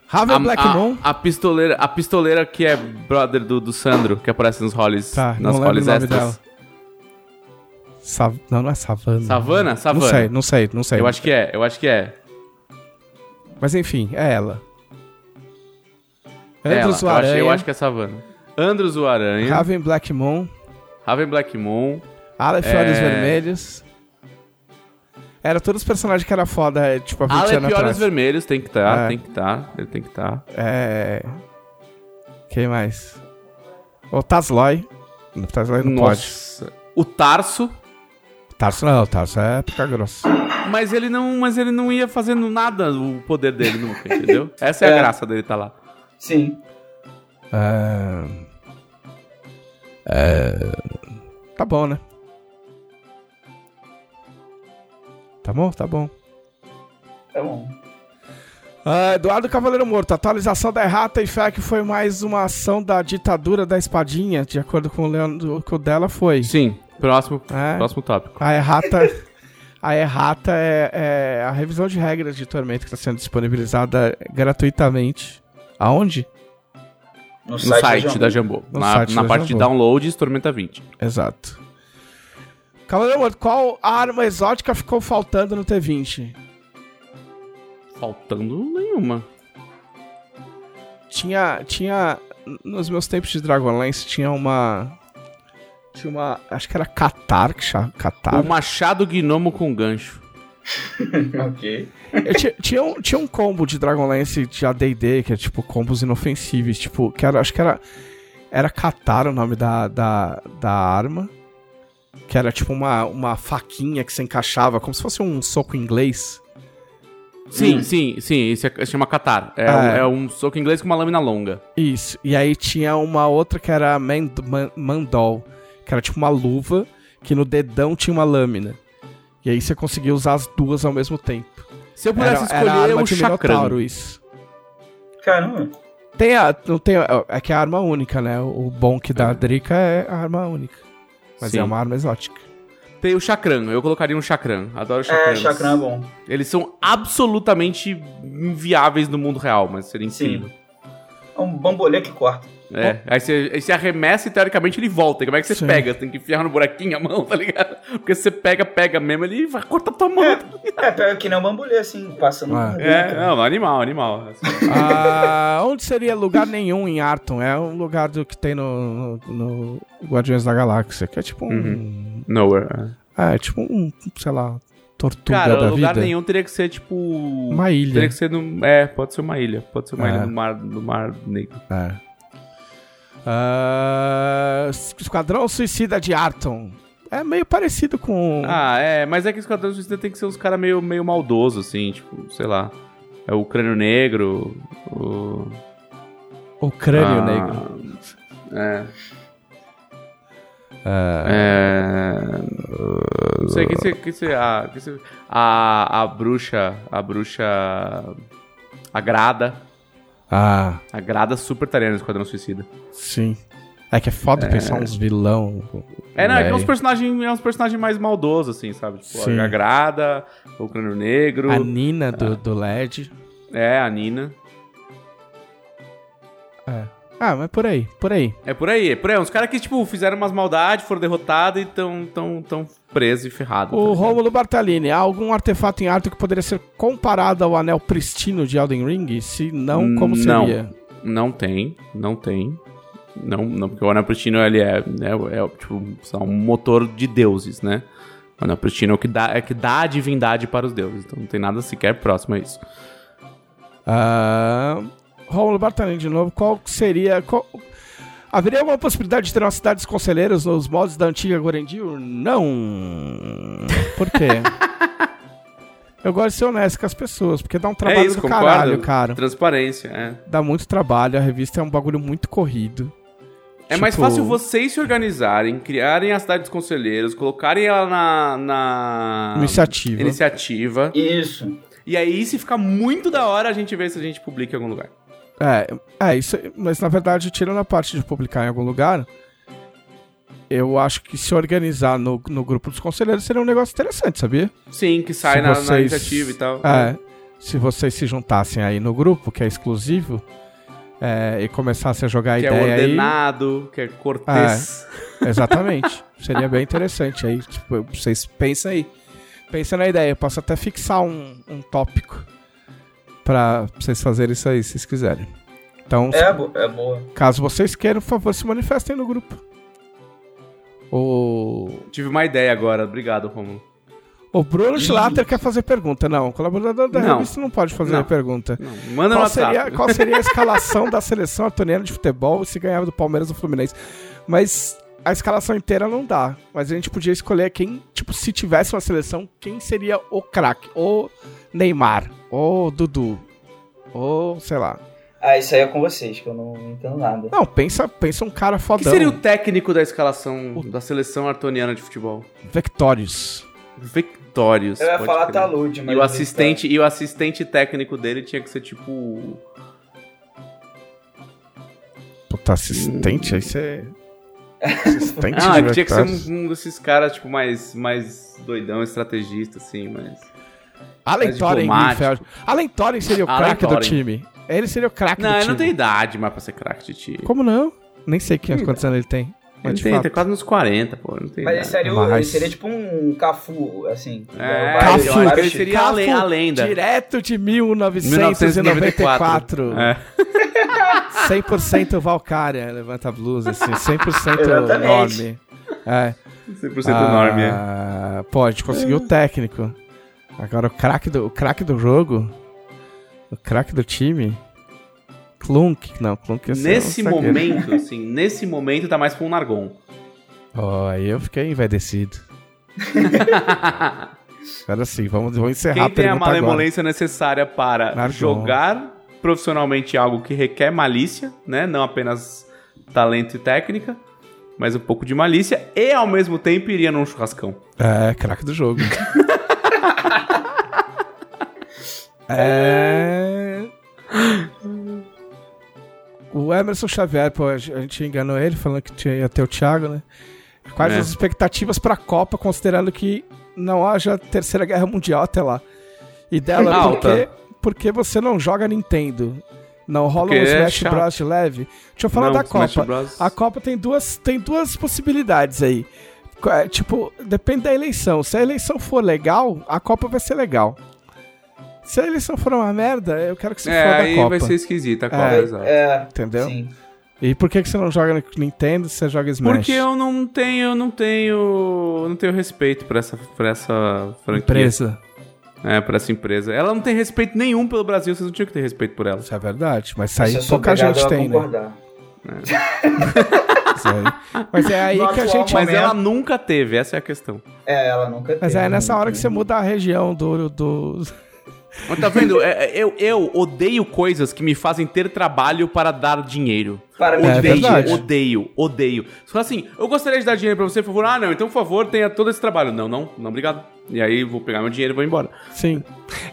Raven A, Black a- a pistoleira, a pistoleira que é brother do, do Sandro, que aparece nos rolls, Tá, nas rolls extras. Sav... Não, não é Savana. Savana? Savana. Não sei, não sei, não sei. Eu acho que é, eu acho que é. Mas enfim, é ela. É Andros ela. Eu, acho, Aranha, eu acho que é Savana. Andros o Aranha, Raven Black Moon, Raven Black Moon. Aleph Olhos É. Vermelhos. Era todos os personagens que era foda, é, tipo, há 20 Alep anos Olhos atrás. Vermelhos tem que estar, É. tem que estar, ele tem que estar. É... Quem mais? O Tazloy. O Tazloy não pode. Nossa. O Tarso, Tarso não, Tarso é pica grosso. mas ele não, mas ele não ia fazendo nada o poder dele nunca, entendeu? Essa é, a É. graça dele tá lá. Sim. É... É... Tá bom, né? Tá bom, tá bom. Tá bom. Ah, Eduardo Cavaleiro Morto, atualização da errata e fé que foi mais uma ação da ditadura da espadinha, de acordo com o Leandro, que o dela foi. Sim, próximo, É. próximo tópico. A errata, a errata é, é a revisão de regras de Tormento que está sendo disponibilizada gratuitamente. Aonde? No No site, site, da Jambô. Na, na da parte de Jambô. downloads, Tormenta 20. Exato. Cavaleiro Morto, qual arma exótica ficou faltando no T20? Faltando nenhuma. Tinha, tinha, nos meus tempos de Dragonlance, tinha uma, tinha uma, acho que era Catar, que chama Catar. O machado gnomo com gancho. ok. Eu tinha, tinha, um, tinha um combo de Dragonlance de AD&D, que é tipo combos inofensíveis, tipo, que era, acho que era, era Catar o nome da, da, da arma, que era tipo uma, uma faquinha que você encaixava, como se fosse um soco inglês. Sim, Hum. sim, sim. Isso é, chama Katar. É, É. um, é um soco inglês com uma lâmina longa. Isso, e aí tinha uma outra que era Mand Man- Mandol, que era tipo uma luva, que no dedão tinha uma lâmina. E aí você conseguia usar as duas ao mesmo tempo. Se eu pudesse Era, era escolher arma o de chacrão. Isso. Caramba. Tem a, não tem, é que é a arma única, né? O bom que dá a Drica é a arma única. Mas Sim. é uma arma exótica. Tem o chacrão. Eu colocaria um chacrão. Adoro chacrão. É, chacrã é bom. Eles são absolutamente inviáveis no mundo real, mas seria incrível. Sim. É um bambolê que corta. É, aí você, aí você arremessa e teoricamente ele volta. E Como é que você Sim. pega? Você tem que enfiar no buraquinho a mão, tá ligado? Porque se você pega, pega mesmo, ele vai cortar tua mão. É, pega que nem um bambolê, assim, passando Ah. no É, não, animal, animal. Ah, onde seria lugar nenhum em Arton? É um lugar do que tem no, no, no Guardiões da Galáxia, que é tipo um. Uhum. Nowhere. É, tipo um, sei lá, tortuga Cara, da lugar vida. nenhum teria que ser tipo. Uma ilha. Teria que ser no. É, pode ser uma ilha. Pode ser uma É. ilha no mar, no mar negro. É. Ah, Esquadrão Suicida de Arton. É meio parecido com. Ah, é, mas é que Esquadrão Suicida tem que ser uns caras meio, meio maldoso, assim, tipo, sei lá. É o crânio negro, o. o Crânio ah, Negro. É. É. É. Não sei, que se, que se, a, que se, a, a bruxa. A bruxa. A Grada. Ah, A Grada super estaria no Esquadrão Suicida. sim. É que é foda pensar uns vilão. É, não, é que é uns personagens, é uns personagens mais maldosos, assim, sabe? Tipo, Sim. a Grada, o Crânio Negro. A Nina do, do LED. É, a Nina. É. Ah, mas por aí, por aí. É por aí, é por aí. Uns caras que, tipo, fizeram umas maldades, foram derrotados e tão, tão, tão presos e ferrados. O tá? Rômulo Bartalini, há algum artefato em Arton que poderia ser comparado ao anel pristino de Elden Ring? Se não, como Não. seria? Não tem, não tem. Não, não porque o Anel Pristino, ele é, é, é, tipo, um motor de deuses, né? O Anel Pristino é o que dá, é que dá a divindade para os deuses. Então não tem nada sequer próximo a isso. Ah, Rômulo Bartalini de novo, qual seria... qual- Haveria alguma possibilidade de ter uma cidade dos conselheiros nos modos da antiga Gorendir? Não. Por quê? Eu gosto de ser honesto com as pessoas, porque dá um trabalho é isso, do concordo. caralho, cara. Transparência, é. Dá muito trabalho, a revista é um bagulho muito corrido. É mais Tipo- fácil vocês se organizarem, criarem a cidade dos conselheiros, colocarem ela na, na Iniciativa. iniciativa. Isso. E aí, se ficar muito da hora, a gente vê se a gente publica em algum lugar. É, é isso, mas na verdade, tirando a parte de publicar em algum lugar, eu acho que se organizar no, no grupo dos conselheiros seria um negócio interessante, sabia? Sim, que sai na, na vocês- iniciativa e tal. É, se vocês se juntassem aí no grupo, que é exclusivo, é, e começassem a jogar Que é ideia aí. ordenado, que é cortês. Exatamente. Seria bem interessante. Aí, tipo, vocês pensam aí. Pensa na ideia. Eu posso até fixar um, um tópico pra vocês fazerem isso aí, se vocês quiserem. Então, se- É, bo- é boa. caso vocês queiram, por favor, se manifestem no grupo. O, Tive uma ideia agora, obrigado, Romulo. o Bruno Schlatter quer fazer pergunta. Não, o colaborador da Não. revista não pode fazer Não. pergunta. Não, manda Qual seria, qual seria a escalação da seleção atoniana de futebol se ganhava do Palmeiras ou do Fluminense? Mas a escalação inteira não dá. Mas a gente podia escolher quem, tipo, se tivesse uma seleção, quem seria o craque? O Neymar, o Dudu, ou sei lá. Ah, isso aí é com vocês, que eu não entendo nada. Não, pensa, pensa um cara Quem fodão. seria o técnico da escalação da seleção artoniana de futebol? Victorious. Victórios. Eu ia pode falar crer. Talude, mas. E o assistente, e o assistente técnico dele tinha que ser tipo. Puta, assistente, aí você... Assistente Ah, tinha que ser um, um desses caras, tipo, mais, mais doidão, estrategista, assim, mas. Allen Thorin. Allen Thorin seria o craque do time. Ele seria o craque do Não, time. ele não tem idade mais pra ser craque de time. Como não? Nem sei que, quantos anos ele tem. Mas Ele tem, fato. tem quase uns 40, pô. Não tem Mas ele seria, Mas- ele seria tipo um Cafu, assim. É, Vários- eu acho que vários ele seria a le- a lenda. Direto de 1994. 1994. É. 100% Valkyria, levanta a blusa, assim, 100% Exatamente. enorme. É. 100% enorme, é. Ah, Pô, a gente conseguiu o técnico. Agora o craque do, o craque do jogo, o craque do time, Klunk. Não, ser um Nesse zagueiro. momento, assim, nesse momento tá mais pra um Nargon. Ó, aí eu fiquei envaidecido. Agora sim, vamos, vamos encerrar Quem a tem a pergunta agora. malemolência necessária para Nargon. jogar profissionalmente algo que requer malícia, né? Não apenas talento e técnica, mas um pouco de malícia e ao mesmo tempo iria num churrascão. É, craque do jogo. é. O Emerson Xavier, pô, a gente enganou ele falando que tinha- ia ter o Thiago, né? Quais É. as expectativas pra Copa, considerando que não haja Terceira Guerra Mundial até lá? E dela, por Alta. quê? Porque você não joga Nintendo. Não rola Porque um é Smash chato. Bros de leve. Deixa eu falar Não, da Copa. Bros. A Copa tem duas, tem duas possibilidades aí. É, Tipo, depende da eleição. Se a eleição for legal, a Copa vai ser legal. Se a eleição for uma merda, eu quero que você É, foda a aí Copa. vai ser esquisita a Copa, É, exato. É, Entendeu? sim. E por que, que você não joga no Nintendo se você joga Smash? Porque eu não tenho, não tenho, não tenho respeito por essa, por essa franquia. Empresa. É, por essa empresa. Ela não tem respeito nenhum pelo Brasil, vocês não tinham que ter respeito por ela. Isso é verdade. Mas isso aí Isso sou pouca gente a tem, né? concordar. Aí. Mas é aí No que a gente. Mas momento- ela nunca teve, essa é a questão. É, ela nunca Mas teve, é nessa né? hora que você muda a região do. do... Mas tá vendo? É, é, eu, eu odeio coisas que me fazem ter trabalho para dar dinheiro. Para É Odeio, verdade. odeio, odeio. Você fala assim, eu gostaria de dar dinheiro pra você, por favor. Ah, não, então por favor, tenha todo esse trabalho. Não, não, não, obrigado. E aí vou pegar meu dinheiro e vou embora. Sim.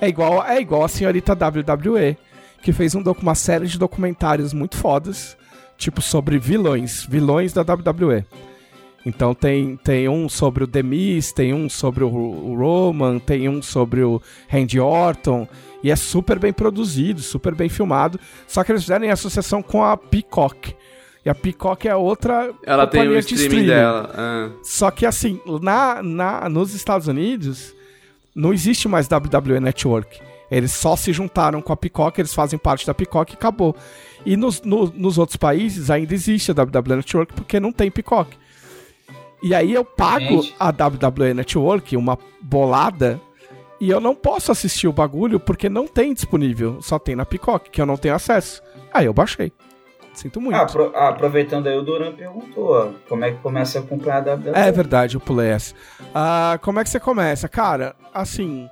É igual, é igual a senhorita WWE, que fez um uma série de documentários muito fodas, tipo sobre vilões, vilões da WWE. Então tem, tem um sobre o The Miz, tem um sobre o, o Roman, tem um sobre o Randy Orton, e é super bem produzido, super bem filmado, só que eles fizeram em associação com a Peacock. E a Peacock é outra Ela tem o companhia de streaming dela. ah. só que assim, na, na, nos Estados Unidos, não existe mais WWE Network. Eles só se juntaram com a Peacock, eles fazem parte da Peacock e acabou. E nos, no- nos outros países ainda existe a WWE Network porque não tem Peacock. E aí eu pago Gente. a WWE Network, uma bolada, e eu não posso assistir o bagulho porque não tem disponível. Só tem na Peacock, que eu não tenho acesso. Aí eu baixei. Sinto muito. Ah, apro- ah, aproveitando aí, o Duran perguntou ó, como é que começa a acompanhar a WWE. É verdade, eu pulei essa. Ah, como é que você começa? Cara, assim.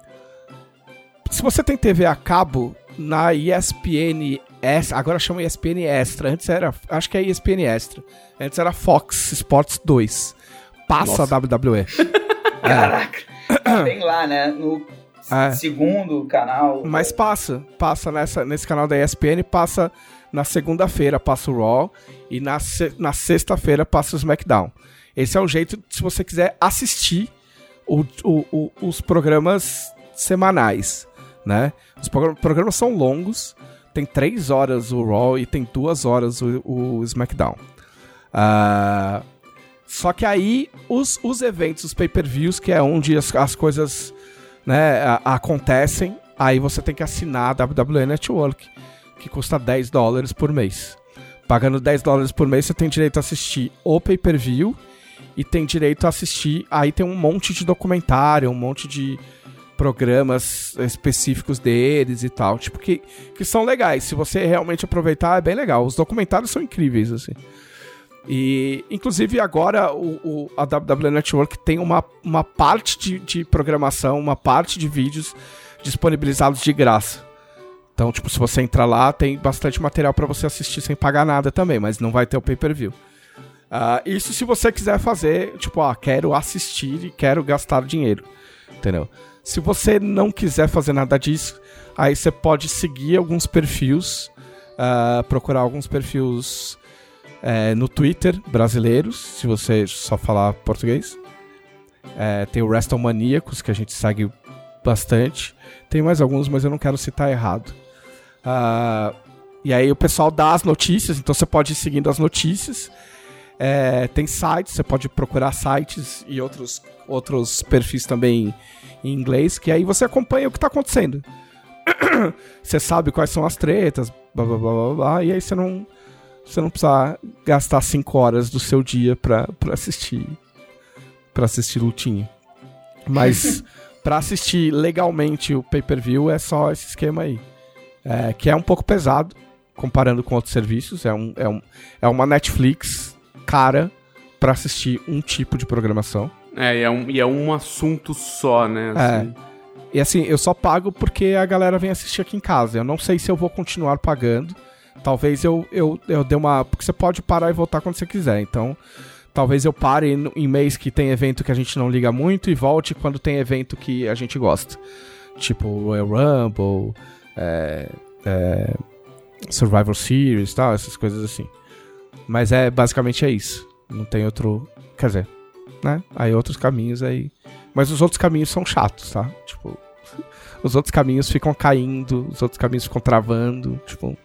Se você tem TV a cabo na ESPN Extra, agora chama ESPN Extra, antes era. Acho que é ESPN Extra. Antes era Fox Sports 2. Passa Nossa. a WWE. Caraca. Tem lá, né? No É. segundo canal. Mas passa, passa nessa, nesse canal da ESPN, passa Na segunda-feira passa o Raw e na, na sexta-feira passa o SmackDown. Esse é o jeito, se você quiser assistir o- o- o- os programas semanais, né? Os progra- programas são longos, tem três horas o Raw e tem duas horas o, o SmackDown. Ah, só que aí, os, os eventos, os pay-per-views, que é onde as, as coisas né, a- acontecem, aí você tem que assinar a WWE Network, que custa 10 dólares por mês. Pagando 10 dólares por mês, você tem direito a assistir o pay-per-view e tem direito a assistir. Aí tem um monte de documentário, um monte de programas específicos deles e tal, tipo, que, que são legais. Se você realmente aproveitar, é bem legal. Os documentários são incríveis, assim. E, inclusive, agora o, o- a WWE Network tem uma, uma parte de, de programação, uma parte de vídeos disponibilizados de graça. Então, tipo, se você entrar lá, tem bastante material pra você assistir sem pagar nada também, mas não vai ter o pay-per-view. Ah, isso se você quiser fazer, tipo, ah, quero assistir e quero gastar dinheiro. Entendeu? Se você não quiser fazer nada disso, aí você pode seguir alguns perfis, ah, procurar alguns perfis é, no Twitter brasileiros, se você só falar português. É, tem o WrestleManiacos, que a gente segue bastante. Tem mais alguns, mas eu não quero citar errado. Ah, e aí o pessoal dá as notícias, então você pode ir seguindo as notícias. É, tem sites, você pode procurar sites e outros, outros perfis também em inglês, que aí você acompanha o que está acontecendo. você sabe quais são as tretas, blá blá blá blá, blá e aí você não, você não precisa gastar 5 horas do seu dia pra, pra assistir para assistir lutinha. Mas pra assistir legalmente o pay-per-view é só esse esquema aí. É, que é um pouco pesado comparando com outros serviços. É, um, é, um, é uma Netflix cara pra assistir um tipo de programação. É, e é um, e é um assunto só, né? assim. E assim, eu só pago porque a galera vem assistir aqui em casa. Eu não sei se eu vou continuar pagando. Talvez eu, eu, eu dê uma. Porque você pode parar e voltar quando você quiser. Então, talvez eu pare em mês que tem evento que a gente não liga muito e volte quando tem evento que a gente gosta. Tipo Royal Rumble, é, é, Survivor Series tal, essas coisas assim. Mas é basicamente é isso. Não tem outro. Quer dizer, né? Aí outros caminhos aí. Mas os outros caminhos são chatos, tá? Tipo, os outros caminhos ficam caindo, os outros caminhos ficam travando. Tipo,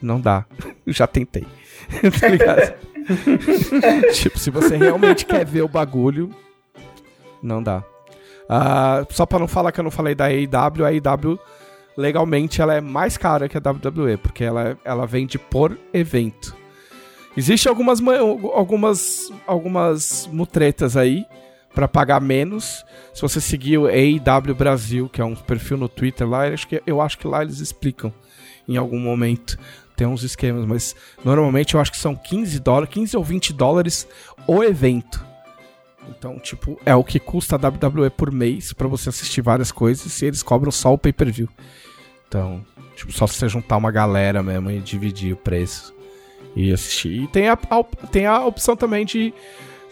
não dá. Já tentei. tá ligado? tipo, se você realmente quer ver o bagulho, não dá. Ah, só pra não falar que eu não falei da AEW, a AEW legalmente ela é mais cara que a WWE, porque ela, ela vende por evento. Existem algumas, ma- algumas, algumas mutretas aí pra pagar menos. Se você seguir o AEW Brasil, que é um perfil no Twitter lá, eu acho que, eu acho que lá eles explicam em algum momento. Tem uns esquemas, mas normalmente eu acho que são 15 dólares, 15 ou 20 dólares o evento. Então, tipo, é o que custa a WWE por mês pra você assistir várias coisas e eles cobram só o pay-per-view. Então, tipo, só se você juntar uma galera mesmo e dividir o preço e assistir. E tem a, a tem a opção também de,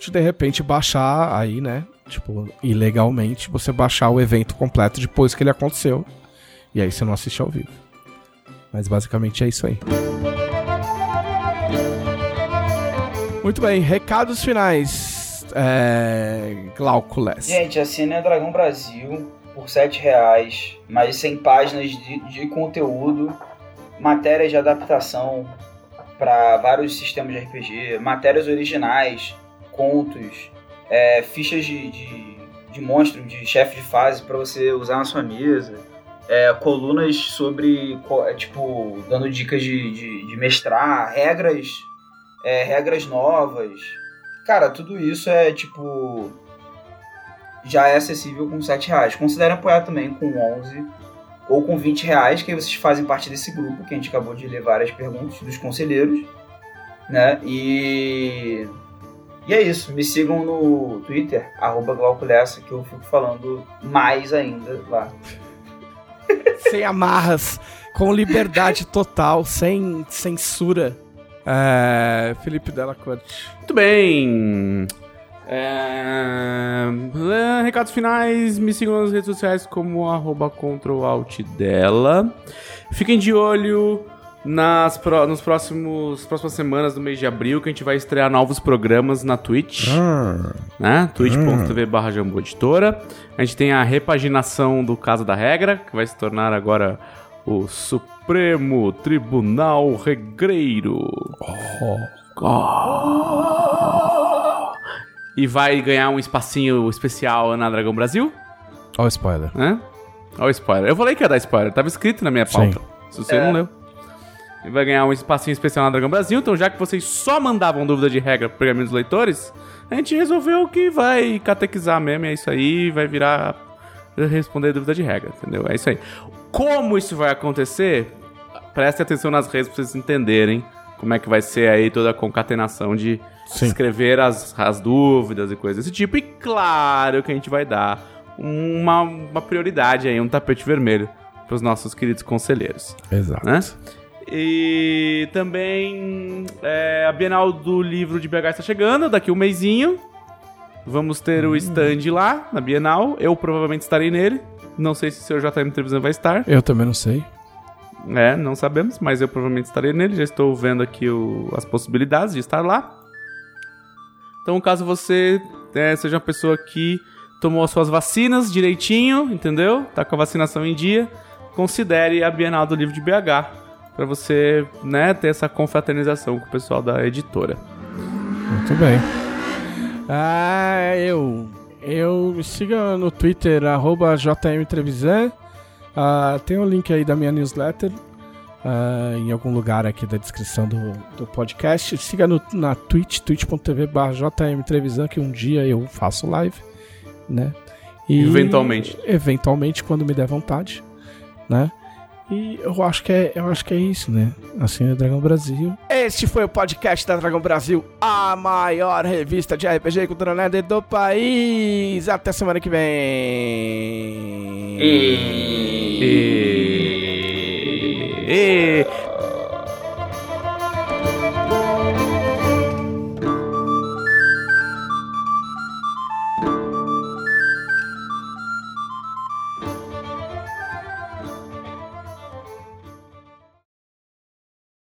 de, de repente, baixar aí, né? Tipo, ilegalmente, você baixar o evento completo depois que ele aconteceu. E aí você não assiste ao vivo. Mas basicamente é isso aí. Muito bem, recados finais. É. Glauco Less. Gente, assine a Dragão Brasil por 7 reais, mais 100 páginas de, de conteúdo, matérias de adaptação para vários sistemas de RPG, matérias originais, contos, é, fichas de, de, de monstro, de chefe de fase para você usar na sua mesa, é, colunas sobre, é, tipo, dando dicas de, de, de mestrar, regras, é, regras novas. Cara, tudo isso é tipo já é acessível com 7 reais. Considere apoiar também com 11 ou com 20 reais, que aí vocês fazem parte desse grupo que a gente acabou de ler várias perguntas dos conselheiros, né? E e é isso. Me sigam no Twitter arroba que eu fico falando mais ainda lá. Sem amarras, com liberdade total, sem censura. É, Felipe Della Corte. Muito bem. É, Recados finais, me sigam nas redes sociais como arroba dela. Fiquem de olho nas pro- nos próximos próximas semanas do mês de abril que a gente vai estrear novos programas na Twitch, né? twitch.tv barra Jambu Editora. A gente tem a repaginação do Caso da Regra, que vai se tornar agora o Supremo Tribunal Regreiro. Oh. E vai ganhar um espacinho especial na Dragão Brasil, Olha o spoiler. né? Olha o spoiler. Eu falei que ia dar spoiler, tava escrito na minha pauta. Se você não leu. Vai ganhar um espacinho especial na Dragão Brasil. Então, já que vocês só mandavam dúvida de regra pro pergaminho dos leitores, a gente resolveu que vai catequizar mesmo. É isso aí, vai virar responder dúvida de regra, entendeu? É isso aí. Como isso vai acontecer? Preste atenção nas redes pra vocês entenderem como é que vai ser aí toda a concatenação de Sim. escrever as, as dúvidas e coisas desse tipo. E claro que a gente vai dar uma, uma prioridade aí, um tapete vermelho pros nossos queridos conselheiros Exato. né? E também é, a Bienal do Livro de BH está chegando, daqui um mêsinho. Vamos ter o stand lá na Bienal. Eu provavelmente estarei nele. Não sei se o seu JM Televisão vai estar. Eu também não sei. É, não sabemos, mas eu provavelmente estarei nele. Já estou vendo aqui o- as possibilidades de estar lá. Então, caso você é, seja uma pessoa que tomou as suas vacinas direitinho, entendeu? Tá com a vacinação em dia, considere a Bienal do Livro de BH para você, né, ter essa confraternização com o pessoal da editora. Muito bem. Ah, eu. Eu me siga no Twitter, arroba JM Trevisan. Ah, tem o link aí da minha newsletter. ah, em algum lugar aqui da descrição do, do podcast. Siga no, na Twitch, twitch.tv barra JM Trevisan, que um dia eu faço live, né? E- Eventualmente. Eventualmente, quando me der vontade, né? E eu acho que é, eu acho que é isso, né? Assim é Dragão Brasil. Este foi o podcast da Dragão Brasil, a maior revista de RPG e cultura nerd do país. Até semana que vem. E... E... E...